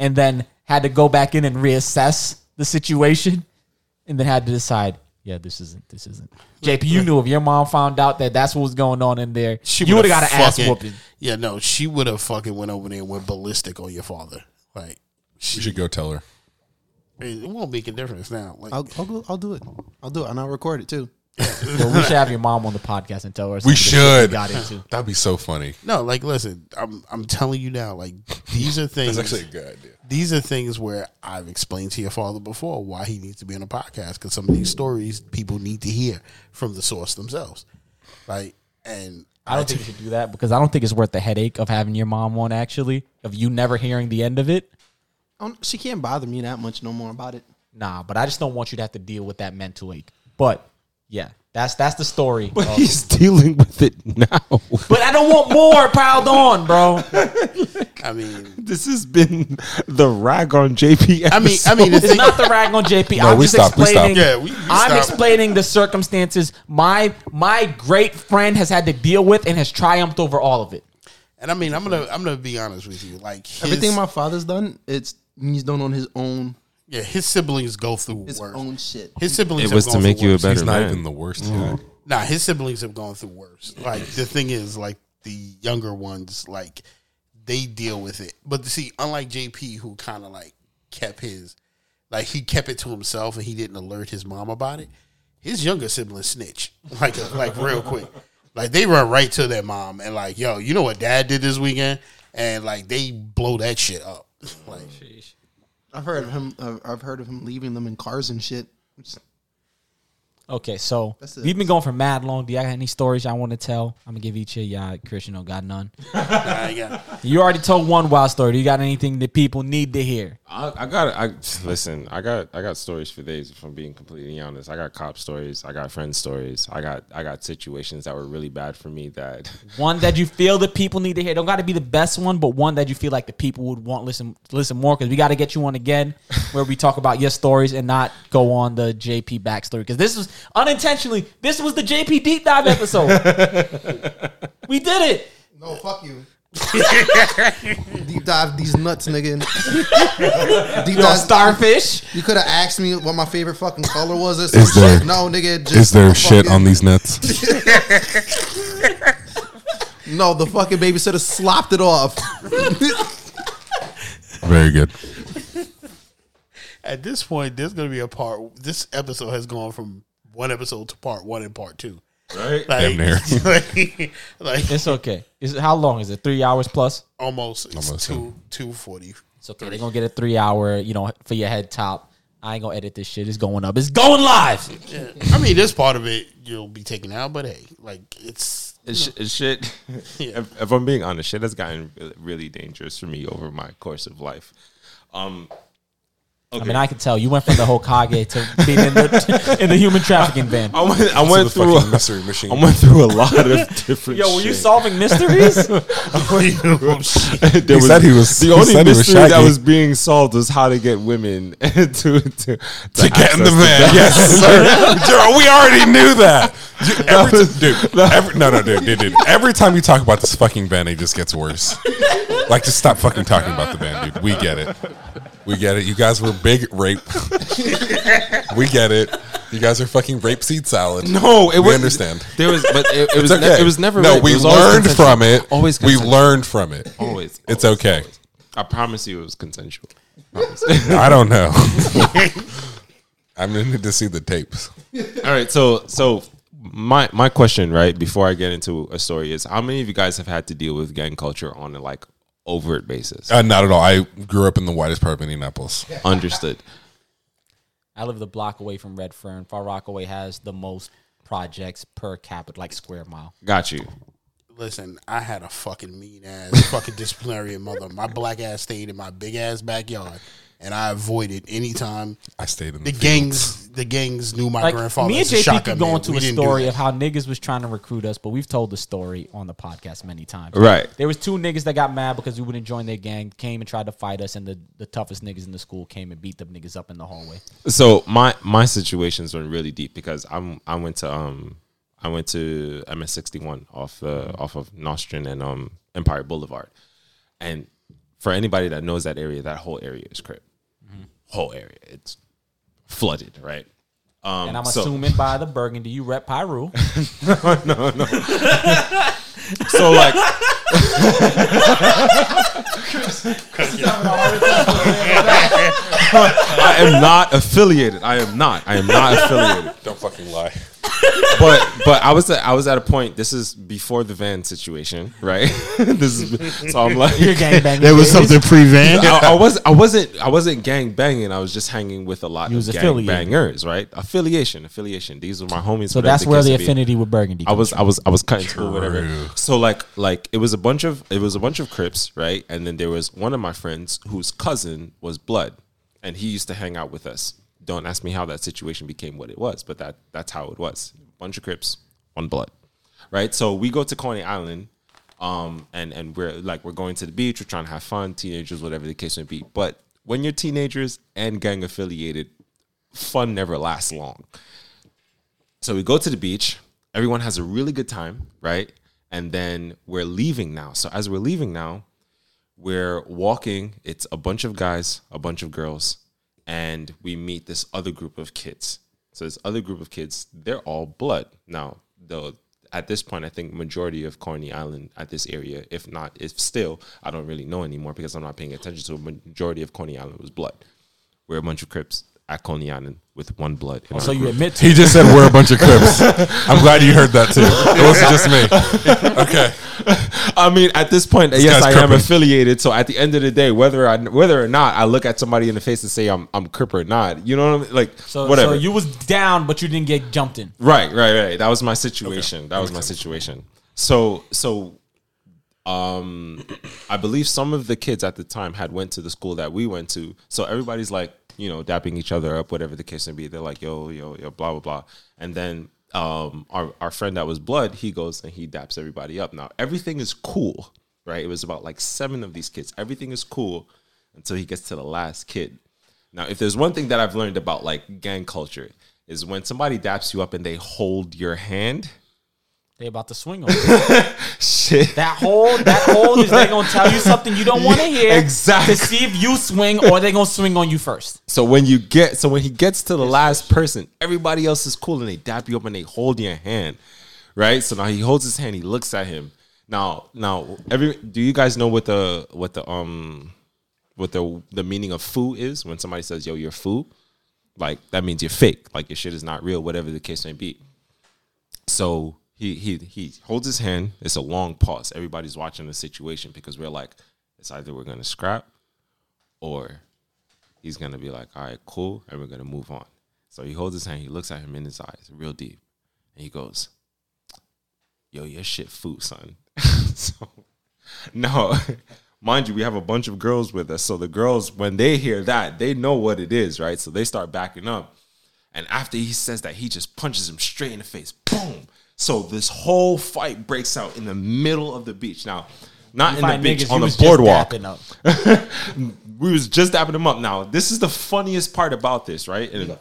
and then had to go back in and reassess the situation and then had to decide, yeah, this isn't, this isn't. JP, you knew if your mom found out that that's what was going on in there, you would have got an ass whooping. Yeah, no, she would have fucking went over there and went ballistic on your father. Like, You should go tell her. It won't make a difference now. Like, I'll, I'll go. I'll do it. I'll do it, and I'll record it too. Well, we should have your mom on the podcast and tell her. We of the shit should. got into. That'd be so funny. no, like, listen, I'm I'm telling you now, like, these are things. That's actually a good idea. these are things where I've explained to your father before why he needs to be on a podcast because some of these stories people need to hear from the source themselves, right? And I don't think you should do that because I don't think it's worth the headache of having your mom on. Actually, of you never hearing the end of it. Um, she can't bother me that much no more about it. Nah, but I just don't want you to have to deal with that mental ache. But yeah, that's that's the story. But of- he's dealing with it now. but I don't want more piled on, bro. I mean, this has been the rag on JP. I mean, I mean, It's not the rag on JP. No, I'm we just stopped, we explaining. Yeah, we- we I'm stopped. explaining the circumstances my my great friend has had to deal with and has triumphed over all of it. and I mean, I'm gonna I'm gonna be honest with you, like his, Everything my father's done, it's he's done on his own yeah, his siblings go through his worse. own shit. His siblings It have was to gone make through you a better He's not man. even the worst guy. Nah, his siblings have gone through worse. Like the thing is, like the younger ones, like they deal with it. But see, unlike JP, who kind of like kept his, like he kept it to himself and he didn't alert his mom about it. His younger siblings snitch, like like real quick. Like they run right to their mom and like, yo, you know what dad did this weekend, and like they blow that shit up. Like, I've heard of him. I've heard of him leaving them in cars and shit. Okay, so That's it. we've been going for mad long. Do y'all got any stories y'all want to tell? I'm gonna give each of y'all. Chris, you know, got none. nah, yeah. You already told one wild story. Do you got anything that people need to hear? I, I got. I listen. I got. I got stories for days. If I'm being completely honest, I got cop stories. I got friend stories. I got. I got situations that were really bad for me. That One that you feel the people need to hear. Don't got to be the best one, but one that you feel like the people would want listen listen more. Because we got to get you on again, where we talk about your stories and not go on the JP backstory. Because this was unintentionally. This was the JP deep dive episode. we did it. No, fuck you. Deep dive these nuts, nigga. Deep You know, starfish. You could have asked me what my favorite fucking color was or Is there- shit. No, nigga. Just Is there shit fucking- on these nuts? No, the fucking babysitter slopped it off. Very good. At this point, there's gonna be a part. This episode has gone from one episode to part one and part two. right. Like, Damn near. like, like It's okay. Is it, how long is it? Three hours plus. almost, it's Almost, two two forty. It's okay. They're gonna get a three hour. You know, for your head top. I ain't gonna edit this shit. It's going up. It's going live. Yeah. I mean, this part of it you'll be taken out, but hey, like it's It's, it's shit. Yeah. if, if I'm being honest, shit has gotten really, really dangerous for me over my course of life. Um, I mean, I can tell you went from the Hokage to being in the in the human trafficking van. I went, I went through a, mystery machine. I went through a lot of different. Yo, were you shit. solving mysteries? There He said he was- the he only said was mystery that was being solved was how to get women to to, to, to get in the access van. Yes, sir. Gerald, we already knew that. You- Every t- dude, every, no, no, dude, dude, dude. Every time you talk about this fucking van, it just gets worse. Like, just stop fucking talking about the van, dude. We get it. We get it. You guys were big rape. we get it. You guys are fucking rape seed salad. No, it we was understand. There was, but it, it was It's ne- it was never. No, rape. we learned from it. Always, we consensual. learned from it. Always, It's always, okay. always. I promise you, it was consensual. I don't know. I'm gonna need to see the tapes. All right, so so my my question, right, before I get into a story is how many of you guys have had to deal with gang culture on a like overt basis? Uh, not at all. I grew up in the whitest part of Indianapolis. Understood. I live the block away from Redfern. Far Rockaway has the most projects per capita, like square mile. Got you. Listen, I had a fucking mean ass fucking disciplinarian mother. My black ass stayed in my big ass backyard, and I avoided anytime I stayed in the the, gangs. The gangs knew my Like grandfather. me and as a JP shotgun could go man. into We a didn't do story of how niggas was trying to recruit us, but we've told the story on the podcast many times. Right. There was two niggas that got mad because we wouldn't join their gang, came and tried to fight us, and the, the toughest niggas in the school came and beat them niggas up in the hallway. So my my situations went really deep because I'm I went to um I went to MS sixty one off uh, off of Nostrand and um Empire Boulevard, and for anybody that knows that area, that whole area is crip, whole area it's flooded, right? Um, And I'm so- assuming by the Burgundy, you rep Piru. no, no. so like, I am not affiliated. I am not. I am not affiliated. Don't fucking lie. But but I was at, I was at a point. This is before the van situation, right? this is so I'm like You're gang banging. There was days. something pre-van. I, I was I wasn't I wasn't gang banging. I was just hanging with a lot You of gang affiliated. bangers, right? Affiliation, affiliation. These are my homies. So that's where the affinity with Burgundy. I was I was I was cutting school, whatever. So like like it was a bunch of it was a bunch of Crips, right? And then there was one of my friends whose cousin was blood, and he used to hang out with us. Don't ask me how that situation became what it was, but that that's how it was. Bunch of Crips, one blood, right? So we go to Coney Island, um, and and we're like we're going to the beach, we're trying to have fun, teenagers, whatever the case may be. But when you're teenagers and gang affiliated, fun never lasts long. So we go to the beach. Everyone has a really good time, right? And then we're leaving now. So as we're leaving now, we're walking. It's a bunch of guys, a bunch of girls, and we meet this other group of kids. So this other group of kids, they're all blood. Now, though at this point, I think majority of Coney Island at this area, if not, if still, I don't really know anymore because I'm not paying attention to. A majority of Coney Island was blood. We're a bunch of Crips at Coney Island with one blood. in oh, our so you group. admit to He just said we're a bunch of crips. I'm glad you heard that too. It wasn't just me. Okay. I mean, at this point, yes, guy's I am affiliated. So at the end of the day, whether I whether or not I look at somebody in the face and say I'm I'm crip or not, you know what I mean? Like so, whatever. so you was down, but you didn't get jumped in. right, right, right. That was my situation. That was my situation. So so um I believe some of the kids at the time had went to the school that we went to. So everybody's like, you know, dapping each other up, whatever the case may be. They're like, yo, yo, yo, blah, blah, blah. And then um our, our friend that was blood, he goes and he daps everybody up. Now everything is cool, right? It was about like seven of these kids. Everything is cool until he gets to the last kid. Now, if there's one thing that I've learned about like gang culture is when somebody daps you up and they hold your hand, They about to swing on you. shit. That hold, that hold is they gonna tell you something you don't want to hear. Exactly. To see if you swing or they gonna swing on you first. So when you get, so when he gets to the last person, everybody else is cool and they dap you up and they hold your hand, right? So now he holds his hand, he looks at him. Now, now, every do you guys know what the what the um what the the meaning of foo is when somebody says yo you're foo? Like that means you're fake, like your shit is not real, whatever the case may be. So he he he holds his hand. It's a long pause. Everybody's watching the situation because we're like, it's either we're gonna scrap or he's gonna be like, all right, cool, and we're gonna move on. So he holds his hand, he looks at him in his eyes, real deep, and he goes, Yo, your shit food, son. so no, mind you, we have a bunch of girls with us. So the girls, when they hear that, they know what it is, right? So they start backing up. And after he says that, he just punches him straight in the face. Boom. So this whole fight breaks out in the middle of the beach. Now, not You in the find beach, niggas on the boardwalk. up. we was just dapping them up. Now, this is the funniest part about this, right? And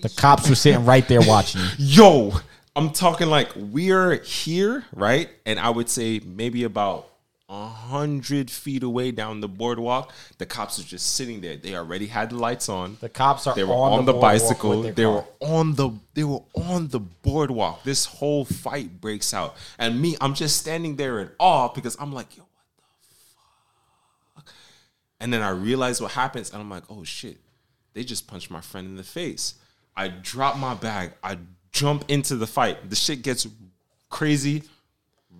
The cops were sitting right there watching yo, I'm talking like we're here, right? And I would say maybe about a hundred feet away down the boardwalk. The cops are just sitting there. They already had the lights on. The cops are They were on on, the the, bicycle. They car. were on the they were on the boardwalk. This whole fight breaks out, and me, I'm just standing there in awe because I'm like, yo, what the fuck? And then I realize what happens, and I'm like, oh shit, they just punched my friend in the face. I drop my bag. I jump into the fight. The shit gets crazy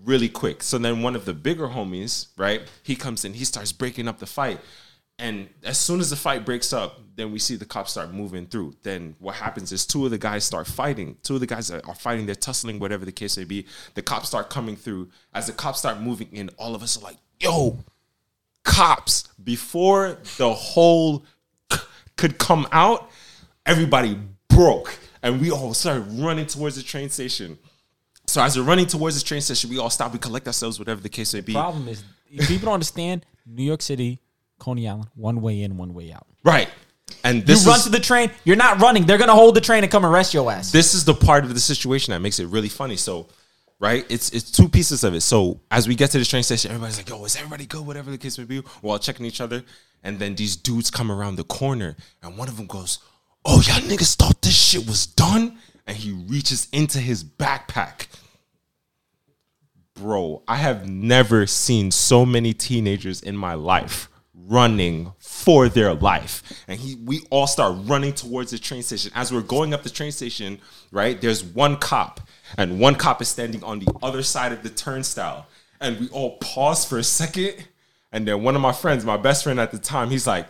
really quick. So then one of the bigger homies, right? He comes in, he starts breaking up the fight. And as soon as the fight breaks up, then we see the cops start moving through. Then what happens is two of the guys start fighting. Two of the guys are fighting, they're tussling, whatever the case may be. The cops start coming through. As the cops start moving in, all of us are like, yo, cops. Before the whole c- could come out, everybody broke. And we all started running towards the train station. So as we're running towards the train station, we all stop, we collect ourselves, whatever the case may be. The problem is, people don't understand. New York City, Coney Island, one way in, one way out. Right. And You this run is, to the train. You're not running. They're gonna hold the train and come arrest your ass. this is the part of the situation that makes it really funny. So, right, it's it's two pieces of it. So as we get to the train station, everybody's like, "Yo, is everybody good?" Whatever the case may be. We're all checking each other, and then these dudes come around the corner, and one of them goes, "Oh, y'all niggas thought this shit was done," and he reaches into his backpack. Bro, I have never seen so many teenagers in my life running for their life. And he we all start running towards the train station. As we're going up the train station, right? There's one cop and one cop is standing on the other side of the turnstile. And we all pause for a second. And then one of my friends, my best friend at the time, he's like,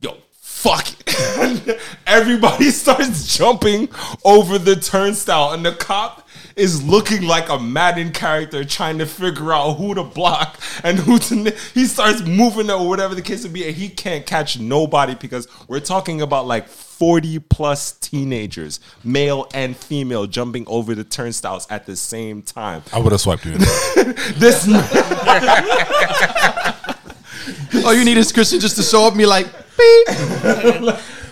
"Yo, fuck it. Everybody starts jumping over the turnstile, and the cop is looking like a Madden character trying to figure out who to block and who to. He starts moving or whatever the case may be, and he can't catch nobody because we're talking about like 40 plus teenagers, male and female, jumping over the turnstiles at the same time. I would have swiped you. This All you need is Christian just to show up and be like,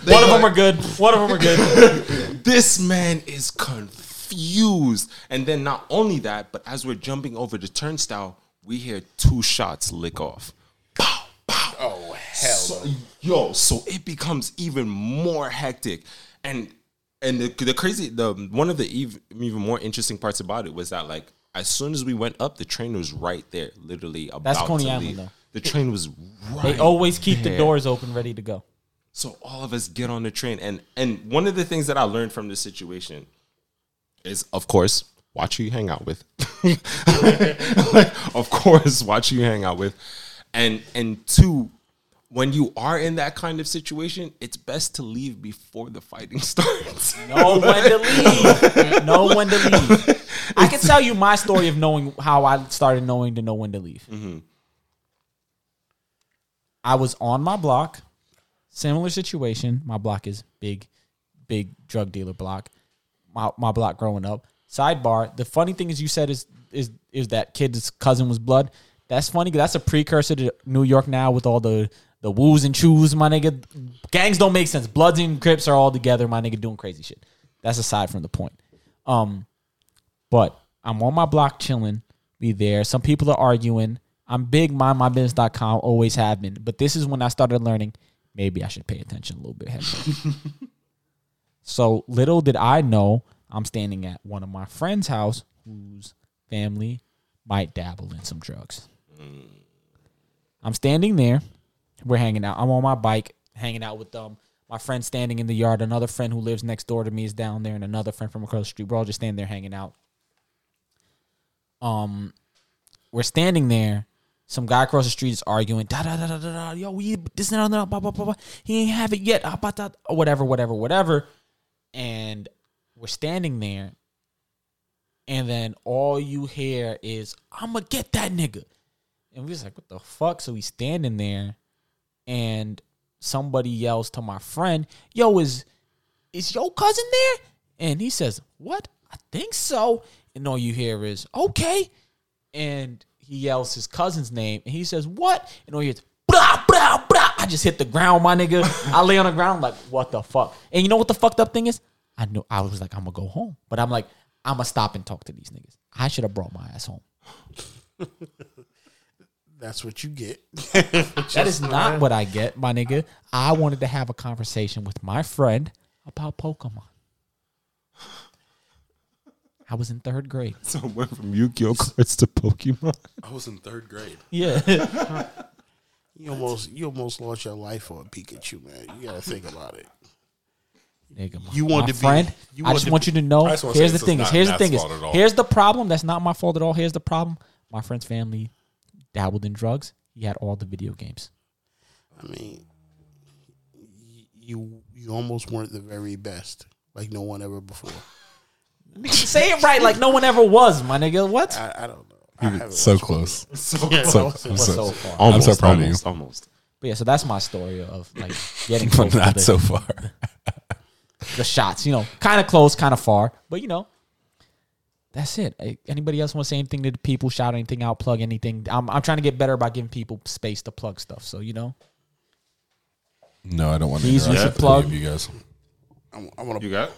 One of them are good. One of them are good. this man is confused. And then not only that, but as we're jumping over the turnstile, we hear two shots lick off. Pow, pow. Oh hell! So, yo, so it becomes even more hectic. And and the, the crazy the one of the ev- even more interesting parts about it was that like as soon as we went up, the train was right there, literally about That's Coney to Island, leave. though. The train was right. They always keep the doors open, ready to go. So all of us get on the train, and and one of the things that I learned from this situation is, of course, watch who you hang out with. Like, of course, watch who you hang out with, and and two, when you are in that kind of situation, it's best to leave before the fighting starts. Know when to leave. know when to leave. I can tell you my story of knowing how I started knowing to know when to leave. Mm-hmm. I was on my block, similar situation. My block is big, big drug dealer block. My my block growing up. Sidebar: The funny thing is, you said is is is that kid's cousin was blood. That's funny. 'cause That's a precursor to New York now with all the the woos and chews, my nigga. Gangs don't make sense. Bloods and Crips are all together, my nigga, doing crazy shit. That's aside from the point. Um, but I'm on my block chilling. Be there. Some people are arguing. I'm big my mindmybusiness.com, always have been. But this is when I started learning maybe I should pay attention a little bit. so little did I know I'm standing at one of my friends' house whose family might dabble in some drugs. I'm standing there. We're hanging out. I'm on my bike, hanging out with them. My friend standing in the yard. Another friend who lives next door to me is down there, and another friend from across the street. We're all just standing there hanging out. Um, we're standing there. Some guy across the street is arguing. Da da da da da da. Yo, we this and that. Blah, blah, blah, blah. He ain't have it yet. Ah, bah, da, whatever, whatever, whatever. And we're standing there, and then all you hear is, "I'ma get that nigga." And we was like, what the fuck? So he's standing there and somebody yells to my friend, yo, is is your cousin there? And he says, What? I think so. And all you hear is, okay. And he yells his cousin's name and he says, What? And all you hear is blah, blah. I just hit the ground, my nigga. I lay on the ground like, what the fuck? And you know what the fucked up thing is? I knew I was like, I'm gonna go home. But I'm like, I'm gonna stop and talk to these niggas. I should have brought my ass home. That's what you get. That is not what I get, my nigga. I wanted to have a conversation with my friend about Pokemon. I was in third grade. So it went from Yu-Gi-Oh cards to Pokemon. I was in third grade. Yeah. You almost you almost lost your life for a Pikachu, man. You gotta think about it. Nigga, my, You want to be- friend. I just want be- you to know. I just wanna Here's the thing. is here's the thing. Is fault at all. here's the problem. That's not my fault at all. Here's the problem. My friend's family dabbled in drugs. He had all the video games. I mean, you you almost weren't the very best, like no one ever before. Say it right, like no one ever was, my nigga. What? I, I don't know. I haven't So close. So, yeah, So, so- I'm so so, far. I'm Almost, so proud of you. almost, almost. But yeah, so that's my story of like getting But close to not the, so far. the shots. You know, kind of close, kind of far, but you know. That's it. Anybody else want to say anything to the people? Shout anything out? Plug anything? I'm, I'm trying to get better about giving people space to plug stuff. So you know, No, I don't want to Please, you should plug. you guys. I'm, I want to. You got?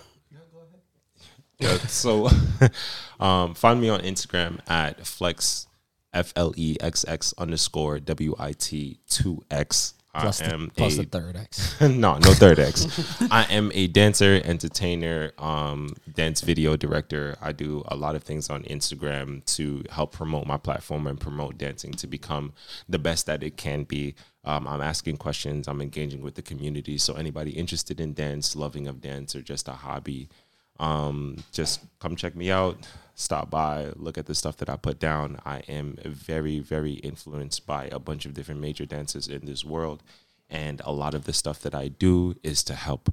Yeah. So, um, find me on Instagram at flex f l e x x underscore w i t two x. I plus the, am plus a the third X. no, no third X. I am a dancer, entertainer, um, dance video director. I do a lot of things on Instagram to help promote my platform and promote dancing to become the best that it can be. Um, I'm asking questions. I'm engaging with the community. So anybody interested in dance, loving of dance, or just a hobby, um, just come check me out. Stop by, look at the stuff that I put down. I am very, very influenced by a bunch of different major dancers in this world. And a lot of the stuff that I do is to help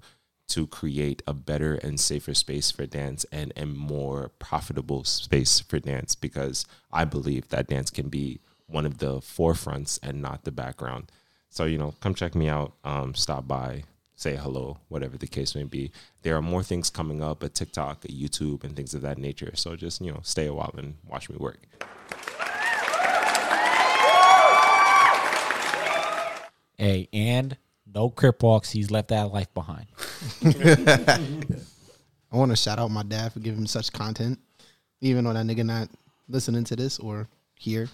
to create a better and safer space for dance and a more profitable space for dance because I believe that dance can be one of the forefronts and not the background. So, you know, come check me out, um, stop by, say hello, whatever the case may be. There are more things coming up at TikTok, at YouTube, and things of that nature. So just, you know, stay a while and watch me work. Hey, and no crip walks. He's left that life behind. I want to shout out my dad for giving me such content, even though that nigga not listening to this or here.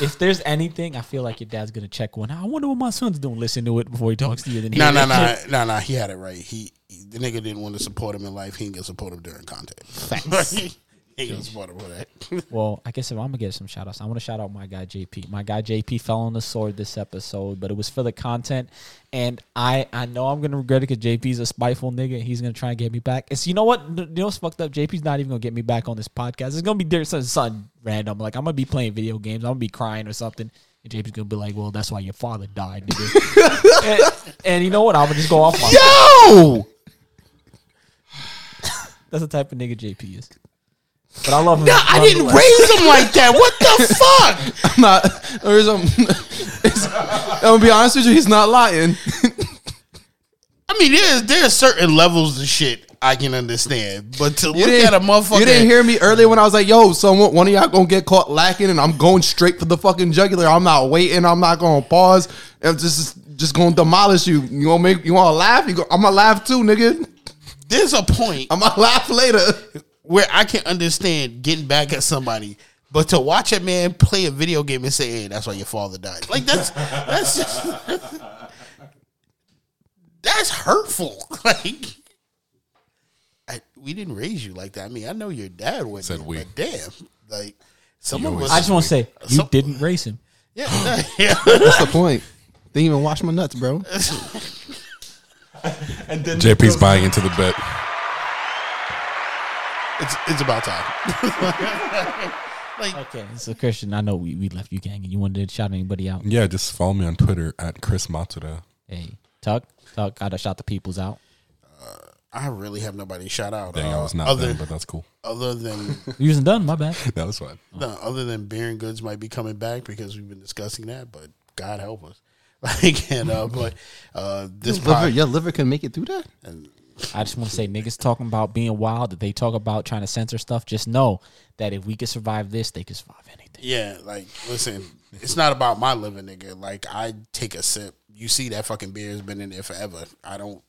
If there's anything, I feel like your dad's gonna check one. out. I wonder what my son's doing. Listen to it before he talks to you. Then No, no, no, no, no. He had it right. He, he- the nigga didn't want to support him in life. He ain't gonna support him during content. Facts. he ain't gonna support him for that. Well, I guess if I'm gonna get some shout outs, I want to shout out my guy JP. My guy JP fell on the sword this episode, but it was for the content. And I I know I'm gonna regret it because JP's a spiteful nigga. He's gonna try and get me back. It's you know what? You know what's fucked up? JP's not even gonna get me back on this podcast. It's gonna be there something, something random. Like I'm gonna be playing video games. I'm gonna be crying or something. And JP's gonna be like, "Well, that's why your father died, nigga." and, and you know what? I'm gonna just go off my. Yo, That's the type of nigga JP is. But I love him. no, I didn't raise him like that. What the fuck? I'm not. Or is um, it's- I'm gonna be honest with you. He's not lying. I mean, there's there's certain levels of shit I can understand, but to You look didn't, at a motherfucker, you didn't hear me earlier when I was like, "Yo, someone, one of y'all gonna get caught lacking, and I'm going straight for the fucking jugular. I'm not waiting. I'm not gonna pause. I'm just just gonna demolish you. You gonna make you wanna laugh? You go, I'm gonna laugh too, nigga. there's a point I'm gonna laugh later. Where I can understand getting back at somebody, but to watch a man play a video game and say, "Hey, that's why your father died," like that's that's just, that's hurtful. Like, I, we didn't raise you like that. I mean, I know your dad went, Said there, we. but damn, like some You of us. I just want to say you Some- didn't raise him. yeah, yeah. What's the point? Didn't even wash my nuts, bro. And then JP's buying into the bet. It's it's about time. like, Okay, so Christian, I know we, we left you gang, and you wanted to shout anybody out. Yeah, just follow me on Twitter at Chris Matsuda. Hey, Tuck, Tuck, gotta shout the peoples out. I really have nobody to shout out. Dang, I Uh, was not other there, but that's cool. other than You wasn't done. My bad. That was fine. no, other than beer and goods might be coming back because we've been discussing that. But God help us. Like and uh, but uh, this Your liver, pod, your liver can make it through that. I just want to say, niggas talking about being wild, that they talk about trying to censor stuff. Just know that if we could survive this, they could survive anything. Yeah, like listen, it's not about my living, nigga. Like I take a sip. You see that fucking beer has been in there forever. I don't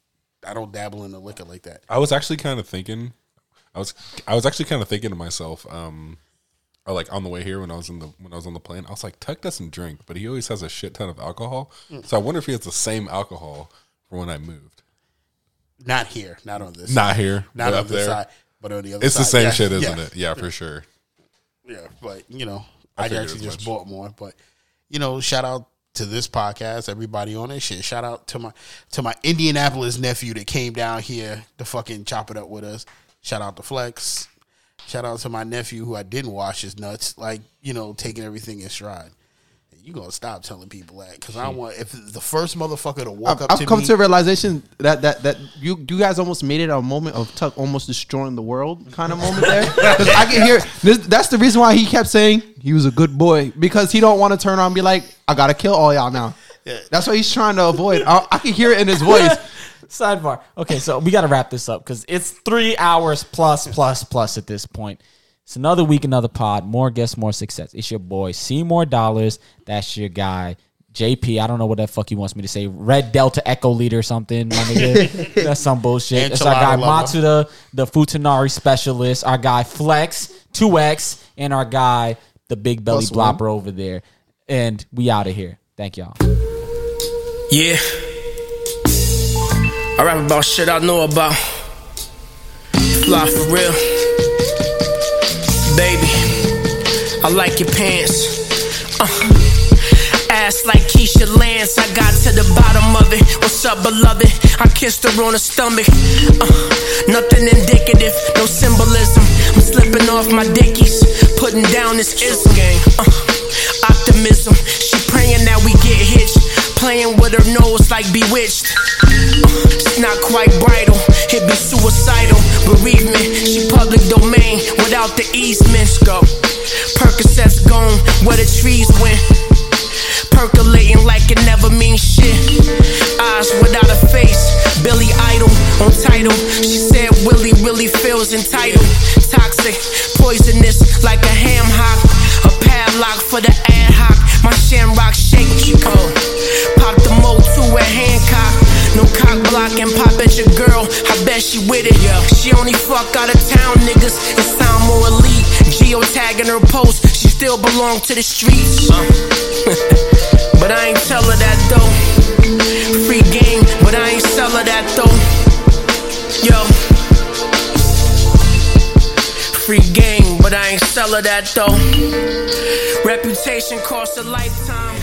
I don't dabble in the liquor like that. I was actually kind of thinking, I was I was actually kind of thinking to myself, um, or like on the way here when I was in the when I was on the plane, I was like, Tuck doesn't drink, but he always has a shit ton of alcohol. Mm. So I wonder if he has the same alcohol for when I moved. Not here, not on this. Not side. here, not on up this there. side, but on the other. Side. It's the same Yeah, shit, isn't yeah. it? Yeah, for sure. Yeah, but you know, I I, actually just much. bought more. But you know, shout out to this podcast, everybody on it. Shit, shout out to my to my Indianapolis nephew that came down here to fucking chop it up with us. Shout out to Flex. Shout out to my nephew who I didn't wash his nuts, like you know, taking everything in stride. You gonna stop telling people that because I hmm. want if the first motherfucker to walk I've, up I've to come me. to a realization that that that you you guys almost made it a moment of Tuck almost destroying the world kind of moment there. Because I can hear this, that's the reason why he kept saying he was a good boy because he don't want to turn around and be like I gotta kill all y'all now. Yeah. That's what he's trying to avoid. I, I can hear it in his voice. Sidebar. Okay, so we got to wrap this up because it's three hours plus, plus, plus at this point. It's another week, another pod. More guests, more success. It's your boy Seymour Dollars. That's your guy. JP, I don't know what that fuck he wants me to say. Red Delta Echo Leader or something. My nigga. That's some bullshit. It's our guy Enchilada. Matsuda, the Futanari specialist. Our guy Flex, 2X, and our guy, the big belly Plus one. blopper over there. And we out of here. Thank y'all. Yeah. I rap about shit I know about. Fly for real. Baby, I like your pants. Uh. Ass like Keisha Lance, I got to the bottom of it. What's up, beloved? I kissed her on the stomach. Uh, nothing indicative, no symbolism. I'm slipping off my dickies, putting down this ism. Uh, optimism, she praying that we get hitched. Playing with her nose like bewitched. Uh, it's not quite bridal, it be suicidal. Bereavement, she public domain without the easements. Go. Percocets gone where the trees went. Percolating like it never means shit. Eyes without a face, Billy Idol on title. She said Willie really feels entitled. Toxic, poisonous like a ham hock. A padlock for the ad hoc. My shamrock shake, cold. Pop the mo to a Hancock. No cock blocking, pop at your girl. I bet she with it. She only fuck out of town niggas. It sound more elite. Geotagging her post, she still belong to the streets. Uh. but I ain't tell her that though. Free game, but I ain't sell her that though. Yo. Free game, but I ain't sell her that though. Reputation costs a lifetime.